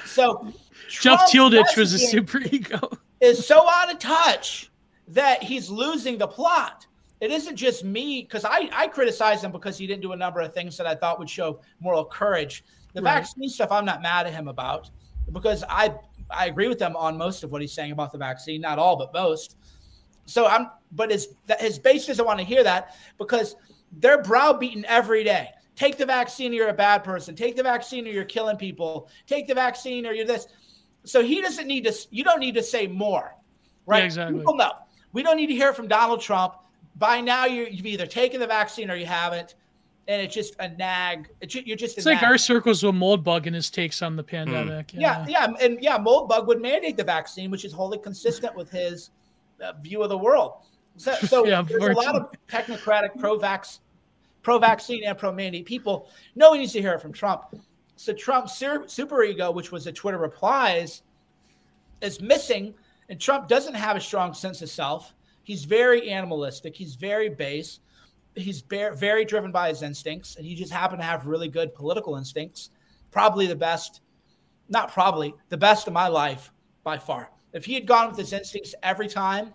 So Jeff Tildich was a super ego. is so out of touch that he's losing the plot. It isn't just me because I, I criticize him because he didn't do a number of things that I thought would show moral courage. The right. vaccine stuff I'm not mad at him about because I I agree with him on most of what he's saying about the vaccine, not all but most. So I'm but his his base doesn't want to hear that because they're browbeaten every day. Take the vaccine or you're a bad person. Take the vaccine or you're killing people. Take the vaccine or you're this. So he doesn't need to you don't need to say more. Right? Yeah, exactly. People know. We don't need to hear from Donald Trump. By now, you have either taken the vaccine or you haven't, and it's just a nag. It's, you're just. It's like nag. our circles with Moldbug and his takes on the pandemic. Mm. Yeah. yeah, yeah, and yeah, Moldbug would mandate the vaccine, which is wholly consistent with his uh, view of the world. So, [LAUGHS] so yeah, there's a lot of technocratic pro-vax, pro-vaccine and pro-mandate people. No one needs to hear it from Trump. So Trump's super ego, which was the Twitter replies, is missing and Trump doesn't have a strong sense of self. He's very animalistic. He's very base. He's very driven by his instincts, and he just happened to have really good political instincts. Probably the best, not probably, the best of my life by far. If he had gone with his instincts every time,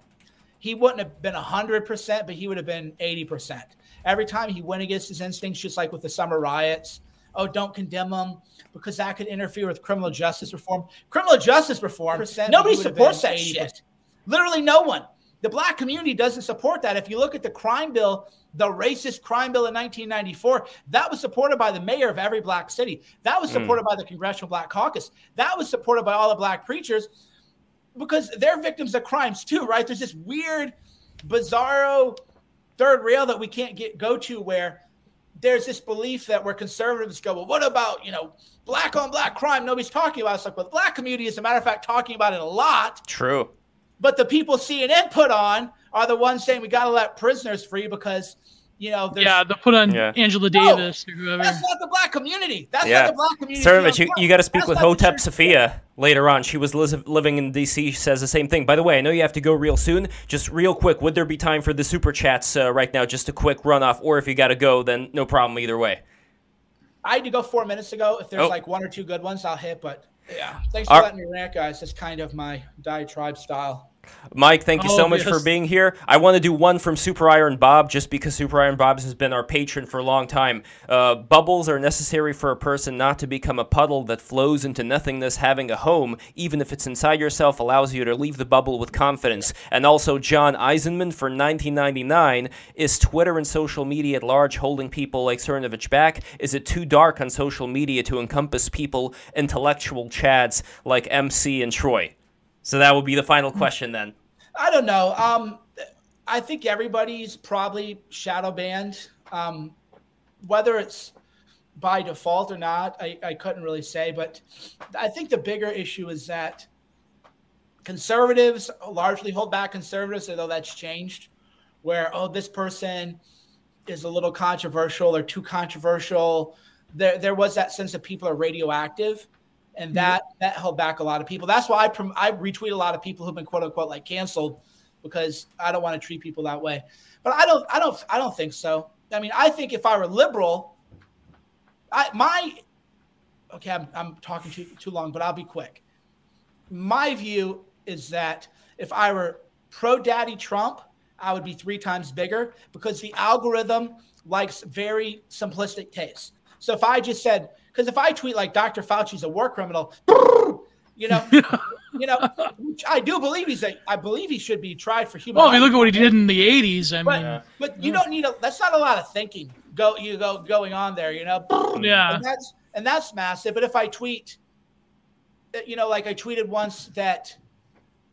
he wouldn't have been 100%, but he would have been 80%. Every time he went against his instincts, just like with the summer riots, oh, don't condemn them because that could interfere with criminal justice reform. Criminal justice reform, nobody supports that 80%. shit. Literally no one. The black community doesn't support that. If you look at the crime bill, the racist crime bill in 1994, that was supported by the mayor of every black city. That was hmm. supported mm. by the Congressional Black Caucus. That was supported by all the black preachers because they're victims of crimes too, right? There's this weird, bizarro third rail that we can't get go to where there's this belief that where conservatives go, well, what about, you know, black on black crime? Nobody's talking about it. It's like, well, the black community, as a matter of fact, talking about it a lot. True. But the people CNN put on are the ones saying we got to let prisoners free because you know, yeah, they put on yeah. Angela Davis no, or whoever. That's not the black community. That's yeah. not the black community. Cernovich, you, you got to speak that's with Hotep Sophia later on. She was living in D.C. She says the same thing. By the way, I know you have to go real soon. Just real quick, would there be time for the super chats uh, right now? Just a quick runoff, or if you got to go, then no problem either way. I had to go four minutes ago. If there's oh. like one or two good ones, I'll hit. But yeah, thanks for letting me rant, guys. That's kind of my diatribe style. Mike, thank you oh, so much yes. for being here. I want to do one from Super Iron Bob just because Super Iron Bob has been our patron for a long time. Uh, bubbles are necessary for a person not to become a puddle that flows into nothingness. Having a home, even if it's inside yourself, allows you to leave the bubble with confidence. And also, John Eisenman for 1999 Is Twitter and social media at large holding people like Cernovich back? Is it too dark on social media to encompass people, intellectual chads like MC and Troy? So that will be the final question then. I don't know. Um, I think everybody's probably shadow banned. Um, whether it's by default or not, I, I couldn't really say. But I think the bigger issue is that conservatives largely hold back conservatives, although that's changed. Where oh, this person is a little controversial or too controversial. There, there was that sense that people are radioactive and that that held back a lot of people. That's why I prom- I retweet a lot of people who've been quote unquote like canceled because I don't want to treat people that way. But I don't I don't I don't think so. I mean, I think if I were liberal, I my okay, I'm I'm talking too too long, but I'll be quick. My view is that if I were pro daddy Trump, I would be three times bigger because the algorithm likes very simplistic tastes. So if I just said Because if I tweet like Dr. Fauci's a war criminal, you know, [LAUGHS] you know, which I do believe he's a, I believe he should be tried for human. Well, I mean, look at what he did in the '80s. I But mean, but you don't need a. That's not a lot of thinking. Go you go going on there. You know. yeah. And that's and that's massive. But if I tweet, you know, like I tweeted once that,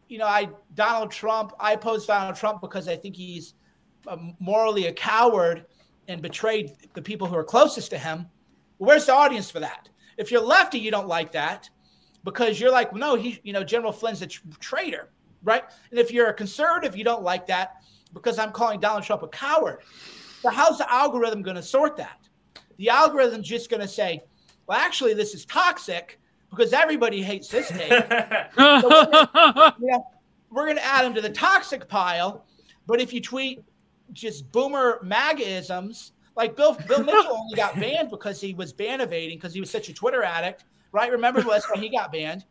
you know, I Donald Trump, I oppose Donald Trump because I think he's um, morally a coward and betrayed the people who are closest to him. Where's the audience for that? If you're lefty, you don't like that because you're like, no, he, you know, General Flynn's a tr- traitor, right? And if you're a conservative, you don't like that because I'm calling Donald Trump a coward. So how's the algorithm going to sort that? The algorithm's just going to say, well, actually, this is toxic because everybody hates this [LAUGHS] take. [LAUGHS] yeah, we're going to add him to the toxic pile. But if you tweet just boomer MAGA-isms, like Bill Bill [LAUGHS] Mitchell only got banned because he was ban evading because he was such a Twitter addict, right? Remember that's when he got banned.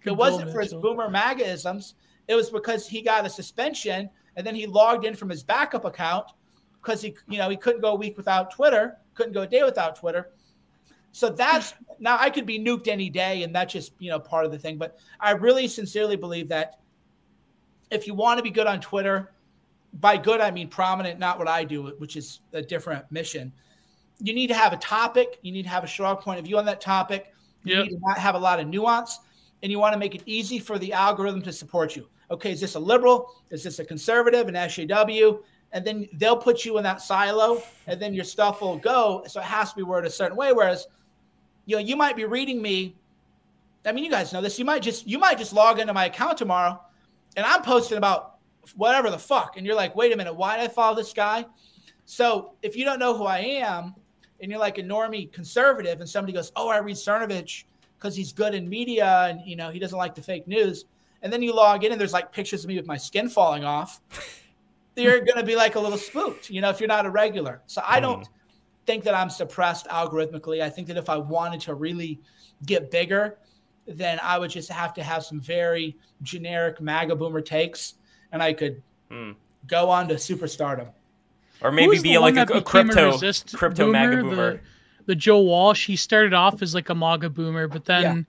It Good wasn't Bill for his boomer MAGA-isms. It was because he got a suspension and then he logged in from his backup account because he, you know, he couldn't go a week without Twitter, couldn't go a day without Twitter. So that's [LAUGHS] now I could be nuked any day, and that's just you know part of the thing. But I really sincerely believe that if you want to be good on Twitter, by good I mean prominent, not what I do, which is a different mission. You need to have a topic. You need to have a strong point of view on that topic. You Yep. need to not have a lot of nuance, and you want to make it easy for the algorithm to support you. Okay, is this a liberal? Is this a conservative? An SJW? And then they'll put you in that silo, and then your stuff will go. So it has to be worded a certain way. Whereas, you know, you might be reading me. I mean, you guys know this. You might just you might just log into my account tomorrow, and I'm posting about whatever the fuck, and you're like, wait a minute, why did I follow this guy? So if you don't know who I am, and you're like a normie conservative, and somebody goes, oh, I read Cernovich because he's good in media, and you know he doesn't like the fake news, and then you log in and there's like pictures of me with my skin falling off. [LAUGHS] You're gonna be like a little spooked, you know, if you're not a regular. So I don't hmm. think that I'm suppressed algorithmically. I think that if I wanted to really get bigger, then I would just have to have some very generic MAGA boomer takes, and I could Hmm. go on to superstardom. Or maybe be like one a, that a crypto resist crypto MAGA boomer. The, the Joe Walsh. He started off as like a MAGA boomer, but then,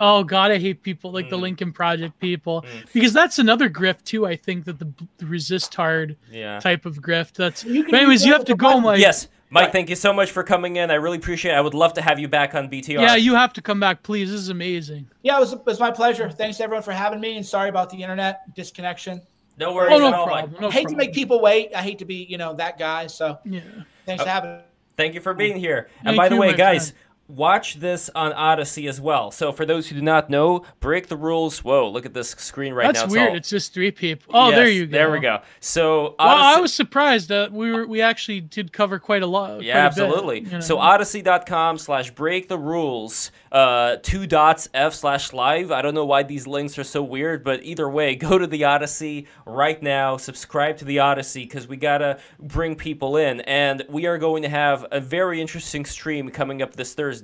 oh god, I hate people like the Mm. Lincoln Project people Mm. because that's another grift too. I think that the, the resist hard yeah. type of grift. That's. You But anyways, you have to go, button. Mike. yes, Mike. Right. Thank you so much for coming in. I really appreciate. it. I would love to have you back on BTR. Yeah, you have to come back, please. This is amazing. Yeah, it was, it was my pleasure. Thanks everyone for having me, and sorry about the internet disconnection. No oh, worries Oh no at all, problem. No I hate to make people wait. I hate to be, you know, that guy. So Yeah. thanks uh, for having me. Thank you for being here. And Thank by the way, guys, friend. Watch this on Odysee as well. So for those who do not know, break the rules. Whoa, look at this screen right That's now. That's weird. all- It's just three people. Oh, there you go. There we go. So Well, I was surprised that we were we actually did cover quite a lot. Yeah, quite a bit, absolutely. you know. So odysee.com slash break the rules, uh, two dots F slash live. I don't know why these links are so weird, but either way, go to the Odysee right now, subscribe to the Odysee because we gotta bring people in. And we are going to have a very interesting stream coming up this Thursday.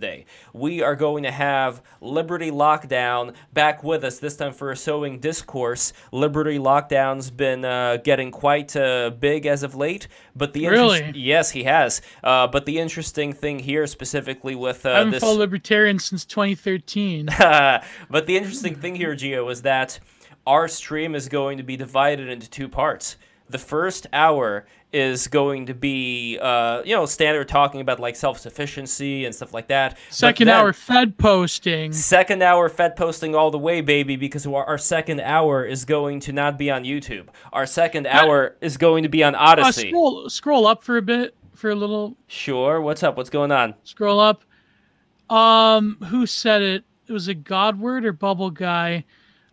We are going to have Liberty Lockdown back with us, this time for a sewing discourse. Liberty Lockdown's been uh, getting quite uh, big as of late, but the Really? Yes, he has. Uh, but the interesting thing here, specifically with I uh, haven't this, followed libertarian since 2013. [LAUGHS] but the interesting thing here, Gio, is that our stream is going to be divided into two parts. The first hour is going to be, uh, you know, standard talking about like self sufficiency and stuff like that. Second then- hour Fed posting. Second hour Fed posting all the way, baby, because our, second hour is going to not be on YouTube. Our second hour is going to be on Uh, Odysee. scroll scroll up for a bit for a little Sure. What's up? What's going on? scroll up. Um, who said it? It was a Godward or Bubble Guy.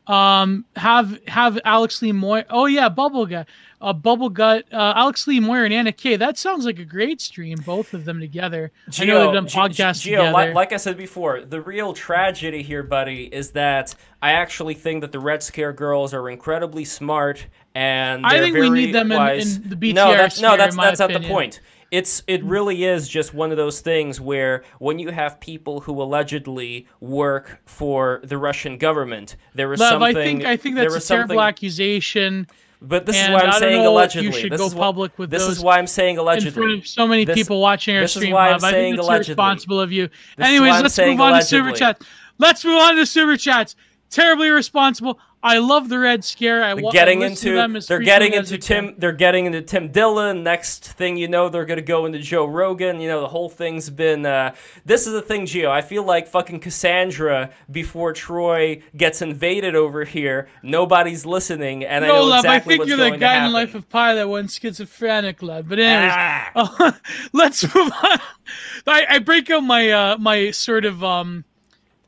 Um, have have Alex Lee Moyer. Oh yeah, Bubble Guy. Uh, Bubble Gut. Uh, Alex Lee Moyer and Anna Kay. That sounds like a great stream. Both of them together. I know they've done podcasts Gio, together. li- like I said before, the real tragedy here, buddy, is that I actually think that the Red Scare girls are incredibly smart and I think we need them in- in the BTR no, that's, no, that's that's not the point. It's it really is just one of those things where when you have people who allegedly work for the Russian government, there is Lev, something. I think I think that's a terrible something- accusation. But this is why I'm saying allegedly. you should this go is why, public with this is why I'm saying allegedly. in front of so many This- people watching our this is stream why I'm live. I saying think it's allegedly. irresponsible of you. This Anyways, let's move on to super allegedly. chat. Let's move on to super chats. Terribly irresponsible. I love the Red Scare. I They're I getting to into them as they're getting into I can. Tim they're getting into Tim Dillon. Next thing you know, they're gonna go into Joe Rogan. You know, the whole thing's been uh this is the thing, Gio. I feel like fucking Cassandra before Troy gets invaded over here, nobody's listening, and I No, know love. exactly I think you're the guy in Life of Pi that went schizophrenic, love. But anyways, Ah. [LAUGHS] uh, let's move on. [LAUGHS] I, I break out my uh, my sort of um,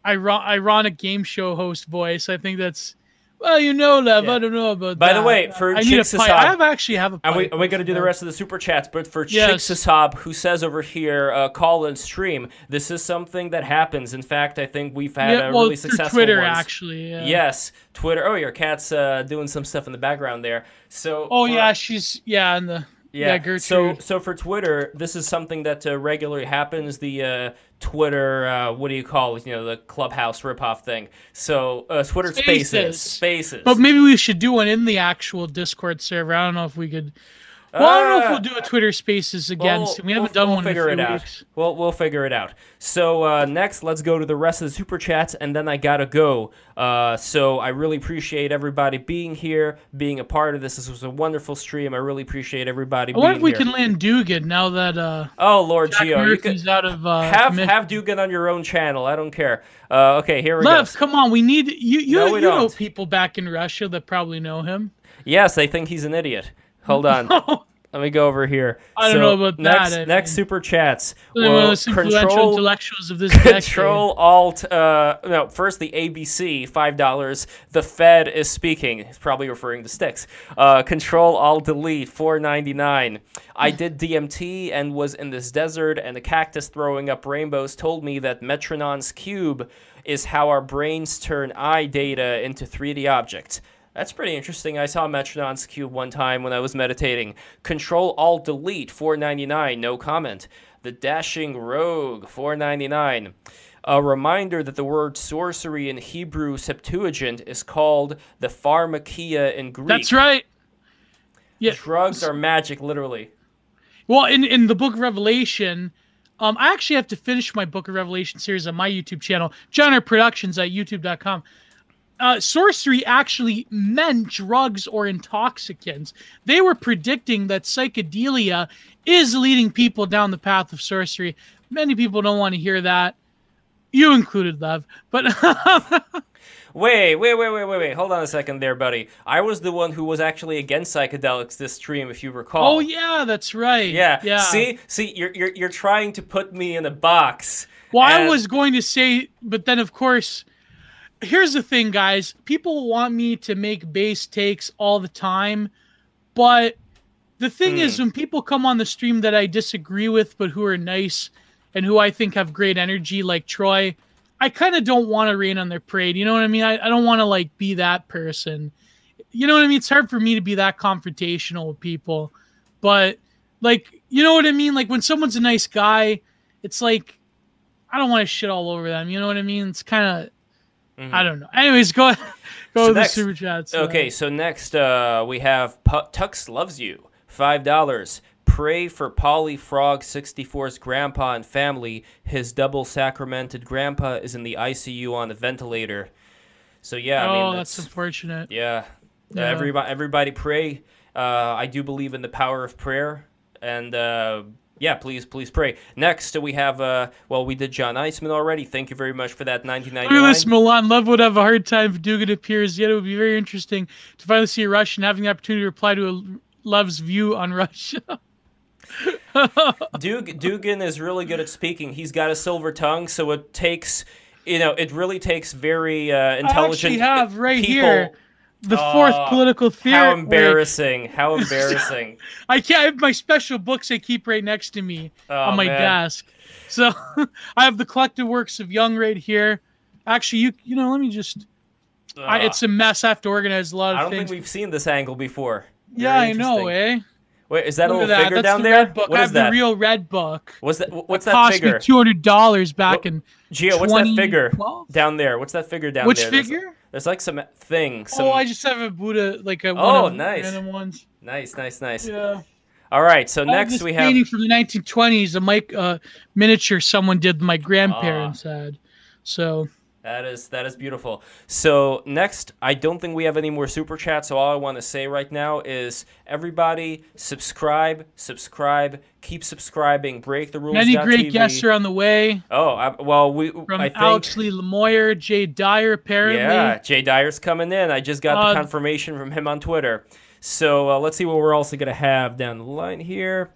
ironic game show host voice. I think that's well, you know, love. Yeah. I don't know about that. By that. the way, for I Chicks pipe. I have actually have a. Are we, pipe. are we going to do the rest of the super chats? But for Yes. Chicksasab, who says over here, uh, call and stream, this is something that happens. In fact, I think we've had Yeah, a well, really successful Twitter ones. actually. Yeah. Yes, Twitter. Oh, your cat's uh, doing some stuff in the background there. So. Oh yeah, she's yeah, and the yeah, Gertrude. So, so for Twitter, this is something that uh, regularly happens. The uh, Twitter, uh, what do you call it? You know, the Clubhouse ripoff thing. So, uh, Twitter Spaces, Spaces. Spaces. But maybe we should do one in the actual Discord server. I don't know if we could. Well, I don't know if Uh, we'll do a Twitter Spaces again. We'll- soon. we haven't we'll- done we'll one figure in a it few out. weeks. We'll we'll figure it out. So uh, next, let's go to the rest of the super chats, and then I gotta go. Uh, so I really appreciate everybody being here, being a part of this. This was a wonderful stream. I really appreciate everybody I wonder if we here. can land Dugin now that uh, oh Lord Jack Gio, Murphy's out of uh, have commission. have Dugin on your own channel. I don't care. Uh, okay, here we Lev, go. come on, we need you. You, No, you know people back in Russia that probably know him. Yes, they think he's an idiot. Hold on. [LAUGHS] Let me go over here. I don't So, know about that, next, I Next mean. super chats. One of Well, the most influential control, intellectuals of this [LAUGHS] decade. Control Alt. Uh, no, first the ABC, five dollars. The Fed is speaking. It's probably referring to sticks. Uh, Control Alt Delete, four ninety nine. I [LAUGHS] did DMT and was in this desert, and the cactus throwing up rainbows told me that Metatron's cube is how our brains turn eye data into 3D objects. That's pretty interesting. I saw Metatron's cube one time when I was meditating. Control Alt Delete 499, no comment. The Dashing Rogue 499. A reminder that the word sorcery in Hebrew Septuagint is called the pharmakeia in Greek. That's right. Yeah. Drugs are magic, literally. Well, in in the Book of Revelation, um, I actually have to finish my Book of Revelation series on my YouTube channel, Genre Productions at YouTube.com. Uh, sorcery actually meant drugs or intoxicants. They were predicting that psychedelia is leading people down the path of sorcery. Many people don't want to hear that. You included, love. But [LAUGHS] Wait, wait, wait, wait, wait, wait. Hold on a second there, buddy. I was the one who was actually against psychedelics this stream, if you recall. oh yeah, that's right. Yeah. yeah. See, see, you're you're you're trying to put me in a box. Well, I was going to say, but then of course, here's the thing, guys. People want me to make base takes all the time, but the thing is, Hmm. when people come on the stream that I disagree with, but who are nice and who I think have great energy, like Troy, I kind of don't want to rain on their parade. You know what I mean? I, I don't want to like be that person. You know what I mean? It's hard for me to be that confrontational with people, but like, you know what I mean? Like when someone's a nice guy, it's like I don't want to shit all over them. You know what I mean? It's kind of Mhm. I don't know. Anyways, go [LAUGHS] go So with next- the super chats. uh, Okay, so next uh, we have Pu- Tux loves you, five dollars. Pray for Polly Frog 64's grandpa and family. His double sacramented grandpa is in the ICU on a ventilator. So yeah, oh, I mean that's, that's, unfortunate. yeah. Yeah. Everybody, everybody pray. Uh, I do believe in the power of prayer, and uh, yeah, please, please pray. Next we have uh, well, we did John Eisman already. Thank you very much for that. Nineteen ninety Look at this. Milan. Love would have a hard time if Dugin appears. Yet it would be very interesting to finally see a Russian having the opportunity to reply to a Love's view on Russia. [LAUGHS] Dug- Dugin is really good at speaking. He's got a silver tongue, so it takes, you know, it really takes very uh, intelligent I actually have right people. here the fourth Oh, political theory. How embarrassing! How [LAUGHS] embarrassing! I can't I have my special books I keep right next to me Oh, on my man. desk. So [LAUGHS] I have the collected works of Jung right here. Actually, you you know, let me just. I, it's a mess. I have to organize a lot of I don't things. think we've seen this angle before. yeah, I know, eh? Wait, is that a Look at little that. figure That's down the there? red book. What I have that? the real red book. What's that? What's that cost figure? me two hundred dollars back in. Gio, what's that figure 2012? down there? What's that figure down Which there? There's- figure? There's, like some thing. Some... Oh, I just have a Buddha, like a Oh, one of nice. random ones. Nice, nice, nice. Yeah. All right, so Oh, next we have. painting from the 1920s, a Mike uh, miniature someone did my grandparents Ah. had. So That is that is beautiful. So next, I don't think we have any more super chats. So all I want to say right now is everybody subscribe, subscribe, keep subscribing. Break the rules. many great guests are on the way. Oh I, well, we From I think Alex Lee Lemoyer, Jay Dyer, apparently. yeah, Jay Dyer's coming in. I just got Uh, the confirmation from him on Twitter. So uh, let's see what we're also gonna have down the line here.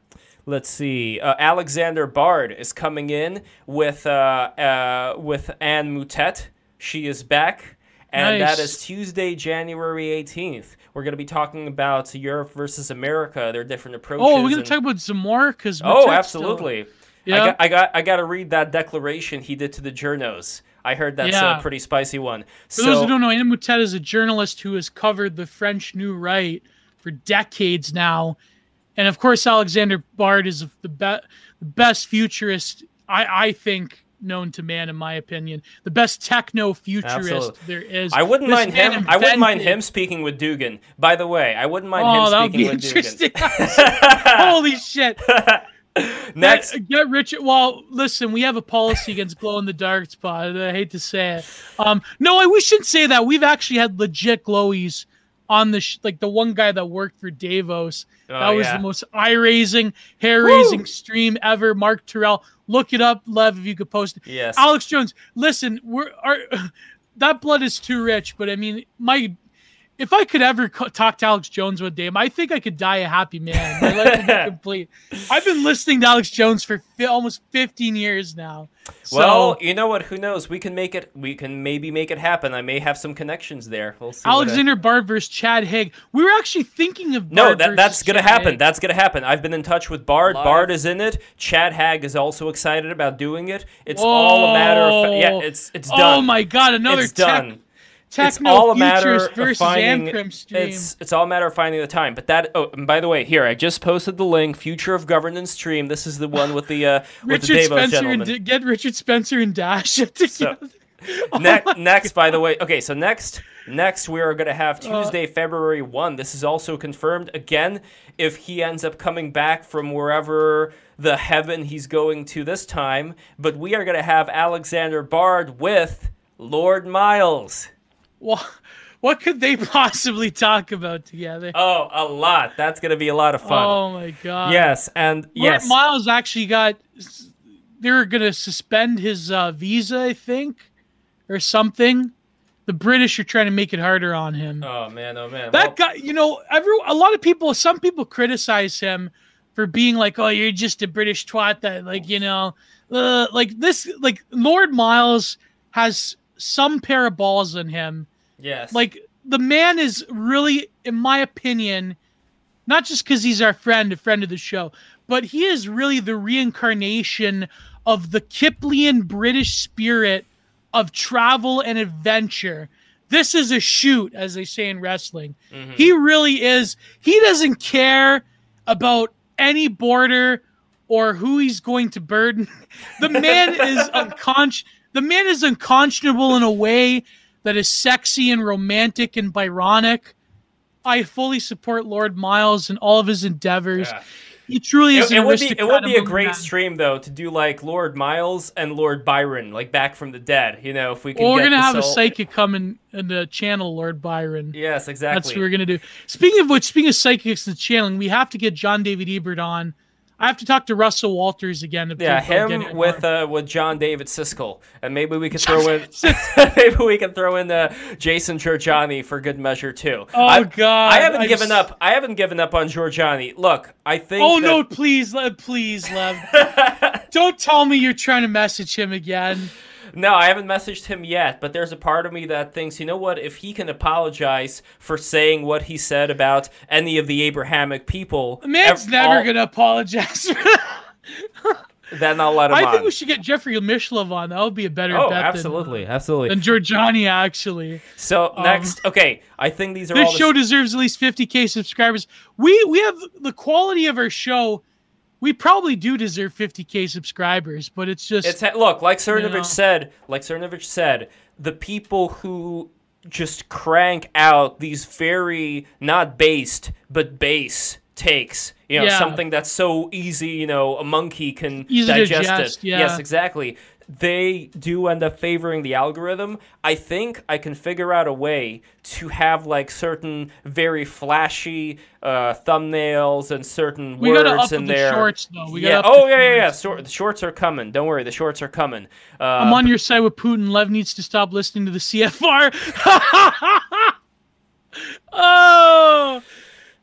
Let's see. Uh, Alexander Bard is coming in with uh, uh, with Anne Moutet. She is back, and Nice. that is Tuesday, January eighteenth. We're gonna be talking about Europe versus America, their different oh, approaches. Oh, we're gonna talk about because Oh, uh, absolutely. Yeah. I got, I got, I got to read that declaration he did to the journos. I heard that's Yeah. a pretty spicy one. For so, those who don't know, Anna Moutet is a journalist who has covered the French New Right for decades now, and of course, Alexander Bard is the, be- the best futurist I, I think known to man, in my opinion, the best techno futurist Absolutely. there is. I wouldn't This mind him. I wouldn't mind him speaking with Dugin. By the way, I wouldn't mind Oh, him speaking with interesting. Dugin. [LAUGHS] Holy shit! [LAUGHS] Next, Get, get Richard. Well, listen, we have a policy against glow in the dark spot. I hate to say it. Um, no, I we shouldn't say that. We've actually had legit glowies on the sh- like the one guy that worked for Davos. Oh, that was yeah. the most eye raising, hair raising stream ever. Mark Terrell, look it up, Lev, if you could post it. yes. Alex Jones, listen, we're our, [LAUGHS] that blood is too rich, but I mean, my if I could ever co- talk to Alex Jones one day, I think I could die a happy man. My life would be [LAUGHS] complete. I've been listening to Alex Jones for fi- almost 15 years now. So, well, you know what? Who knows? We can make it. We can maybe make it happen. I may have some connections there. We'll see. what I- Alexander Bard versus Chad Haag. We were actually thinking of No, Bard that, that's gonna Chad happen. Higg. That's gonna happen. I've been in touch with Bard. Live. Bard is in it. Chad Haag is also excited about doing it. It's all a matter of yeah. Whoa. It's it's Oh my god, another it's tech, done. It's all a matter of versus finding. It's it's all a matter of finding the time. But that. Oh, and by the way, here I just posted the link. Future of Governance stream. This is the one with the uh, with the Richard Davos Spencer gentleman. and get Richard Spencer and Dash [LAUGHS] together. [LAUGHS] Oh Ne- my next, by the way, okay, so next, next we are going to have Uh, Tuesday, February one. This is also confirmed again. If he ends up coming back from wherever the heaven he's going to this time, but we are going to have Alexander Bard with Lord Miles. What, what could they [LAUGHS] possibly talk about together? Oh, a lot. That's going to be a lot of fun. Oh my god. yes, and Yes. Miles actually got they're going to suspend his uh, visa, I think, or something. The British are trying to make it harder on him. Oh man, oh man. that Well, guy, you know, every a lot of people, some people criticize him for being like, "Oh, you're just a British twat." That, like, you know, uh, like this, like Lord Miles has some pair of balls in him. yes, Like the man is really, in my opinion, not just because he's our friend, a friend of the show, but he is really the reincarnation of the Kiplian British spirit of travel and adventure. This is a shoot, as they say in wrestling. Mhm. He really is. He doesn't care about any border or who he's going to burden. [LAUGHS] The man is [LAUGHS] unconscious. The man is unconscionable in a way that is sexy and romantic and Byronic. I fully support Lord Miles and all of his endeavors. Yeah. He truly is It, it would be it would be a great men. stream though to do like Lord Miles and Lord Byron like back from the dead. You know if we can. Well, we're gonna have a psychic come in, in the channel, Lord Byron. Yes, exactly. That's what we're gonna do. Speaking of which, speaking of psychics and channeling, we have to get John David Ebert on. I have to talk to Russell Walters again. to- Yeah, him him with uh, with John David Siskel, and maybe we could throw in [LAUGHS] maybe we can throw in uh, Jason Jorjani for good measure too. Oh, I, God, I haven't I given just- up. I haven't given up on Jorjani. Look, I think. Oh that- no! Please, Lev, please, Lev. [LAUGHS] Don't tell me you're trying to message him again. No, I haven't messaged him yet, but there's a part of me that thinks, you know what, if he can apologize for saying what he said about any of the Abrahamic people. Man's ev- never all- gonna apologize. then I'll let him I on. think we should get Jeffrey Mishlove on. That would be a better oh, bet absolutely, than, absolutely. And Jorjani, actually. so um, next, okay, I think these are This the show deserves at least 50k subscribers. We we have the quality of our show. We probably do deserve 50k subscribers, but it's just It's look, like Cernovich know. said, like Cernovich said, the people who just crank out these very not based but base takes. You know, Yeah. something that's so easy, you know, a monkey can Easy digest digest, it. yeah. Yes, exactly. They do end up favoring the algorithm. I think I can figure out a way to have like certain very flashy uh, thumbnails and certain we words gotta up in the there. shorts though. We yeah. Oh yeah, yeah, yeah. Short, the shorts are coming. Don't worry, the shorts are coming. Uh, I'm on your side with Putin. Lev needs to stop listening to the CFR. [LAUGHS] oh,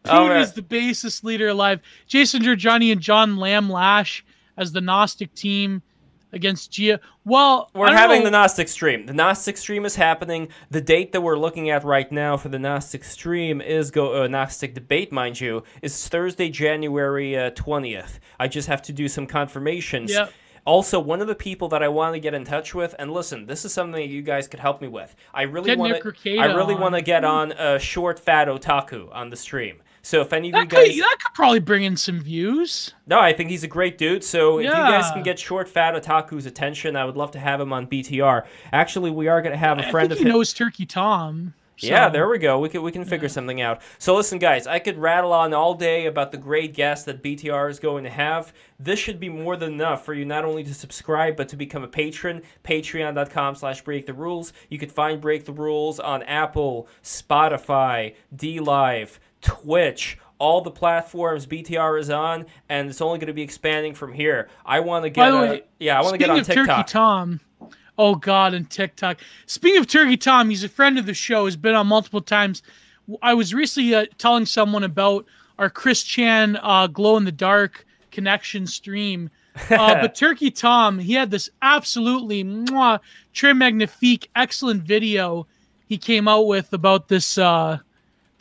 Putin right. is the basest leader alive. Jason Jorjani and John Lamb Lash as the Gnostic team against Gia. Well, We're having know. the Gnostic stream. The Gnostic stream is happening. The date that we're looking at right now for the Gnostic stream is go uh, Gnostic debate, mind you, is Thursday, January uh, twentieth. I just have to do some confirmations. Yep. Also, one of the people that I want to get in touch with, and listen, this is something that you guys could help me with. I really want to. I really want to get on a short fat otaku on the stream. So if any of you that could, guys, that could probably bring in some views. no, I think he's a great dude. So if you guys can get short fat otaku's attention, I would love to have him on BTR. Actually, we are going to have a I friend think of he his. knows Turkey Tom. Yeah, there we go. We can we can figure something out. So listen, guys, I could rattle on all day about the great guests that BTR is going to have. This should be more than enough for you not only to subscribe but to become a patron. Patreon.com slash break the rules. You could find Break the Rules on Apple, Spotify, D Live, Twitch. All the platforms BTR is on, and it's only going to be expanding from here. I want to get, By the a- way, yeah, I want to get Speaking on of Turkey TikTok. Tom, oh God, and TikTok. Speaking of Turkey Tom, he's a friend of the show. Has been on multiple times. I was recently uh, telling someone about our Chris Chan uh, glow in the dark connection stream. Uh, [LAUGHS] but Turkey Tom, he had this absolutely mwah, très magnifique, excellent video he came out with about this uh,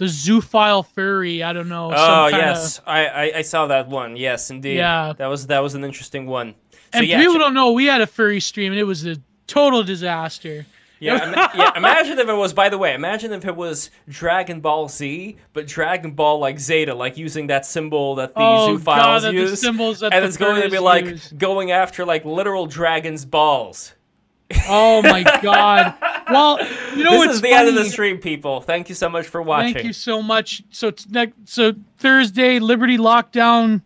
the zoophile furry. I don't know. Oh yes, I, I I saw that one. Yes, indeed. Yeah. that was that was an interesting one. So And yeah, people don't know we had a furry stream and it was a total disaster. yeah, ima- [LAUGHS] yeah. Imagine if it was. By the way, imagine if it was Dragon Ball Z, but Dragon Ball like Zeta, like using that symbol that the Oh, zoophiles God, use, and it's going to be like use. going after like literal dragon's balls. Oh my god. Well, you know this what's is the funny? end of the stream, people. Thank you so much for watching. Thank you so much. So it's next, so Thursday Liberty lockdown.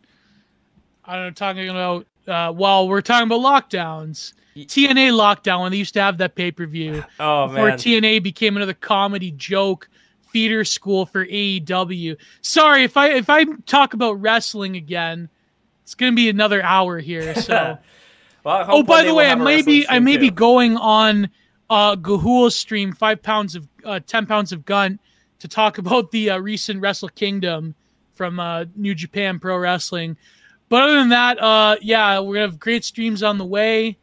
I don't know, talking about. Uh, well, we're talking about lockdowns. TNA lockdown when they used to have that pay per view Oh before man, TNA became another comedy joke feeder school for AEW. Sorry if I if I talk about wrestling again, it's gonna be another hour here. So. [LAUGHS] well, Oh, by the way, I may be I may be going on uh Gahul's stream, five pounds of uh, ten pounds of gun, to talk [LAUGHS] about the uh, recent Wrestle Kingdom from uh, New Japan Pro Wrestling. But other than that, uh, yeah, we're gonna have great streams on the way.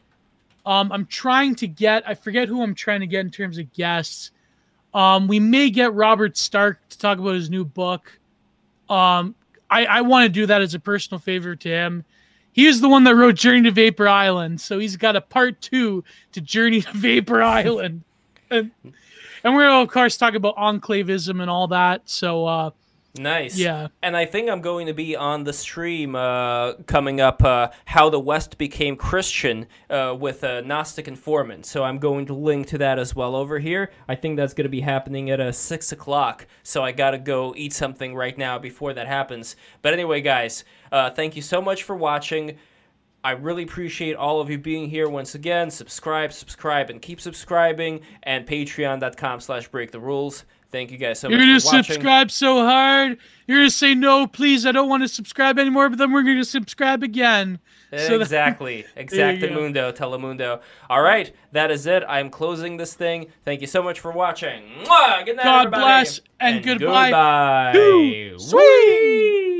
Um, I'm trying to get I forget who I'm trying to get in terms of guests. Um, we may get Robert Stark to talk about his new book. Um, I, I want to do that as a personal favor to him. He is the one that wrote Journey to Vapor Island, so he's got a part two to Journey to Vapor [LAUGHS] Island. And, and we're of course talk about enclavism and all that. So uh, Nice. Yeah. And I think I'm going to be on the stream uh, coming up, uh, How the West Became Christian uh, with a Gnostic informant. So I'm going to link to that as well over here. I think that's going to be happening at uh, 6 o'clock. So I got to go eat something right now before that happens. But anyway, guys, uh, thank you so much for watching. I really appreciate all of you being here once again. Subscribe, subscribe, and keep subscribing. And patreon.com slash break the rules. Thank you guys so much. you're gonna subscribe so hard. You're gonna say no, please. I don't want to subscribe anymore. But then we're gonna subscribe again. So that- exactly. [LAUGHS] There you Exactamundo, Telemundo. All right, that is it. I'm closing this thing. Thank you so much for watching. Mwah! Good night, God everybody. bless and goodbye. Goodbye. Sweet.